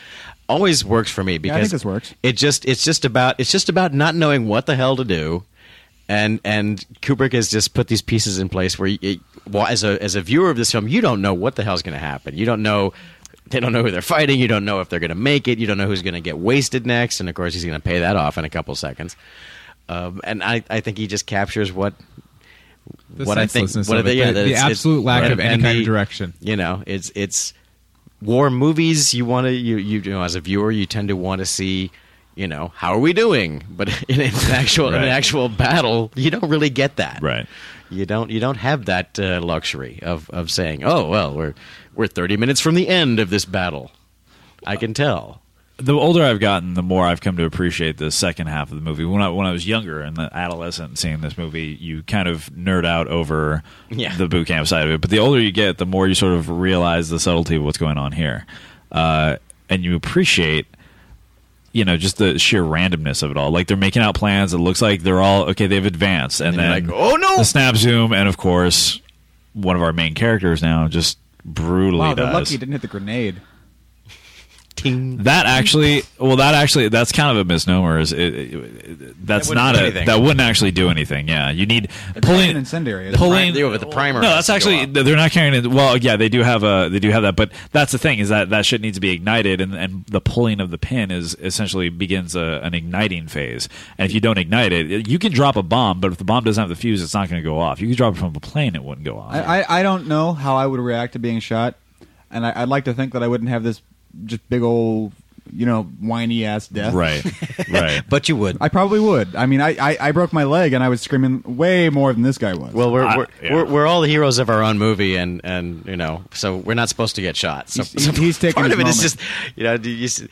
always works for me because think this works. It just it's just about it's just about not knowing what the hell to do, and and Kubrick has just put these pieces in place where, you, well, as a as a viewer of this film, you don't know what the hell's going to happen. You don't know. They don't know who they're fighting. You don't know if they're going to make it. You don't know who's going to get wasted next. And of course, he's going to pay that off in a couple seconds. Um, and I, I think he just captures what The what I think, what of it, think- yeah, the, the it's- it's- absolute lack and- of any and kind the- of direction. You know, it's it's war movies. You want to you, you you know as a viewer, you tend to want to see. You know how are we doing? But in an actual in an actual battle, you don't really get that. Right. You don't you don't have that uh, luxury of, of saying, oh well, we're we're thirty minutes from the end of this battle. I can tell. The older I've gotten, the more I've come to appreciate the second half of the movie. When I when I was younger and the adolescent seeing this movie, you kind of nerd out over Yeah. the boot camp side of it. But the older you get, the more you sort of realize the subtlety of what's going on here, uh, and you appreciate. You know, just the sheer randomness of it all. Like they're making out plans. It looks like they're all okay. They've advanced, and, And then like, "Oh, no!" The snap zoom, and of course, one of our main characters now just brutally wow, they're dies. lucky he didn't hit the grenade. Ting. That actually, well, that actually, that's kind of a misnomer. Is it, it- that's That wouldn't a anything. that wouldn't actually do anything. Yeah, you need It's pulling an incendiary. It's pulling. They go with the primer No, that's actually they're not carrying it. Well, yeah, they do have a they do have that, but that's the thing is that that shit needs to be ignited, and and the pulling of the pin is essentially begins a, an igniting phase. And if you don't ignite it, you can drop a bomb, but if the bomb doesn't have the fuse, it's not going to go off. You can drop it from a plane, it wouldn't go off. I, I, I don't know how I would react to being shot, and I, I'd like to think that I wouldn't have this just big old, you know, whiny ass death. right, right. But you would. I probably would. I mean, I, I, I broke my leg and I was screaming way more than this guy was. Well, we're I- we're, yeah. we're we're all the heroes of our own movie, and and you know, so we're not supposed to get shot. So, He's- so he's taking part his of it is moment. just you know, do you, s-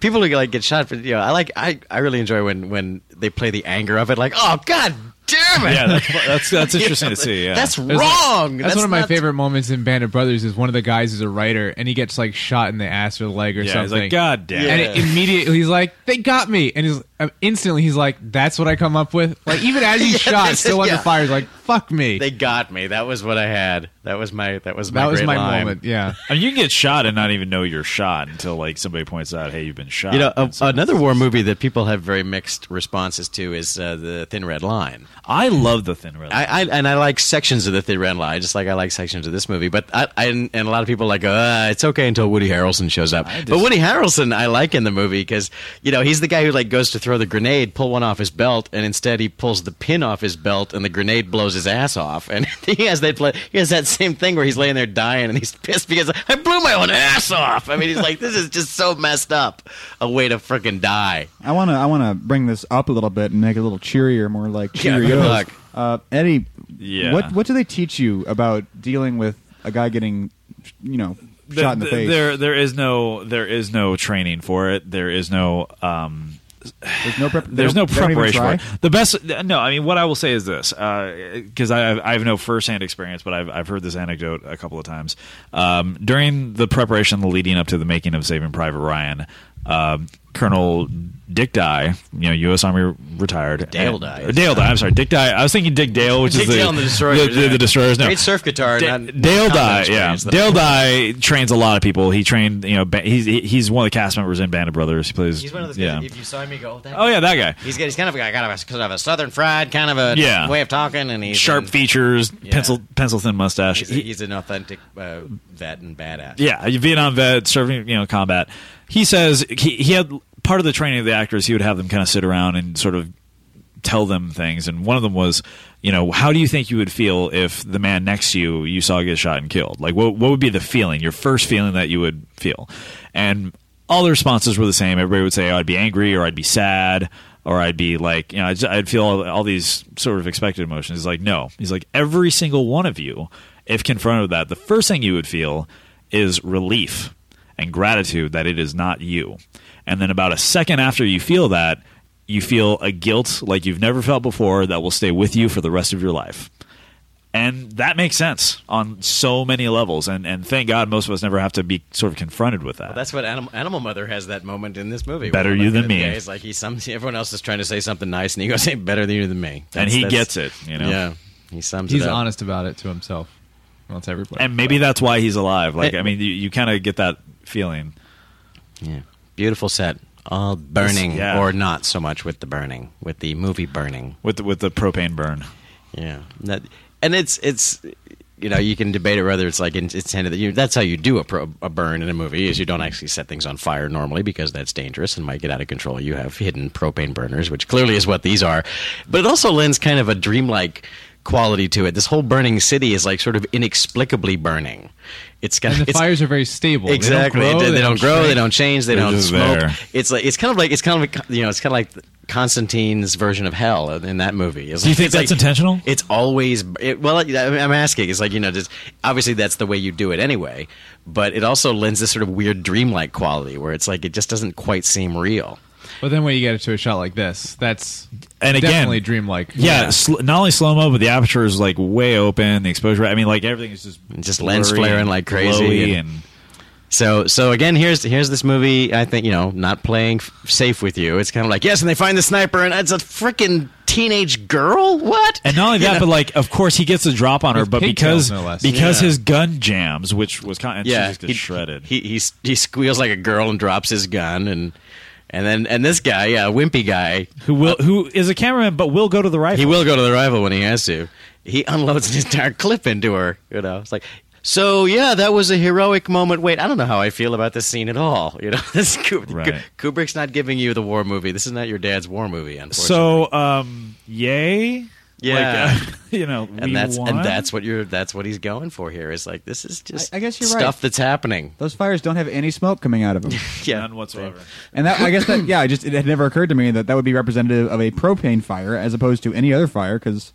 people who like get shot, but you know, I like I I really enjoy when when they play the anger of it, like oh god damn it, yeah, that's that's, that's interesting to see. Yeah, that's There's wrong. That's, one of my not- favorite moments in Band of Brothers. Is one of the guys is a writer and he gets like shot in the ass or the leg or yeah. something. He's like, God damn. And it." it, immediately he's like, "They got me!" And he's um, instantly he's like, "That's what I come up with." Like even as he's Yeah, shot, that's- still under yeah. fire, he's like, fuck me. They got me. That was what I had. That was my. That was my. that was my line. moment. Yeah. I mean, you can get shot and not even know you're shot until like somebody points out, "Hey, you've been shot." You know, a, another war movie that people have very mixed responses to is uh, the Thin Red Line. I love the Thin Red. Line. I, I and I like sections of the Thin Red Line, just like I like sections of this movie. But I, I and a lot of people are like, uh, it's okay until Woody Harrelson shows up. I but Woody Harrelson, I like in the movie because you know he's the guy who like goes to throw the grenade, pull one off his belt, and instead he pulls the pin off his belt, and the grenade blows his ass off. And he has that play, he has that same thing where he's laying there dying, and he's pissed because I blew my own ass off. I mean, he's like, this is just so messed up, a way to freaking die. I want to I want to bring this up a little bit and make it a little cheerier, more like Yeah, Cheerios. good luck. Uh, Eddie, Yeah. what what do they teach you about dealing with a guy getting, you know, shot in the Th- face? There, there is no, there is no training for it. There is no, um, There's no prep. they there's no don't- they don't even preparation for try? it. The best, no, I mean, what I will say is this, because I, have, I have no firsthand experience, but I've, I've heard this anecdote a couple of times. Um, during the preparation, leading up to the making of Saving Private Ryan, um, Colonel Dick Dye, you know, U.S. Army retired. Dale and- Dye. or Dale Dye. I'm sorry, Dick Dye. I was thinking Dick Dale, which Dick is the Dale and the Destroyers, The, the, the Destroyers. No, Great surf guitar. Da- not- Dale not Dye, yeah. Dale Dye trains a lot of people. He trained, you know, ba- he's he's one of the cast members in Band of Brothers. He plays. He's one of those yeah. guys. If you saw him, you go, that Oh yeah, that guy. He's got, he's kind of got kind of a, kind of a southern fried kind of a Yeah. way of talking, and he's Sharp an, features, Yeah. pencil pencil thin mustache. He's, a- He- he's an authentic uh, vet and badass. yeah, a Vietnam vet serving you know combat. He says he he had part of the training of the actors. He would have them kind of sit around and sort of tell them things, and one of them was, you know, how do you think you would feel if the man next to you you saw get shot and killed? Like, what what would be the feeling? Your first feeling that you would feel, and all the responses were the same. Everybody would say, oh, "I'd be angry," or "I'd be sad." Or I'd be like, you know, I'd, I'd feel all, all these sort of expected emotions. He's like, no. He's like, every single one of you, if confronted with that, the first thing you would feel is relief and gratitude that it is not you. And then about a second after you feel that, you feel a guilt like you've never felt before that will stay with you for the rest of your life. And that makes sense on so many levels. And, and thank God most of us never have to be sort of confronted with that. Well, that's what Animal, Animal Mother has that moment in this movie. Better you than me. guy is like he's some everyone else is trying to say something nice, and he goes, "Say better than you than me," and he gets it, you know? Yeah, he sums He's it up. honest about it to himself. Well, it's everybody. And maybe that's why he's alive. Like, Hey. I mean, you, you kind of get that feeling. Yeah, beautiful set. All burning, Yeah. or not so much with the burning, with the movie burning. with the, with the propane burn. Yeah, that, and it's it's you know you can debate it whether it's like intended that you that's how you do a, pro, a burn in a movie is you don't actually set things on fire normally because that's dangerous and might get out of control. You have hidden propane burners, which clearly is what these are, but it also lends kind of a dreamlike quality to it. This whole burning city is like sort of inexplicably burning. It's got and the it's, fires are very stable. Exactly. They don't grow. They, don't grow. They don't change. They They're don't smoke. there. It's like it's kind of like it's kind of like, you know it's kind of like Constantine's version of hell in that movie. It's Do you like- think that's like- intentional? It's always it, well. I- I'm asking. It's like you know, just obviously that's the way you do it anyway. But it also lends this sort of weird dreamlike quality where it's like it just doesn't quite seem real. But then when you get it to a shot like this, that's And again- definitely dreamlike. Yeah, sl- not only slow mo, but the aperture is like way open. The exposure, I mean, like everything is just Just lens flaring like crazy and- and, So so again, here's here's this movie. I think you know, not playing f- safe with you. It's kind of like yes, and they find the sniper, and it's a freaking teenage girl. What? and not only You that, know? but like, of course, he gets a drop on her, With but pigtails, because no less. because Yeah. his gun jams, which was kind of yeah, just gets shredded. He, he he squeals like a girl and drops his gun, and and then and this guy, yeah, wimpy guy, who will who is a cameraman, but will go to the rifle. he will go to the rifle when he has to. He unloads an entire clip into her. You know, it's like. So yeah, that was a heroic moment. Wait, I don't know how I feel about this scene at all. You know, this Kubrick, Right. Kubrick's not giving you the war movie. This is not your dad's war movie, unfortunately. So, um, yay, Yeah. like, uh, you know, and we that's won? and that's what you're that's what he's going for here. Is like this is just I- I guess you're stuff right. that's happening. Those fires don't have any smoke coming out of them. Yeah, none whatsoever. And that, I guess that, yeah, I just it had never occurred to me that that would be representative of a propane fire as opposed to any other fire because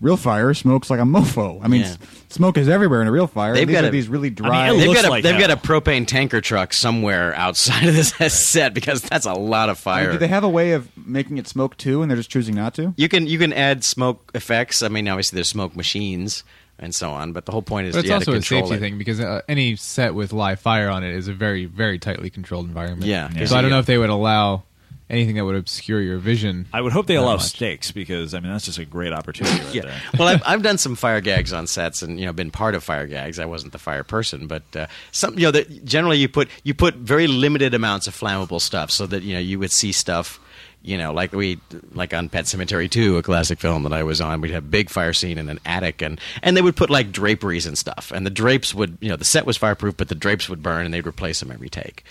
real fire smokes like a mofo. I mean, Yeah. s- smoke is everywhere in a real fire. They've these got are a- these really I mean, dry. it They've looks got a like they've got a propane tanker truck somewhere outside of this set because that's a lot of fire. do they have a way of making it smoke too, and they're just choosing not to? you can you can add smoke effects. I mean, obviously there's smoke machines and so on, but the whole point is But it's yeah, also to a control safety it. thing because uh, any set with live fire on it is a very, very tightly controlled environment. Yeah, Yeah. So I don't know if they would allow anything that would obscure your vision. I would hope they allow much. stakes because I mean that's just a great opportunity right Yeah. there. Well, I've, I've done some fire gags on sets, and you know, been part of fire gags. I wasn't the fire person, but uh, some, you know, that generally you put you put very limited amounts of flammable stuff, so that you know you would see stuff. You know, like we, like on Pet Sematary 2, a classic film that I was on, we'd have a big fire scene in an attic, and and they would put like draperies and stuff, and the drapes would, you know, the set was fireproof, but the drapes would burn, and they'd replace them every take.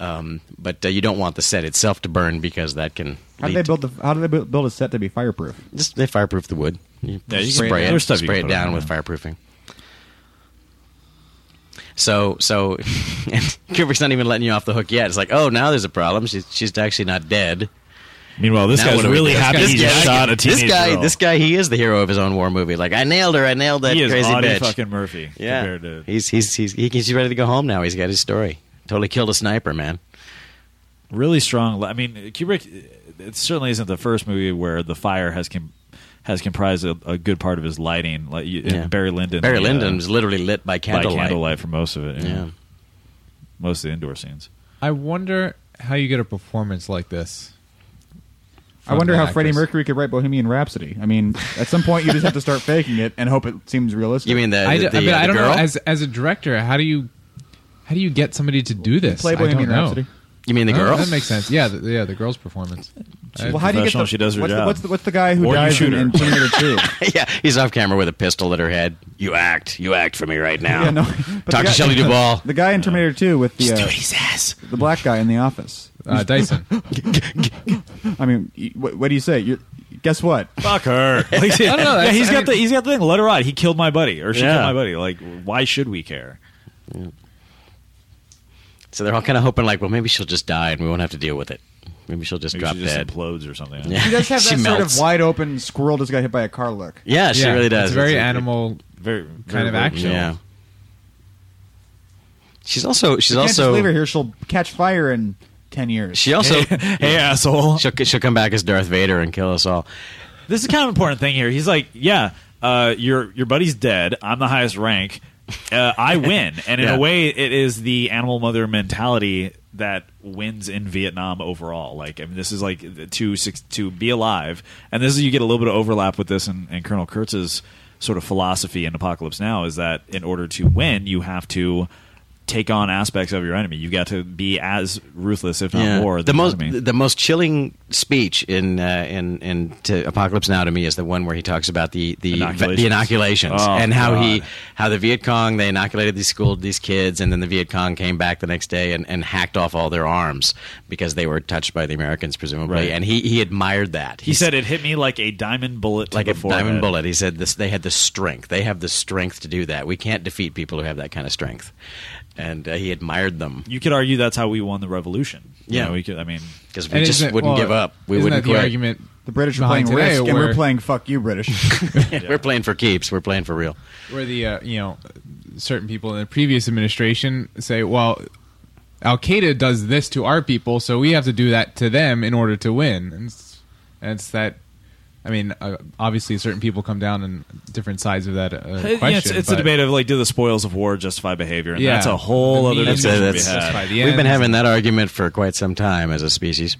Um, but uh, you don't want the set itself to burn because that can. How do they build the? How do they build a set to be fireproof? just they fireproof the wood. You Yeah, you can- spray it, there's stuff you spray can it put on down with yeah. fireproofing. So so, and Kubrick's not even letting you off the hook yet. It's like, oh, now there's a problem. She's she's actually not dead. Meanwhile, this Now guy's what do we really happy This he guy- just shot a teenage This guy, girl. this guy, he is the hero of his own war movie. Like, I nailed her. I nailed that he is crazy Audie bitch. fucking Murphy yeah, compared to he's he's he's he's ready to go home now. He's got his story. Totally killed a sniper, man. really strong. I mean, Kubrick. It certainly isn't the first movie where the fire has com- has comprised a, a good part of his lighting. Like you, Yeah. Barry Lyndon. Barry uh, Lyndon was literally lit by by candlelight. candlelight for most of it. Yeah. Yeah. most of the indoor scenes. I wonder how you get a performance like this. I wonder how an Freddie. Mercury could write Bohemian Rhapsody. I mean, at some point you just have to start faking it and hope it seems realistic. You mean the, I, the, d- I mean, uh, I don't girl? know. As as a director, how do you how do you get somebody to do this? play I don't Bohemian know. Rhapsody? you mean the Oh, girl? that makes sense. Yeah, the, yeah, the girl's performance. I- Well, how do you get professional, the? she does her what's, job. The, what's the what's the guy who Or you dies shoot in, her. in Terminator Two? yeah, he's off camera with a pistol at her head. You act, you act for me right now. yeah, no. but the Talk to guy- Shelley Duvall. The guy in Terminator Two with the uh, his ass. the black guy in the office. uh, Dyson. I mean, y- what, what do you say? You're, guess what? Fuck her. Like, don't know, Yeah, that's- he's I got mean- the he's got the thing. Let her ride. He killed my buddy, or she Yeah. killed my buddy. Like, why should we care? So they're all kind of hoping, like, well, maybe she'll just die and we won't have to deal with it. Maybe she'll just Maybe drop she just dead. implodes or something. Yeah. He does have She that sort melts. of wide open squirrel just got hit by a car look. Yeah, she yeah, really does. It's very It's- it- animal. Very Kind of action. Yeah. She's also. She's You can't just also. leave her here. She'll catch fire in ten years. She also. Hey, asshole. she'll she'll come back as Darth Vader and kill us all. This is kind of an important thing here. He's like, yeah, uh, your your buddy's dead. I'm the highest rank. Uh, I win, and in Yeah. a way, it is the animal mother mentality that wins in Vietnam overall. Like, I mean, this is like to to be alive, and this is you get a little bit of overlap with this and, and Colonel Kurtz's sort of philosophy in Apocalypse Now is that in order to win, you have to take on aspects of your enemy. You've got to be as ruthless, if not more, the most enemy. the most chilling speech in uh, in in to Apocalypse Now to me is the one where he talks about the the Inoculations. the inoculations Oh, and how he how the Viet Cong they inoculated these school these kids and then the Viet Cong came back the next day and, and hacked off all their arms because they were touched by the Americans presumably Right. and he he admired that he said it hit me like a diamond bullet, to like a forehead. diamond bullet. He said this. They had the strength. They have the strength to do that. We can't defeat people who have that kind of strength. And uh, he admired them You could argue that's how we won the revolution. You Yeah. know, we could. I mean, because we just wouldn't well, give up. We isn't wouldn't that the quit. argument? the British are playing behind today, Risk, and we're playing "fuck you, British." We're playing for keeps. We're playing for real. where the uh, you know certain people in the previous administration say, well, Al Qaeda does this to our people, so we have to do that to them in order to win. And it's, and it's that. I mean, uh, obviously, certain people come down on different sides of that uh, yeah, question. it's, it's a debate of like, do the spoils of war justify behavior? And Yeah. that's a whole other means discussion to be that's- had. We've been having that argument for quite some time as a species.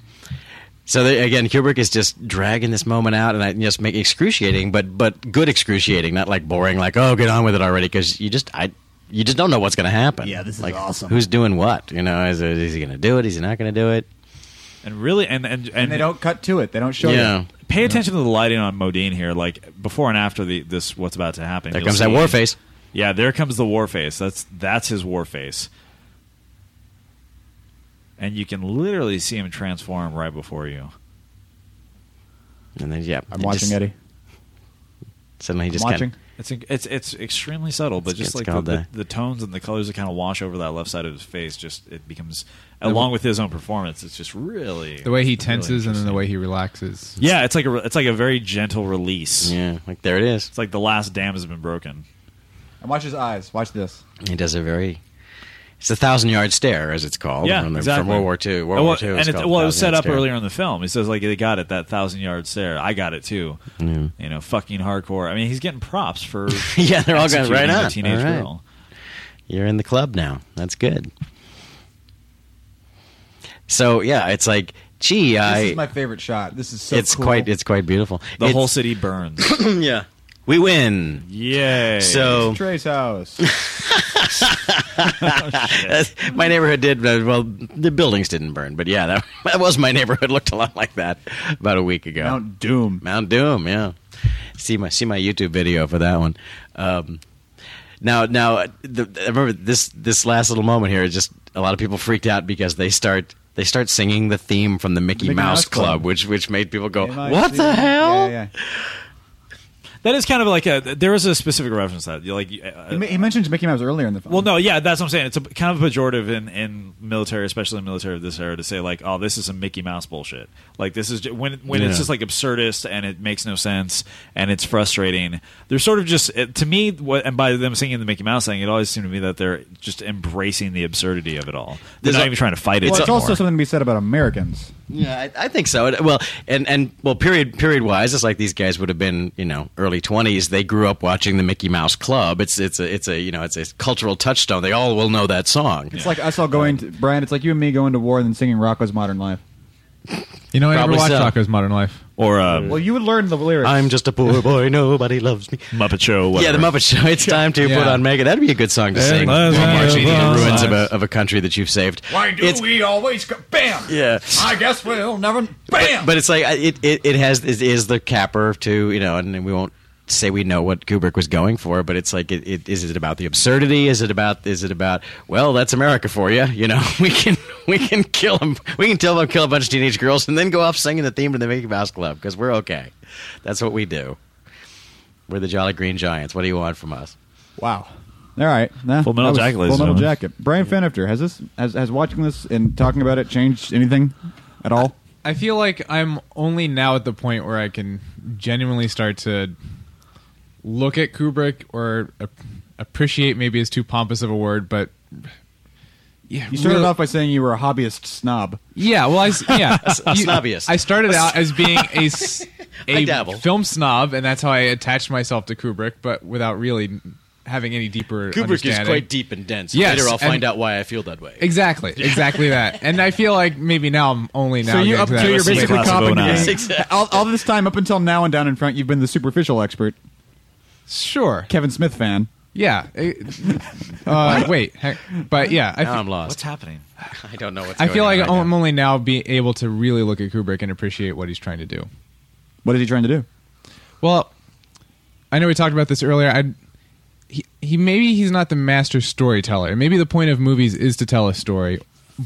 So they, again, Kubrick is just dragging this moment out, and I just make excruciating, but but good excruciating, not like boring, like oh, get on with it already, because you just I you just don't know what's going to happen. Yeah, this is like, awesome. Who's doing what? You know, is, it, is he going to do it? Is he not going to do it? And really, and and and, and they don't cut to it. They don't show yeah, you. pay attention to the lighting on Modine here. Like before and after the this, what's about to happen? there You'll comes that war face. Yeah, there comes the war face. That's that's his war face. And you can literally see him transform right before you. And then yeah, I'm watching just- Eddie. Suddenly he I'm just watching. Kind It's it's it's extremely subtle, but It's- just it's like the, the- the tones and the colors that kind of wash over that left side of his face, just it becomes along with his own performance. It's just really the way he really tenses and then the way he relaxes. Yeah, it's like a it's like a very gentle release. yeah, like there it is. It's like the last dam has been broken. And watch his eyes. Watch this. He does a very. It's a thousand yard stare, as it's called. Yeah, from, the, exactly. from World War II. World well, War II. and it's it, well, it was set up Stare. earlier in the film. He says like they got it that thousand yard stare. I got it too. Yeah. You know, fucking hardcore. I mean, he's getting props for Yeah, they're all going right the on. Teenage All right. girl. You're in the club now. That's good. So yeah, it's like gee, I, This is my favorite shot. This is so it's cool. quite. It's quite beautiful. The It's- whole city burns. yeah. We win. Yay! So Trey's house. my neighborhood did uh, well. The buildings didn't burn, but yeah, that, that was my neighborhood. Looked a lot like that about a week ago. Mount Doom. Mount Doom, yeah. See my see my YouTube video for that one. Um, now, now, the, I remember this this last little moment here. Just a lot of people freaked out because they start they start singing the theme from the Mickey, Mickey Mouse, Mouse Club, Club. which which made people go, "What the hell?" Yeah, yeah. That is kind of like a. There is a specific reference to that. Like. uh, He, ma- he mentions Mickey Mouse earlier in the film. Well, no, yeah, that's what I'm saying. It's a kind of pejorative in, in military, especially in military of this era, to say like, "Oh, this is some Mickey Mouse bullshit." Like this is ju- when when Yeah. it's just like absurdist and it makes no sense and it's frustrating. They're sort of just it, to me, what, and by them singing the Mickey Mouse thing, it always seemed to me that they're just embracing the absurdity of it all. They're There's not a- even trying to fight it. Well, it's anymore. also something to be said about Americans. Yeah, I, I think so. Well, and and well, period period wise, it's like these guys would have been, you know, early twenties. They grew up watching the Mickey Mouse Club. It's it's a it's a you know it's a cultural touchstone. They all will know that song. It's like us all going to Brian. It's like you and me going to war and then singing Rocko's Modern Life. You know, I never Probably watched so. Rocko's Modern Life. or um, Well, you would learn the lyrics. I'm just a poor boy, nobody loves me. Muppet Show. Yeah, the Muppet Show. It's time to Yeah. put on Mega. That'd be a good song to Yeah, sing. let's marching in the ruins of a of a country that you've saved. Why do It's- we always go, bam? Yeah. I guess we'll never bam. But it's like I- it it, it has it is the capper to you know, and we won't say we know what Kubrick was going for, but it's like it, it is it about the absurdity? Is it about is it about well, that's America for you? You know, we can we can kill them, we can tell them kill a bunch of teenage girls, and then go off singing the theme to the Mickey Mouse Club because we're okay. That's what we do. We're the Jolly Green Giants. What do you want from us? wow. All right. Nah, Full Metal Jacket, Full Metal. Jacket. Brian Fenifter has this has has watching this and talking about it changed anything at all? I feel like I'm only now at the point where I can genuinely start to look at Kubrick or ap- appreciate maybe is too pompous of a word, but yeah, You started really- off by saying you were a hobbyist snob. Yeah, well, I s- yeah, a You- snobbyist. I started out as being a, dabble. film snob, and that's how I attached myself to Kubrick, but without really having any deeper Kubrick is quite deep and dense. Yes, Later, I'll and- find out why I feel that way. Exactly, exactly that. And I feel like maybe now I'm only now. so you getting up, to that so you're basically Class of copping to 09. being- Exactly. all, all this time up until now and down in front, you've been the superficial expert, sure. Kevin Smith fan. Yeah. Uh, wait, heck, but yeah, I, Now fe- I'm lost. What's happening? I don't know what's. I going feel on like right I'm now. only now be able to really look at Kubrick and appreciate what he's trying to do. What is he trying to do? Well, I know we talked about this earlier. I he, he maybe he's not the master storyteller. Maybe the point of movies is to tell a story,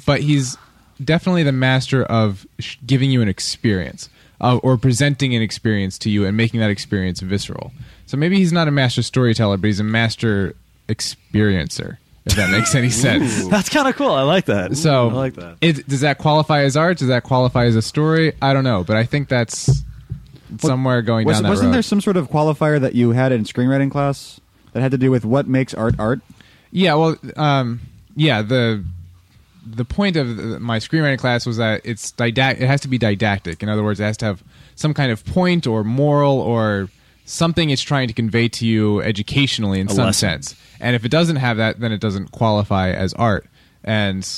but he's definitely the master of sh- giving you an experience uh, or presenting an experience to you and making that experience visceral. So maybe he's not a master storyteller, but he's a master experiencer. If that makes any sense. That's kind of cool. I like that. So I like that. It, does that qualify as art? Does that qualify as a story? I don't know, but I think that's somewhere going Was, down that wasn't road. there some sort of qualifier that you had in screenwriting class that had to do with what makes art art? Yeah, well, um, yeah. The the point of my screenwriting class was that it's didact. It has to be didactic. In other words, it has to have some kind of point or moral or something it's trying to convey to you educationally in A some lesson. sense. And if it doesn't have that, then it doesn't qualify as art. And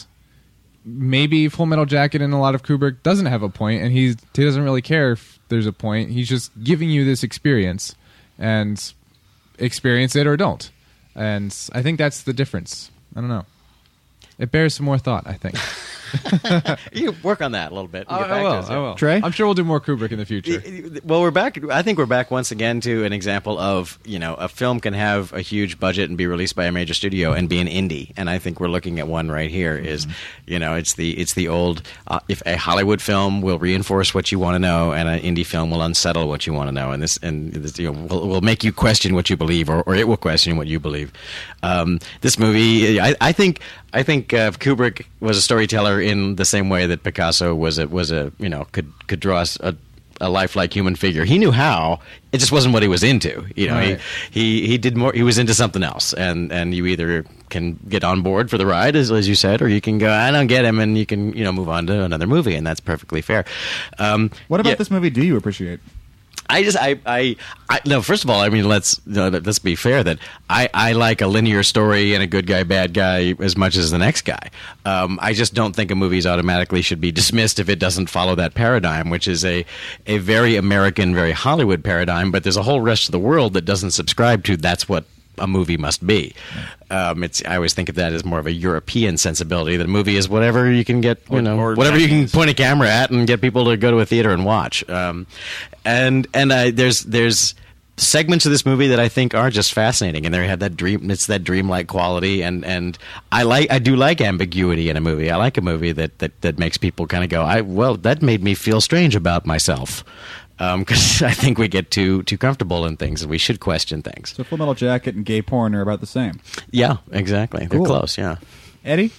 maybe Full Metal Jacket and a lot of Kubrick doesn't have a point, and he's he doesn't really care if there's a point. He's just giving you this experience, and experience it or don't. And I think that's the difference. I don't know. It bears some more thought. I think. You work on that a little bit. and I, get I to will. us. I will. Trey? I'm sure we'll do more Kubrick in the future. Well, we're back. I think we're back once again to an example of you know a film can have a huge budget and be released by a major studio and be an indie, and I think we're looking at one right here. Is you know it's the it's the old uh, if a Hollywood film will reinforce what you want to know and an indie film will unsettle what you want to know, and this and this, you know will, will make you question what you believe, or, or it will question what you believe. Um, this movie, I, I think I think uh, Kubrick was a storyteller in the same way that Picasso was a was a you know could could draw us a a lifelike human figure. He knew how. It just wasn't what he was into. You know, Right. he, he he did more. He was into something else, and and you either can get on board for the ride, as as you said, or you can go, I don't get him, and you can you know move on to another movie, and that's perfectly fair. Um, What about yeah, this movie do you appreciate? I just I, I I no. First of all, I mean let's let's be fair that I I like a linear story and a good guy bad guy as much as the next guy. Um, I just don't think a movie automatically should be dismissed if it doesn't follow that paradigm, which is a a very American, very Hollywood paradigm. But there's a whole rest of the world that doesn't subscribe to that's what a movie must be. Um, it's I always think of that as more of a European sensibility. That a movie is whatever you can get, you Or- know, or whatever you can point a camera at and get people to go to a theater and watch. Um, and and uh, there's there's segments of this movie that I think are just fascinating, and they have that dream. It's that dreamlike quality, and and I like I do like ambiguity in a movie. I like a movie that that that makes people kind of go, I well, that made me feel strange about myself. Because I think we get too too comfortable in things, and we should question things. So Full Metal Jacket and gay porn are about the same. Yeah, exactly. They're close. Yeah. Eddie.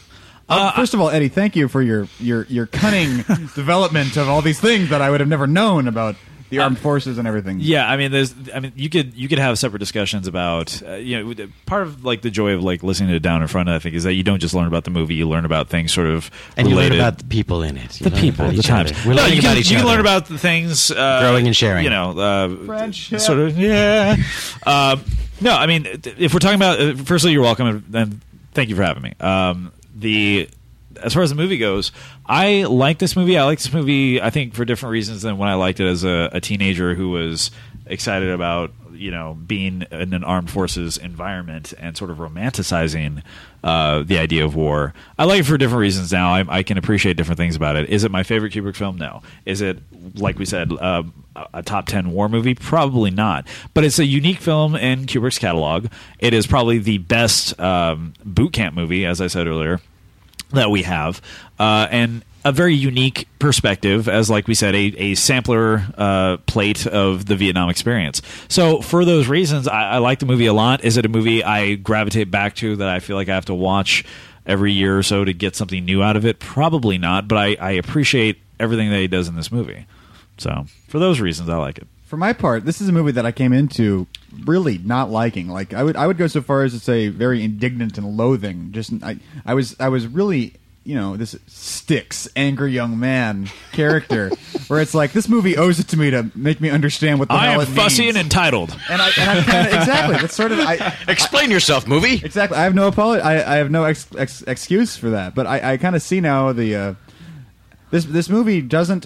Uh, first of all, Eddie, thank you for your your your cunning development of all these things that I would have never known about the armed forces and everything. Yeah, I mean, there's, I mean, you could you could have separate discussions about, uh, you know, part of like the joy of like listening to it Down in Front. I think is that you don't just learn about the movie, you learn about things sort of And you learn about the people in it. You the people, the times. We're no, learning you about can, each you can other. learn about the things, uh, Growing and sharing. You know, uh, Friendship. Sort of, yeah. um, no, I mean, if we're talking about, uh, firstly, you're welcome, and- and thank you for having me. Um, the as far as the movie goes, I like this movie. I like this movie. I think for different reasons than when I liked it as a, a teenager who was excited about you know being in an armed forces environment and sort of romanticizing uh, the idea of war. I like it for different reasons now. I, I can appreciate different things about it. Is it my favorite Kubrick film? No. Is it like we said uh, a top ten war movie? Probably not. But it's a unique film in Kubrick's catalog. It is probably the best um, boot camp movie, as I said earlier that we have, uh, and a very unique perspective, as like we said, a, a sampler uh, plate of the Vietnam experience. So for those reasons, I, I like the movie a lot. Is it a movie I gravitate back to that I feel like I have to watch every year or so to get something new out of it? Probably not, but I, I appreciate everything that he does in this movie. So for those reasons, I like it. For my part, this is a movie that I came into really not liking. Like I would I would go so far as to say very indignant and loathing. Just I I was I was really you know this sticks angry young man character where it's like this movie owes it to me to make me understand what the I hell am it fussy means. and entitled. and I and I kind of exactly that's sort of I Explain yourself, movie. Exactly. I have no apology. I, I have no ex- ex- excuse for that. But I, I kind of see now the uh, this this movie doesn't,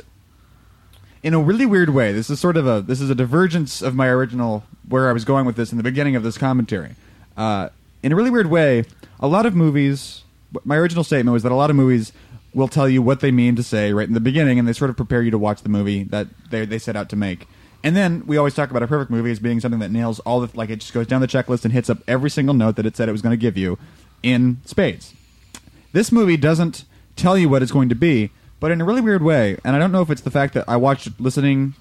in a really weird way. This is sort of a this is a divergence of my original where I was going with this in the beginning of this commentary. Uh, in a really weird way, a lot of movies. My original statement was that a lot of movies will tell you what they mean to say right in the beginning, and they sort of prepare you to watch the movie that they they set out to make. And then we always talk about a perfect movie as being something that nails all the like it just goes down the checklist and hits up every single note that it said it was going to give you in spades. This movie doesn't tell you what it's going to be, but in a really weird way. And I don't know if it's the fact that I watched listening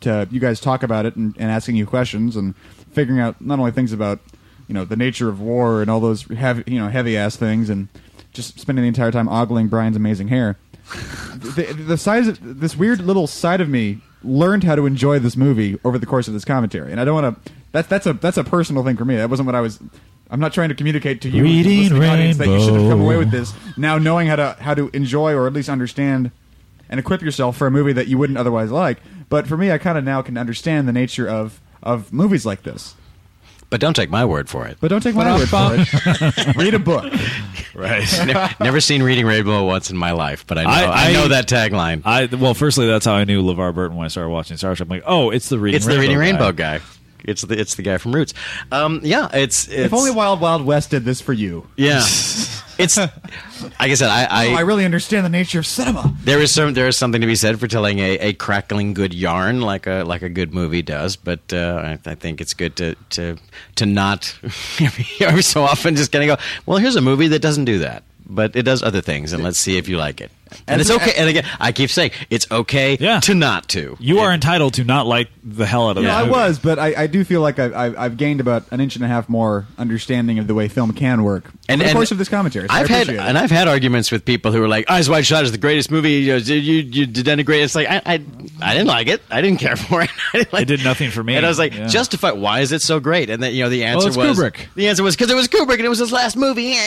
to you guys talk about it and, and asking you questions and figuring out not only things about you know the nature of war and all those heavy you know heavy ass things and just spending the entire time ogling Brian's amazing hair. the, the size of this weird little side of me learned how to enjoy this movie over the course of this commentary, and I don't want to. That's that's a that's a personal thing for me. That wasn't what I was. I'm not trying to communicate to you, the Reading listening audience, that you should have come away with this now knowing how to how to enjoy or at least understand and equip yourself for a movie that you wouldn't otherwise like. But for me, I kind of now can understand the nature of of movies like this. But don't take my word for it. But don't take my word for it. Read a book. Right. never, never seen Reading Rainbow once in my life, but I know I- I, I- know that tagline. I well, firstly, that's how I knew LeVar Burton when I started watching Star Trek. I'm like, oh, it's the reading. it's the Reading guy. Rainbow guy. It's the it's the guy from Roots. Um, yeah, it's, it's if only Wild Wild West did this for you. yeah. It's like I said, I, I, oh, I really understand the nature of cinema. there is some there is something to be said for telling a, a crackling good yarn like a like a good movie does. But uh, I, I think it's good to to to not every so often just kind of go. Well, here's a movie that doesn't do that, but it does other things, and let's see if you like it. And As it's okay. And again, I keep saying it's okay Yeah. to not to. You are It- entitled to not like the hell out of No, that I movie. was, but I, I do feel like I've, I've, I've gained about an inch and a half more understanding of the way film can work And- over the course of this commentary. So I I've had it. and I've had arguments with people who are like, "Eyes Wide Shut is the greatest movie. You know, you you denigrate." It's like I, I I didn't like it. I didn't care for it. I didn't like It did nothing for me. And I was like, Yeah. justify why is it so great? And then you know the answer it's was Kubrick. The answer was because it was Kubrick and it was his last movie.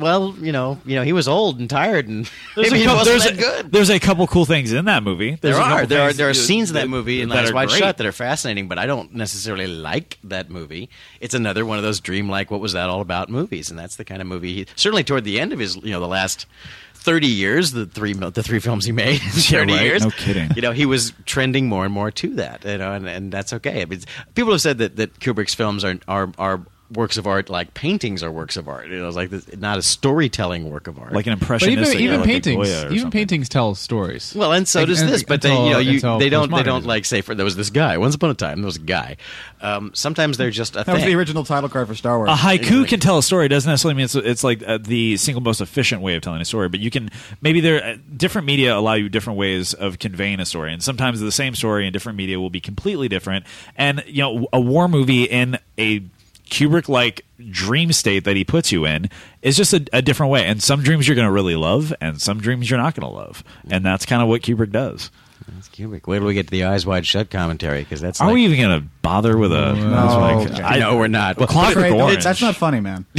Well, you know, you know he was old and tired and There's maybe a he couple wasn't there's that a, good. There's a couple cool things in that movie. There's There are there are there are scenes in that that- movie in that are Wide great. Shut that are fascinating, but I don't necessarily like that movie. It's another one of those dreamlike "What was that all about?" movies, and that's the kind of movie. He, certainly toward the end of his, you know, the last thirty years, the three the three films he made, in thirty right. years, No kidding. You know, he was trending more and more to that, you know, and, and that's okay. I mean, people have said that that Kubrick's films are are are works of art like paintings are works of art. It was like this, not a storytelling work of art. like an But even even like paintings, Goya even something. paintings tell stories. Well, and so Like, does and- this, but they, you know, you, they don't, they don't like say for there was this guy. Once upon a time, there was a guy. Um, sometimes they're just a That was the original title card for Star Wars. a haiku can tell a story. It doesn't necessarily mean it's, it's like uh, the single most efficient way of telling a story, but you can maybe there uh, different media allow you different ways of conveying a story, and sometimes the same story in different media will be completely different. And you know, a war movie in a Kubrick like dream state that he puts you in is just a, a different way. And some dreams you're going to really love, and some dreams you're not going to love, and that's kind of what Kubrick does. That's Kubrick. Wait till we get to the eyes wide shut commentary because that's. Are like, we even going to bother with a? No. like, I- No, we're not. Well, Clockwork Afraid- Orange. That's not funny, man.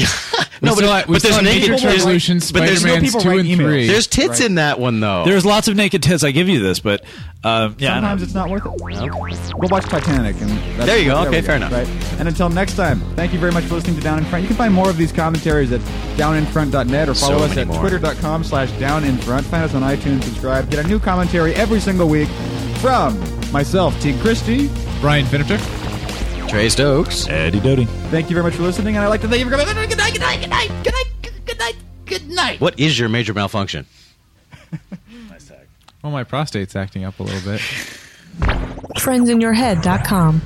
No, but- still, had- but there's naked Matrix people- but there's no Spider-Man's people two write and emails. three. There's tits in that one though. There's lots of naked tits. I give you this, but um, yeah, Sometimes it's not worth it. Go watch Titanic. And that's, There you go. we Okay, fair enough. Right. And until next time, thank you very much for listening to Down in Front. You can find more of these commentaries at downinfront.net or follow So us at twitter.com slash downinfront. Find us on iTunes, subscribe. Get a new commentary every single week from myself, Teague Chrystie. Brian Finifter. Trey Stokes. Eddie Doty. Thank you very much for listening, and I'd like to thank you for coming. Good night, good night, good night, good night, good night, good night. What is your major malfunction? Well, my prostate's acting up a little bit. Friendsinyourhead.com.